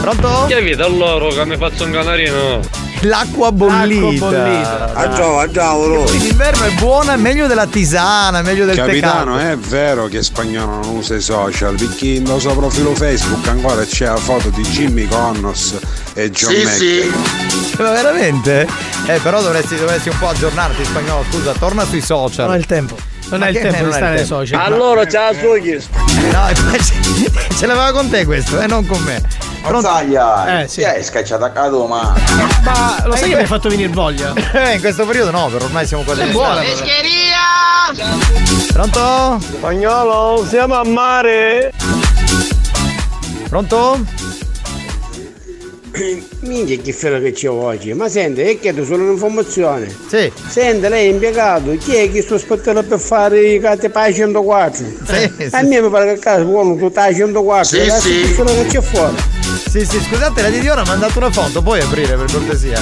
Pronto? Che vita loro che mi faccio un canarino? L'acqua bollita. bollita. Ah, già, ah, poi d'inverno è buona, è meglio della tisana, meglio del Capitano, caldo. è vero che spagnolo non usa i social, perché nel suo profilo Facebook ancora c'è la foto di Jimmy Connors e John Sì, Mac. sì. Ma veramente? Eh, però dovresti, dovresti un po' aggiornarti, spagnolo. Scusa, torna sui social. Non è il tempo. Non è il tempo di stare tempo? social. Allora c'è la sua chiesta. No, ce, ce l'aveva con te questo, e non con me. Mazzaglia! Eh, sì. Hai scacciato a ma. Ma lo sai che mi hai fatto venire voglia? Eh, in questo periodo no, però ormai siamo quasi È buona. Pronto? Spagnolo, siamo a mare! Pronto? Minchia che fiero che c'è oggi, ma senti, è chiedo solo un'informazione. Sì. Senti, lei è impiegato, chi è che sto aspettando per fare i la 104? Sì, sì. A me mi pare che il caso buono tu stai a 104, Sì, adesso sì. che fiero che c'è fuori. Sì, sì, scusate, la di Diora ha mandato una foto, puoi aprire per cortesia?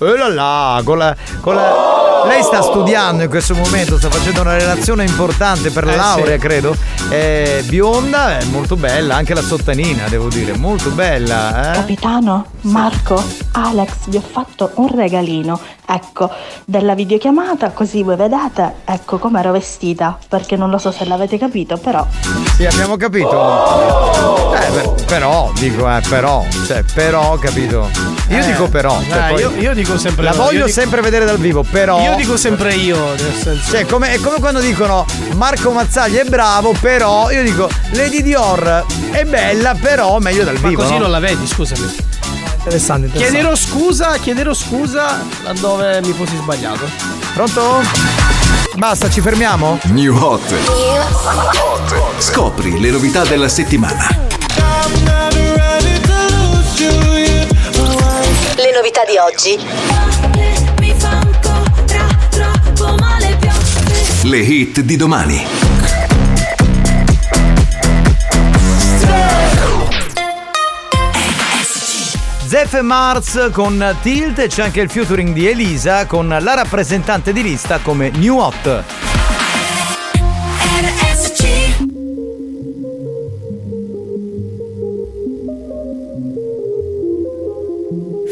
E là là, con la, con la- Lei sta studiando in questo momento, sta facendo una relazione importante per la Eh, laurea, sì. credo. È bionda, è molto bella, anche la sottanina, devo dire, molto bella, eh? Capitano, Marco, Alex, vi ho fatto un regalino. Ecco, della videochiamata, così voi vedete, ecco come ero vestita. Perché non lo so se l'avete capito, però. Sì, abbiamo capito. Eh, per- però, dico, eh, però, cioè, però, capito. Io Eh, dico però. cioè, eh, poi- io- io dico sempre La voglio io dico- sempre vedere dal vivo, però. Io dico sempre io, nel senso. Cioè, come, è come quando dicono Marco Mazzaglia è bravo, però io dico Lady Dior è bella, però meglio dal Ma vivo. così no? non la vedi, scusami. Interessante, interessante. Chiederò scusa, chiederò scusa laddove mi fossi sbagliato. Pronto? Basta, ci fermiamo? New Hot. Scopri le novità della settimana. Le novità di oggi. Le hit di domani. Zef Mars con Tilt e c'è anche il featuring di Elisa con la rappresentante di lista come New Hot.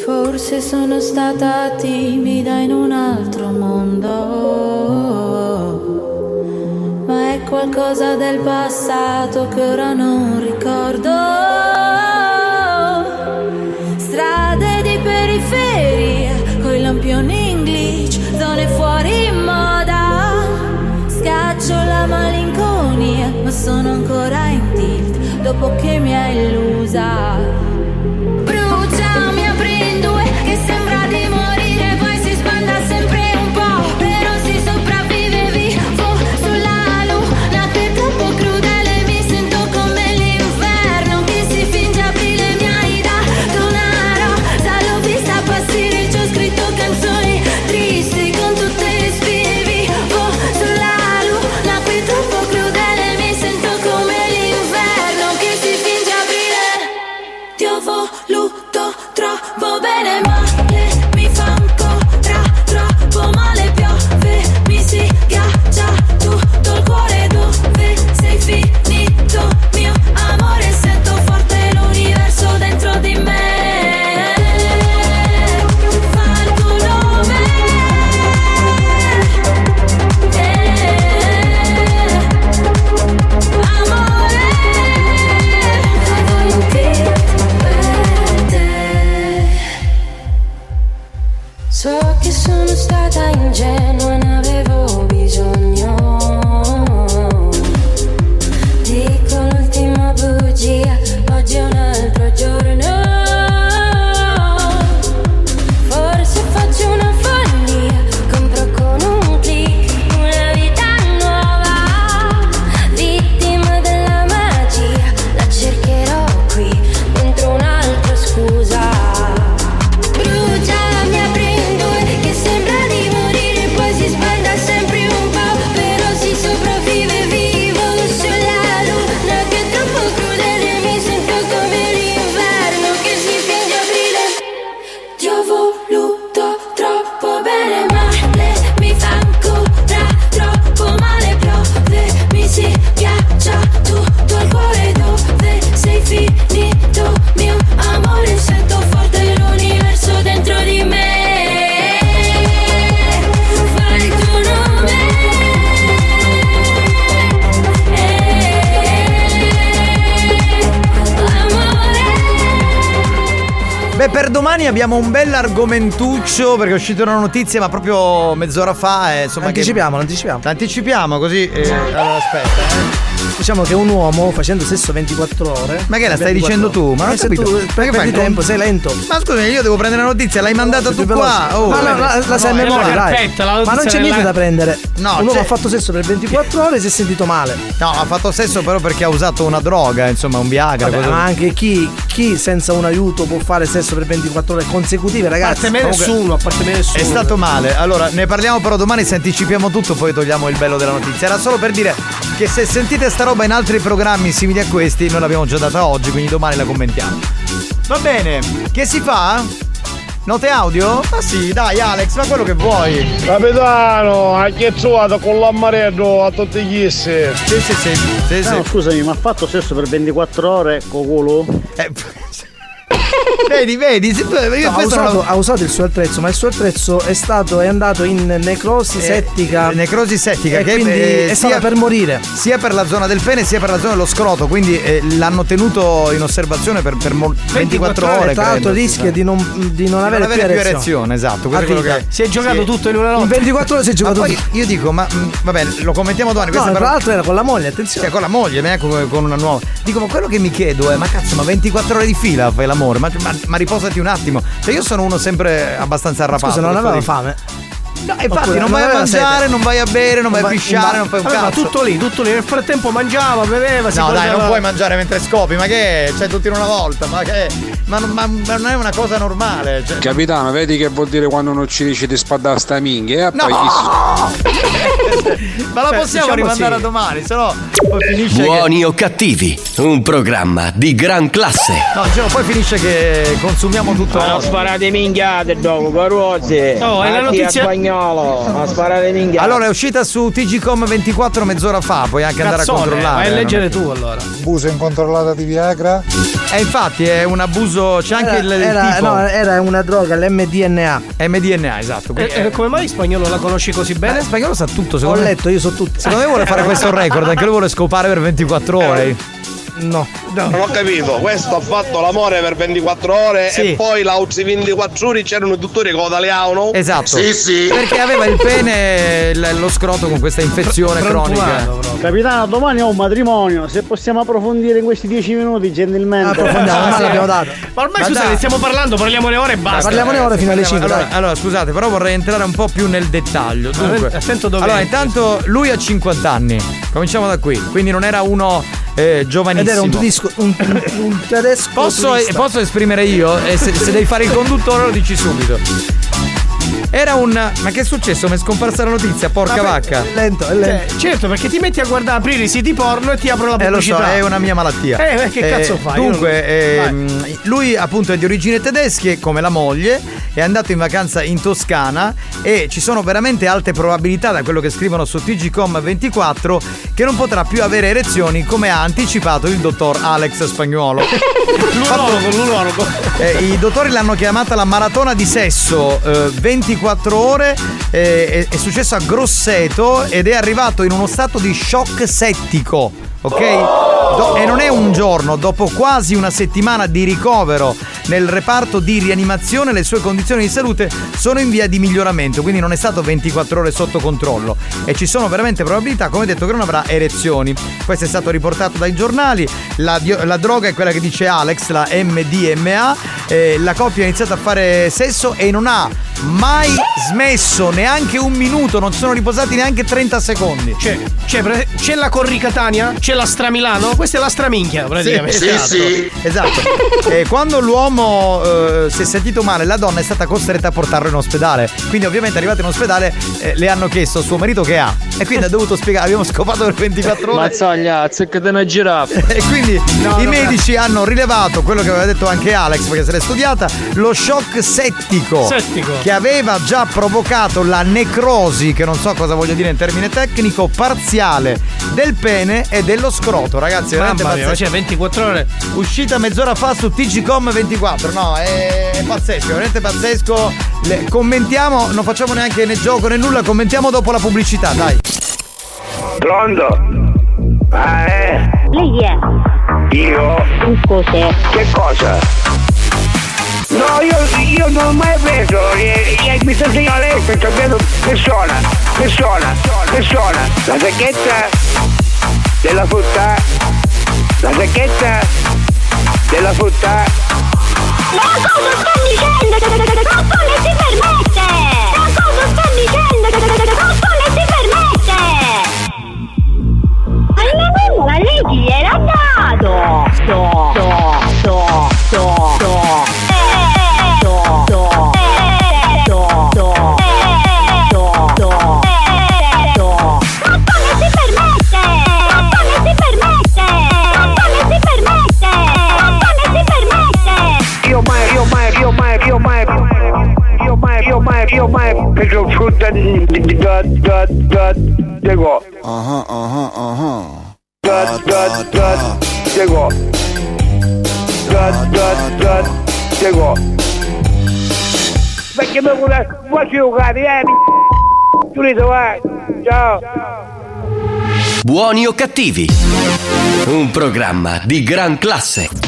Forse sono stata timida in un altro mondo qualcosa del passato che ora non ricordo. Strade di periferia, coi lampioni in glitch, zone fuori moda. Scaccio la malinconia, ma sono ancora in tilt dopo che mi hai illusa. Domani abbiamo un bel argomentuccio perché è uscita una notizia, ma proprio mezz'ora fa. E, insomma, Anticipiamo, che... anticipiamo. Anticipiamo così. eh, allora, aspetta, eh. Diciamo che un uomo facendo sesso 24 ore. Ma che la stai 24 dicendo tu? Ma non Eh, ho se capito. tu perdi fai? tempo, sei lento. Ma scusa, io devo prendere la notizia, l'hai mandata tu qua. Oh, no, no, la, la sai a No, è la memoria, dai. la Ma non c'è niente da prendere. No, un uomo c'è- ha fatto sesso per 24 ore e si è sentito male. No, ha fatto sesso però perché ha usato una droga, insomma, un Viagra. Vabbè, cosa- ma anche chi, chi senza un aiuto può fare sesso per 24 ore consecutive, A ragazzi? parte me Comunque- nessuno, a parte me nessuno. È stato male. Allora, ne parliamo però domani se anticipiamo tutto, poi togliamo il bello della notizia. Era solo per dire che se sentite sta roba in altri programmi simili a questi, noi l'abbiamo già data oggi, quindi domani la commentiamo. Va bene, che si fa? Note audio? Ma sì, dai Alex, ma quello che vuoi. Capitano, ha chiazzuato con l'ammaretto a tutti gli sì. Sì, sì, sì. sì, No, scusami, ma ha fatto sesso per 24 ore con culo? Eh, vedi, vedi, se- io No, ha, non usato, lo- ha usato il suo attrezzo, ma il suo attrezzo è stato è andato in necrosi Eh, settica. necrosi settica che quindi eh, è stata per morire. sia per la zona del pene sia per la zona dello scroto quindi eh, l'hanno tenuto in osservazione per, per mo- 24 ore E tra l'altro rischia di non, di non non avere, avere più più erezione. esatto, che- Si è giocato sì. tutto in una notte. In 24 ore si è giocato tutto. io dico, ma mh, vabbè, lo commentiamo domani. No, tra però- l'altro era con la moglie, attenzione. Cioè, con la moglie, ecco con una nuova. Dico, ma quello che mi chiedo è: ma cazzo, ma 24 ore di fila fai l'amore? Ma, ma- ma riposati un attimo. Cioè, io sono uno sempre abbastanza arrapato. Scusa, non dire. fame? No, infatti Oppure non vai a mangiare, sete. non vai a bere, non vai a pisciare, non fai un ma cazzo. tutto lì, tutto lì. Nel frattempo mangiava, beveva, si No, dai, non puoi mangiare mentre scopi, ma che è? Cioè, tutti in una volta, ma che è? Ma, non- ma- ma non è una cosa normale. Cioè. Capitano, vedi che vuol dire quando non ci dici di spadare sta minchia? E No! poi Ma la possiamo diciamo rimandare sì. a domani, se no poi finisce Buoni o cattivi, un programma di gran classe. che. No, dicevo, poi finisce che consumiamo tutto. Ma non sparate minchiate dopo, carozze. Oh, è la chi notizia- spagnolo, ma sparate minchiate. Allora è uscita su TGCom 24 mezz'ora fa, puoi anche andare a Cazzone, controllare. vai a non- leggere tu allora. Busa incontrollata di Viagra. Eh, infatti è un abuso, c'è anche Era, il, il era- tipo. no, era una droga, l'MDNA. MDNA, esatto. Eh, quindi- eh, come mai in spagnolo la conosci così bene? Eh, spagnolo sa tutto, Ho secondo me. letto, io so tutti. Secondo me vuole fare questo record, anche lui vuole scopare per 24 ore. No, Non ho capito, questo ha fatto l'amore per 24 ore Sì. e poi la ultimi 24 ore c'erano i dottori che lo tagliavano. Esatto. Sì, sì. Perché aveva il pene, l- lo scroto con questa infezione cronica. Capitano, domani ho un matrimonio. Se possiamo approfondire in questi 10 minuti, gentilmente. Approfondiamo, ormai l'abbiamo dato. Ma ormai Ma scusate, dai. stiamo parlando, parliamo le ore e basta. Parliamo le ore fino alle 5. Allora, allora, scusate, però vorrei entrare un po' più nel dettaglio. Dunque, allora, intanto lui ha 50 anni. Cominciamo da qui. Quindi non era uno eh, giovanissimo. Era un tedesco, un, un- tedesco Posso, posso esprimere io? E se, se devi fare il conduttore lo dici subito. Era un. Ma che è successo? Mi è scomparsa la notizia, porca Vabbè, vacca. È lento, è Cioè, lento. certo, perché ti metti a guardare, aprire i siti porno e ti aprono la Eh lo so, pubblicità. è una mia malattia. Eh, eh, che cazzo fai? Dunque, ehm, lui appunto è di origini tedesche, come la moglie, è andato in vacanza in Toscana e ci sono veramente alte probabilità, da quello che scrivono su TGCom 24, che non potrà più avere erezioni come ha anticipato il dottor Alex Spagnuolo. L'urologo, l'urologo. Eh, I dottori l'hanno chiamata la maratona di sesso, eh, 24 ore, eh, è, è successo a Grosseto ed è arrivato in uno stato di shock settico. Ok? Do- e non è un giorno, dopo quasi una settimana di ricovero nel reparto di rianimazione, le sue condizioni di salute sono in via di miglioramento, quindi non è stato 24 ore sotto controllo e ci sono veramente probabilità, come detto, che non avrà erezioni. Questo è stato riportato dai giornali, la, dio- la droga è quella che dice Alex, la MDMA, eh, la coppia ha iniziato a fare sesso e non ha mai smesso neanche un minuto, non si sono riposati neanche 30 secondi. C'è, c'è, pre- c'è la Corricatania? C'è la Stramilano? Questa è la Straminchia, praticamente. esatto. Esatto. E quando l'uomo eh, si è sentito male, la donna è stata costretta a portarlo in ospedale. Quindi, ovviamente, arrivato in ospedale, eh, le hanno chiesto a suo marito che ha. E quindi ha dovuto spiegare: abbiamo scopato per 24 ore. Mazzaglia, azzeccate una giraffa. E quindi No, i no, medici hanno rilevato quello che aveva detto anche Alex, perché se l'è studiata, lo shock settico, Settico. che aveva già provocato la necrosi, che non so cosa voglio dire in termine tecnico, parziale del pene e dello scroto, ragazzi. Veramente Mamma mia, c'è 24 ore. Uscita mezz'ora fa su TGCom 24. No, è, è pazzesco, è veramente pazzesco. Le- commentiamo, non facciamo neanche né gioco né nulla, commentiamo dopo la pubblicità, dai. Pronto? Ah, eh? Lei chi è? Io? Un cos'è? Che cosa? No, io, io non ho mai preso, eh, eh, mi sta sto preso persona, persona, persona. La sacchetta della frutta, la sacchetta della frutta. Ma cosa sta dicendo? Ma come si permette? Ma cosa sta dicendo? Ma come si permette? Ma la mamma, lei chi gliel'ha dato? Do, do, do, do. Do, di, di, di, da, da, dico. Ah ah ah Da, da, da, dico. Da, da, da, dico. Perché mi vuole, vuoi giocare, eh? Giulito, vai. Ciao. Buoni o cattivi? Un programma di gran classe.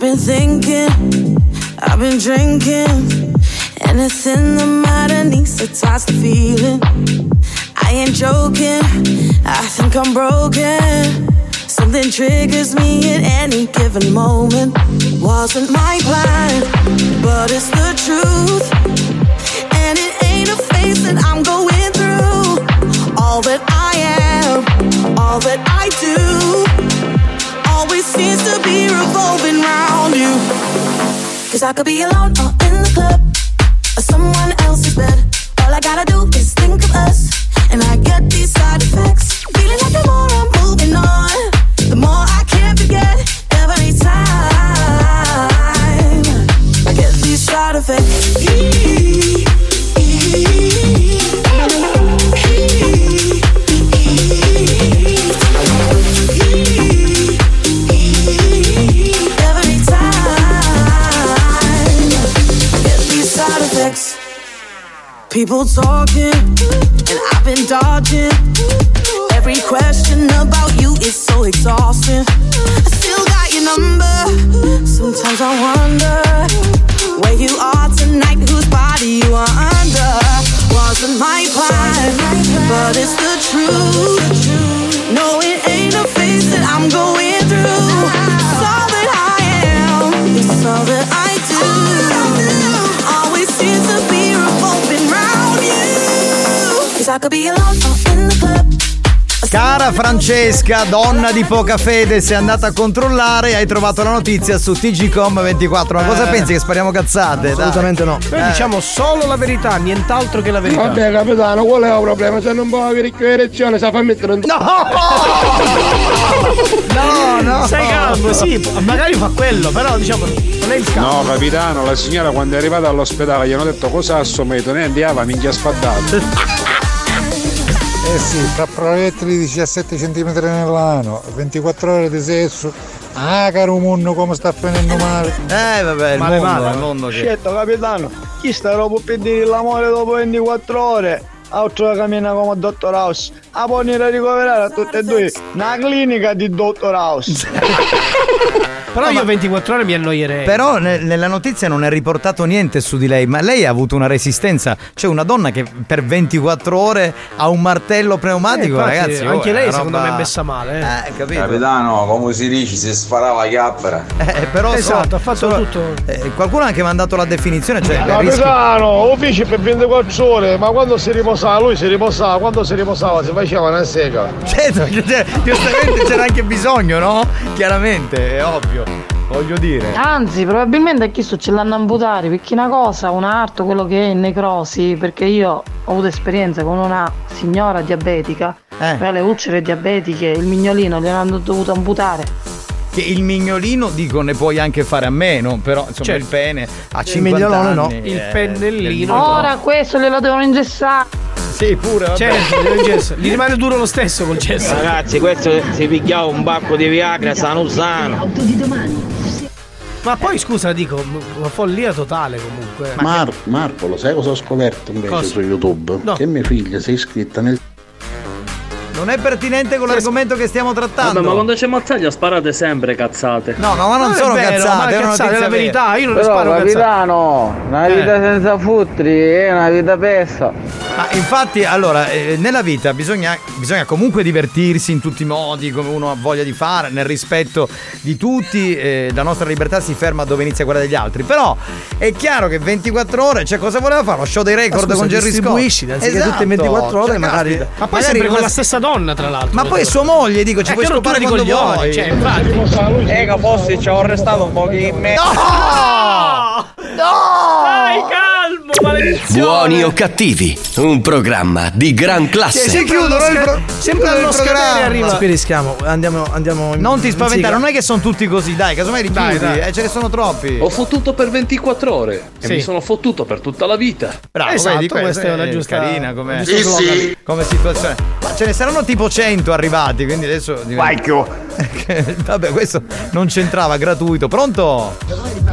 I've been thinking, I've been drinking. and it's in the matter needs to toss the feeling. I ain't joking, I think I'm broken. Something triggers me at any given moment. Wasn't my plan, but it's the truth. And it ain't a phase that I'm going through. All that I am, all that I do always seems to be revolving round you. Cause I could be alone or in the club or someone else's bed. All I gotta do is think of us, and I get these side effects. Feeling like I'm moving People talking, and I've been dodging. Every question about you is so exhausting. I still got your number. Sometimes I wonder where you are tonight, whose body you are under. Wasn't my plan, but it's the truth. No, it ain't a phase that I'm going Cara Francesca, donna di poca fede, sei andata a controllare e hai trovato la notizia su TGCom24. Ma cosa Eh. pensi che spariamo cazzate? Dai. Assolutamente no. Noi Eh. diciamo solo la verità, nient'altro che la verità. Vabbè capitano, qual è il problema? Se non può avere più erezione, sa fa mettere un... No, no! Stai calmo, sì, magari fa quello, però diciamo non è il caso. No, capitano, la signora quando è arrivata all'ospedale gli hanno detto cosa assomete, ne andiava minchia sfaddato. Eh sì, tra proiettili di 17 cm nell'ano, 24 ore di sesso. Ah, caro mondo, come sta finendo male. Eh, vabbè, il Male, mondo, male. il mondo che... Scelto capitano, chi sta dopo per dire l'amore dopo 24 ore? Altro cammina come Dottor House. A ponere a ricoverare a tutte e due una clinica di Dottor House. Però io 24 ore mi annoierei. Però ne- nella notizia non è riportato niente su di lei, ma lei ha avuto una resistenza. Cioè una donna che per 24 ore ha un martello pneumatico, Eh, infatti, ragazzi. oh, anche è lei una secondo roba- me è messa male. Eh. Eh, capito? Capitano, come si dice, si sparava chiappera. Eh, però Esatto, so- ha fatto so- tutto. eh, qualcuno ha anche mandato la definizione, cioè Capitano, uffici per 24 ore, ma quando si riposava? Lui si riposava, quando si riposava si faceva una sega. Certo, cioè, giustamente c'era anche bisogno, no? Chiaramente, è ovvio. Voglio dire. Anzi, probabilmente a chi sto ce l'hanno amputare perché una cosa, un arto, quello che è in necrosi, perché io ho avuto esperienza con una signora diabetica, Eh. per le ulcere diabetiche, il mignolino gliel'hanno dovuto amputare. Che il mignolino, dico, ne puoi anche fare a meno, però insomma Certo. il pene a Il 50 mignolone no. anni. Il eh, pennellino. Ora questo glielo devono ingessare. Sì, pure, vabbè. Certo, il gesso. gli rimane duro lo stesso col gesso. Ragazzi, questo si picchiava un bacco di Viagra sano sano. Ma poi scusa, dico, una follia totale comunque. Mar- Marco, lo sai cosa ho scoperto invece Cosa? su YouTube? No. Che mia figlia si è iscritta nel Non è pertinente con l'argomento che stiamo trattando. Vabbè, ma quando c'è Mazzaglia sparate sempre cazzate. No, no, ma non, Non è sono vero, cazzate, ma è una cazzate, è la verità, io non Però sparo cazzate. capitano, una Eh. vita senza futri è una vita persa. Ma infatti, allora, eh, nella vita bisogna, bisogna comunque divertirsi in tutti i modi, come uno ha voglia di fare, nel rispetto di tutti, eh, la nostra libertà si ferma dove inizia quella degli altri. Però è chiaro che 24 ore, cioè cosa voleva fare? Lo show dei record Ma scusa, con Jerry Scott. distribuisci, anziché tutte in 24 ore, magari- caspita. Ma poi Magari sempre con una- la stessa donna, tra l'altro. Ma poi sua moglie, dico, ci Eh, puoi che rottura scopare di quando coglioni, vuoi. cioè, infatti. Ega, forse ci ho restato un po' in me. No! Stai calmo! maledizione. Buoni o cattivi, un programma di gran classe. Si chiudono il pro- sempre scadere programma. arriva. Ci rischiamo, andiamo, andiamo in- Non ti spaventare, non è che sono tutti così, dai, casomai richiudi, Dai, dai. eh, ce ne sono troppi. Ho fottuto per 24 ore e Sì. mi sono fottuto per tutta la vita. Bravo, Esatto, vedi, questa è una giusta- carina come, Sì, sì. come situazione. Ma ce ne saranno tipo 100 arrivati, quindi adesso Vabbè, questo non c'entrava, gratuito. Pronto?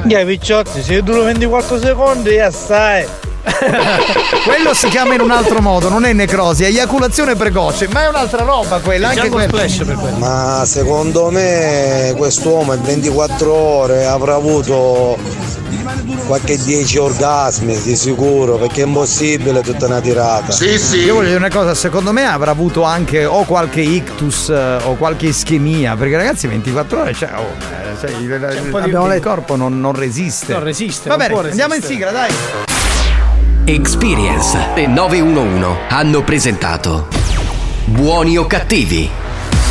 Dai picciotti, se duro 24 secondi e assai. Quello si chiama in un altro modo, non è necrosi, è eiaculazione precoce, ma è un'altra roba quella, anche quella. Ma secondo me quest'uomo in 24 ore avrà avuto qualche 10 orgasmi di sicuro perché è impossibile tutta una tirata. Io voglio dire una cosa, secondo me avrà avuto anche o qualche ictus eh, o qualche ischemia, perché ragazzi 24 ore, cioè, oh, eh, sai, il, il- il- il corpo non, non resiste. Non resiste, Va non bene, può andiamo in sigla, dai. Experience e 911 hanno presentato Buoni o cattivi.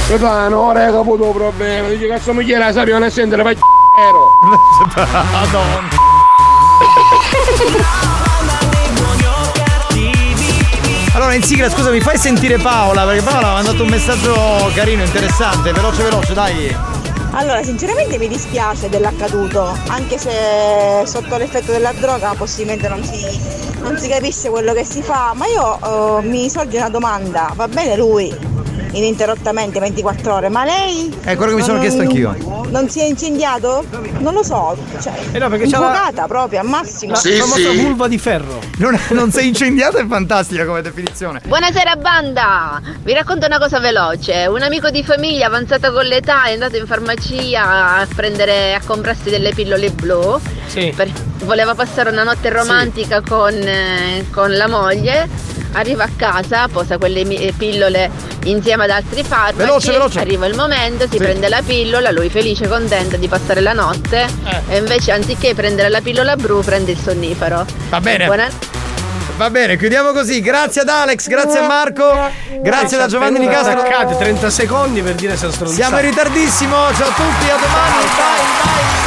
Capitano, ora hai capito il problema. Dice cazzo mi chiede la sabbia non sentire vai Madonna. Allora in sigla scusa mi fai sentire Paola perché Paola ha mandato un messaggio carino, interessante, veloce veloce, dai. Allora, sinceramente mi dispiace dell'accaduto, anche se sotto l'effetto della droga possibilmente non si, non si capisce quello che si fa, ma io eh, mi sorge una domanda, va bene lui ininterrottamente 24 ore, ma lei? È quello che mi sono Non- chiesto anch'io. Non si è incendiato? Non lo so, cioè, Eh no, perché c'ha la- proprio al massimo. La famosa vulva di ferro. Non, non sei incendiato è fantastica come definizione. Buonasera banda! Vi racconto una cosa veloce. Un amico di famiglia avanzato con l'età è andato in farmacia a prendere a comprarsi delle pillole blu. Per- voleva passare una notte romantica con, eh, con la moglie. Arriva a casa, posa quelle eh, pillole insieme ad altri farmaci. Veloce, veloce. Arriva il momento, si Sì. prende la pillola, lui felice, contento di passare la notte. E invece anziché prendere la pillola blu prende il sonnifero. Va bene. Buona- Va bene, chiudiamo così. Grazie ad Alex, grazie a Marco, grazie da Giovanni Nicastro. Attaccate 30 secondi per dire se stronzate. Siamo in ritardissimo, ciao a tutti, a domani, bye bye.